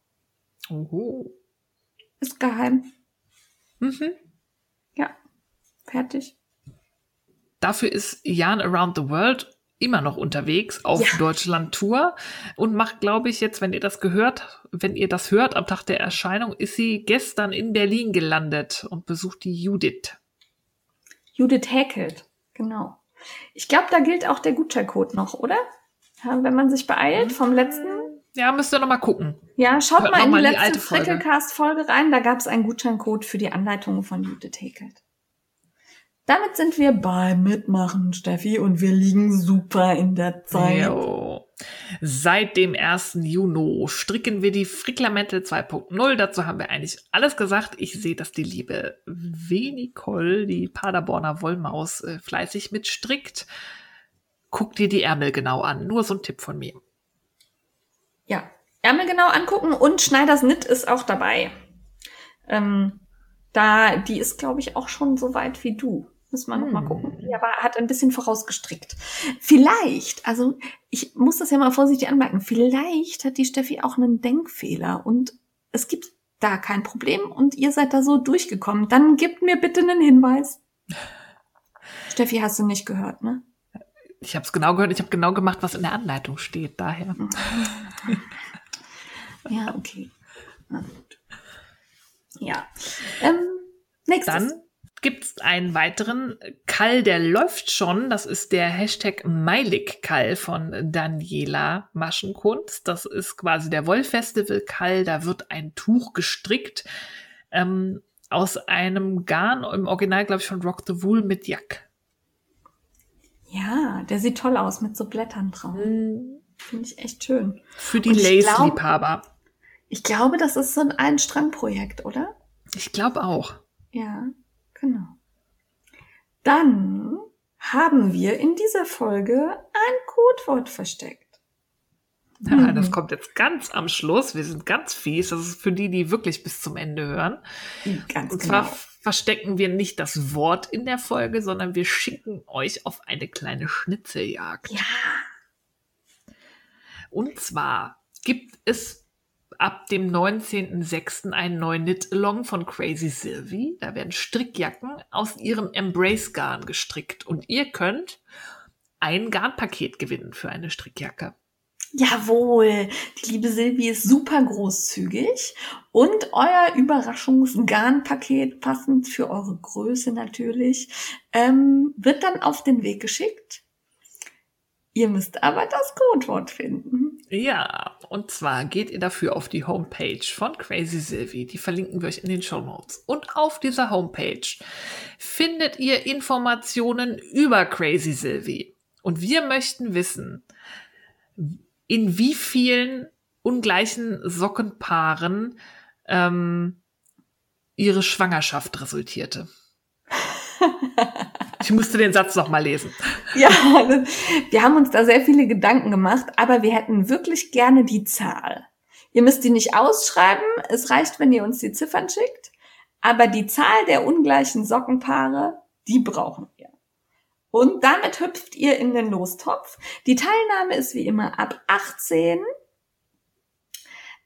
Oho. Ist geheim. Mhm. Fertig. Dafür ist Jan Around the World immer noch unterwegs auf Ja. Deutschland-Tour und macht, glaube ich, jetzt, wenn ihr das gehört, wenn ihr das hört, am Tag der Erscheinung, ist sie gestern in Berlin gelandet und besucht die Judith. Judith Häkelt. Genau. Ich glaube, da gilt auch der Gutscheincode noch, oder? Wenn man sich beeilt vom letzten. Ja, müsst ihr noch mal gucken. Ja, schaut Hört mal in die letzte. Frickelcast-Folge rein. Da gab es einen Gutscheincode für die Anleitungen von Judith Häkelt. Damit sind wir beim Mitmachen, Steffi, und wir liegen super in der Zeit. Jo. Seit dem 1. Juni stricken wir die Fricklamentel 2.0. Dazu haben wir eigentlich alles gesagt. Ich sehe, dass die liebe Venicol, die Paderborner Wollmaus, äh, fleißig mitstrickt. Guck dir die Ärmel genau an. Nur so ein Tipp von mir. Ja, Ärmel genau angucken und Schneiders Knit ist auch dabei. Ähm, da, die ist, glaube ich, auch schon so weit wie du. Müssen wir Hm. gucken. Die aber hat ein bisschen vorausgestrickt. Vielleicht, also ich muss das ja mal vorsichtig anmerken, vielleicht hat die Steffi auch einen Denkfehler und es gibt da kein Problem und ihr seid da so durchgekommen. Dann gebt mir bitte einen Hinweis. Steffi, hast du nicht gehört, ne? Ich habe es genau gehört. Ich habe genau gemacht, was in der Anleitung steht. Daher. <laughs> Ja, okay. Na gut. Ja. Ähm, nächstes. Dann gibt's einen weiteren Kall, der läuft schon. Das ist der Hashtag Meilig-Kall von Daniela Maschenkunst. Das ist quasi der Wollfestival-Kall. Da wird ein Tuch gestrickt ähm, aus einem Garn, im Original, glaube ich, von Rock the Wool mit Jack. Ja, der sieht toll aus mit so Blättern drauf. Finde ich echt schön. Für die Lace-Liebhaber. Ich glaube, das ist so ein Ein-Strang-Projekt, oder? Ich glaube auch. Ja, genau. Dann haben wir in dieser Folge ein Codewort versteckt. Ja, Mhm. das kommt jetzt ganz am Schluss. Wir sind ganz fies. Das ist für die, die wirklich bis zum Ende hören. Ganz Und genau. zwar verstecken wir nicht das Wort in der Folge, sondern wir schicken euch auf eine kleine Schnitzeljagd. Ja, Und zwar gibt es ab dem 19.06. einen neuen Knit-Along von Crazy Sylvie. Da werden Strickjacken aus ihrem Embrace-Garn gestrickt. Und ihr könnt ein Garnpaket gewinnen für eine Strickjacke. Jawohl, die liebe Silvi ist super großzügig und euer Überraschungsgarnpaket, passend für eure Größe natürlich, ähm, wird dann auf den Weg geschickt. Ihr müsst aber das Codewort finden. Ja, und zwar geht ihr dafür auf die Homepage von Crazy Sylvie. Die verlinken wir euch in den Show Notes. Und auf dieser Homepage findet ihr Informationen über Crazy Sylvie. Und wir möchten wissen, in wie vielen ungleichen Sockenpaaren ähm, ihre Schwangerschaft resultierte. <laughs> Ich musste den Satz noch mal lesen. <laughs> Ja, wir haben uns da sehr viele Gedanken gemacht, aber wir hätten wirklich gerne die Zahl. Ihr müsst die nicht ausschreiben, es reicht, wenn ihr uns die Ziffern schickt, aber die Zahl der ungleichen Sockenpaare, die brauchen wir. Und damit hüpft ihr in den Lostopf. Die Teilnahme ist wie immer ab 18.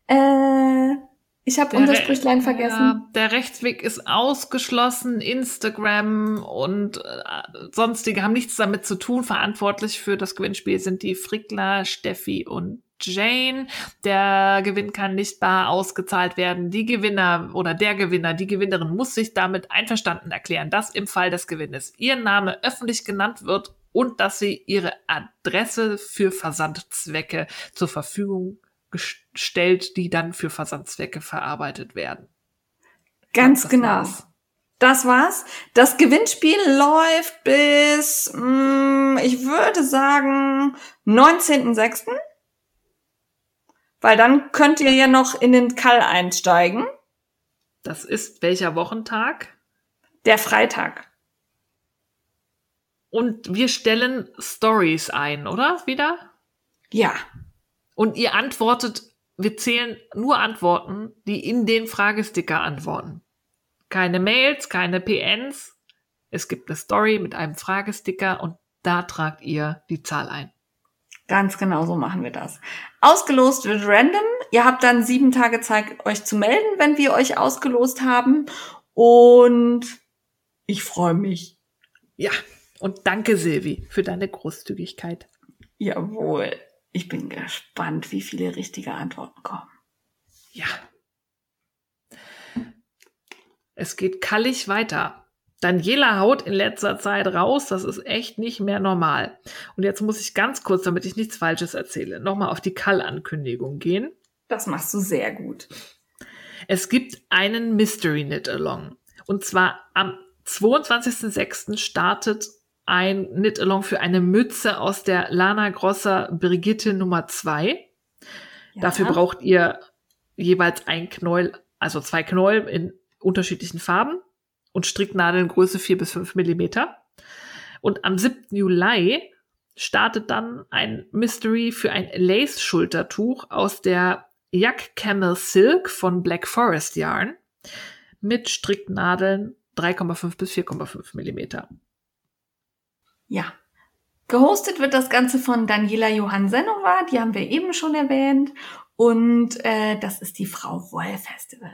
Äh, Ich habe unser Sprüchlein vergessen. Ja, der Rechtsweg ist ausgeschlossen. Instagram und äh, sonstige haben nichts damit zu tun. Verantwortlich für das Gewinnspiel sind die Frickler, Steffi und Jane. Der Gewinn kann nicht bar ausgezahlt werden. Die Gewinner oder der Gewinner, die Gewinnerin muss sich damit einverstanden erklären, dass im Fall des Gewinnes ihr Name öffentlich genannt wird und dass sie ihre Adresse für Versandzwecke zur Verfügung gestellt, die dann für Versandzwecke verarbeitet werden. Ganz das genau. War's. Das war's. Das Gewinnspiel läuft bis, mh, mm, ich würde sagen, 19.06. Weil dann könnt ihr ja noch in den Kall einsteigen. Das ist welcher Wochentag? Der Freitag. Und wir stellen Stories ein, oder? Wieder? Ja. Und ihr antwortet, wir zählen nur Antworten, die in den Fragesticker antworten. Keine Mails, keine PNs. Es gibt eine Story mit einem Fragesticker und da tragt ihr die Zahl ein. Ganz genau so machen wir das. Ausgelost wird random. Ihr habt dann sieben Tage Zeit, euch zu melden, wenn wir euch ausgelost haben. Und ich freue mich. Ja, und danke, Silvi, für deine Großzügigkeit. Jawohl. Ich bin gespannt, wie viele richtige Antworten kommen. Ja. Es geht kallig weiter. Daniela haut in letzter Zeit raus, das ist echt nicht mehr normal. Und jetzt muss ich ganz kurz, damit ich nichts Falsches erzähle, nochmal auf die Kall-Ankündigung gehen. Das machst du sehr gut. Es gibt einen Mystery Knit Along. Und zwar am 22.06. startet ein Knit-Along für eine Mütze aus der Lana Grosser Brigitte Nummer 2. Ja. Dafür braucht ihr jeweils ein Knäuel, also zwei Knäuel in unterschiedlichen Farben und Stricknadeln Größe 4 bis 5 Millimeter. Und am 7. Juli startet dann ein Mystery für ein Lace-Schultertuch aus der Yak Camel Silk von Black Forest Yarn mit Stricknadeln 3,5 bis 4,5 Millimeter. Ja. Gehostet wird das Ganze von Daniela Johansenova, die haben wir eben schon erwähnt. Und äh, das ist die Frau Woll Festival.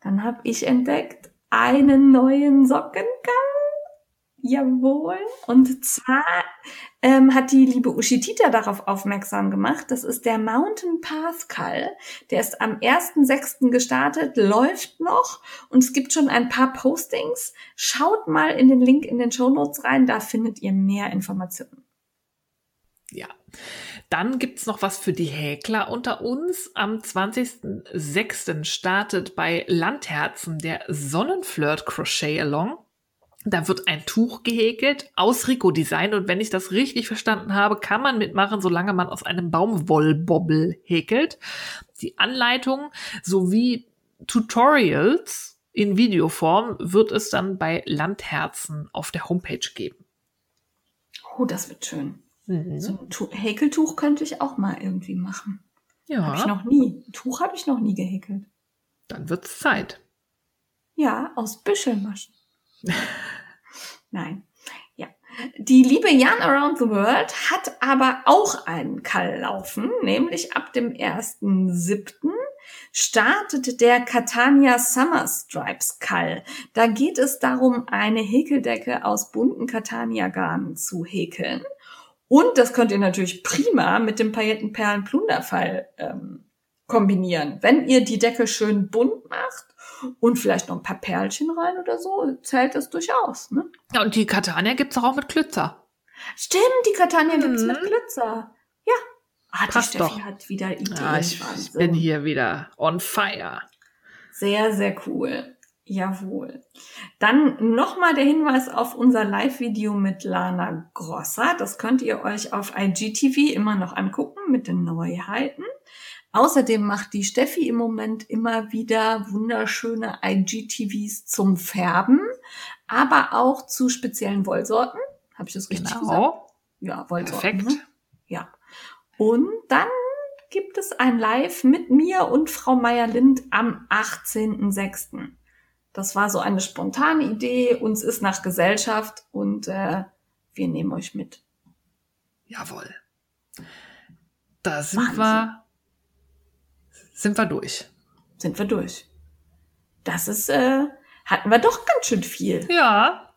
Dann habe ich entdeckt einen neuen Sockengang. Jawohl. Und zwar ähm, hat die liebe Ushitita darauf aufmerksam gemacht. Das ist der Mountain Path Call. Der ist am 1.6. gestartet, läuft noch und es gibt schon ein paar Postings. Schaut mal in den Link in den Show Notes rein, da findet ihr mehr Informationen. Ja. Dann gibt's noch was für die Häkler unter uns. Am 20.06. startet bei Landherzen der Sonnenflirt Crochet Along. Da wird ein Tuch gehäkelt aus Rico-Design und wenn ich das richtig verstanden habe, kann man mitmachen, solange man aus einem Baumwollbobbel häkelt. Die Anleitung sowie Tutorials in Videoform wird es dann bei Landherzen auf der Homepage geben. Oh, das wird schön. Mhm. So ein Häkeltuch könnte ich auch mal irgendwie machen. Ja. Habe ich noch nie. Ein Tuch habe ich noch nie gehäkelt. Dann wird's Zeit. Ja, aus Büschelmaschen. <laughs> Nein. Ja. Die liebe Jan Around the World hat aber auch einen Kall laufen, nämlich ab dem 1.7. startet der Catania Summer Stripes Kall. Da geht es darum, eine Häkeldecke aus bunten Catania-Garnen zu häkeln. Und das könnt ihr natürlich prima mit dem Paillettenperlen-Plunderfall ähm, kombinieren. Wenn ihr die Decke schön bunt macht und vielleicht noch ein paar Perlchen rein oder so, zählt das durchaus. Ne? Ja, und die Catania gibt's auch mit Glitzer. Stimmt, die Catania mhm. gibt's mit Glitzer. Ja. Ah, die Steffi doch. hat wieder Ideen. Ah, ich, ich bin hier wieder on fire. Sehr, sehr cool. Jawohl. Dann nochmal der Hinweis auf unser Live-Video mit Lana Grosser. Das könnt ihr euch auf IGTV immer noch angucken mit den Neuheiten. Außerdem macht die Steffi im Moment immer wieder wunderschöne IGTVs zum Färben, aber auch zu speziellen Wollsorten. Habe ich das richtig genau. gesagt? Ja, Wollsorten. Perfekt. Ne? Ja. Und dann gibt es ein Live mit mir und Frau Meier-Lind am 18.06. Das war so eine spontane Idee. Uns ist nach Gesellschaft und äh, wir nehmen euch mit. Jawohl. Da sind Wahnsinn. wir sind wir durch. sind wir durch. Das ist, äh, hatten wir doch ganz schön viel. Ja.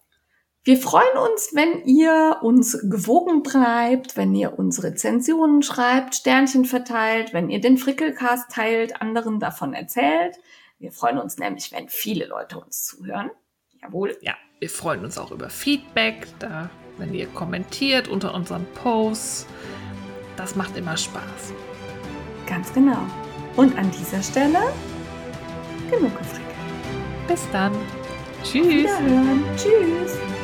Wir freuen uns, wenn ihr uns gewogen bleibt, wenn ihr uns Rezensionen schreibt, Sternchen verteilt, wenn ihr den Frickelcast teilt, anderen davon erzählt. Wir freuen uns nämlich, wenn viele Leute uns zuhören. Jawohl. Ja, wir freuen uns auch über Feedback, da, wenn ihr kommentiert unter unseren Posts. Das macht immer Spaß. Ganz genau. Und an dieser Stelle genug gefrickelt. Bis dann. Tschüss. Tschüss.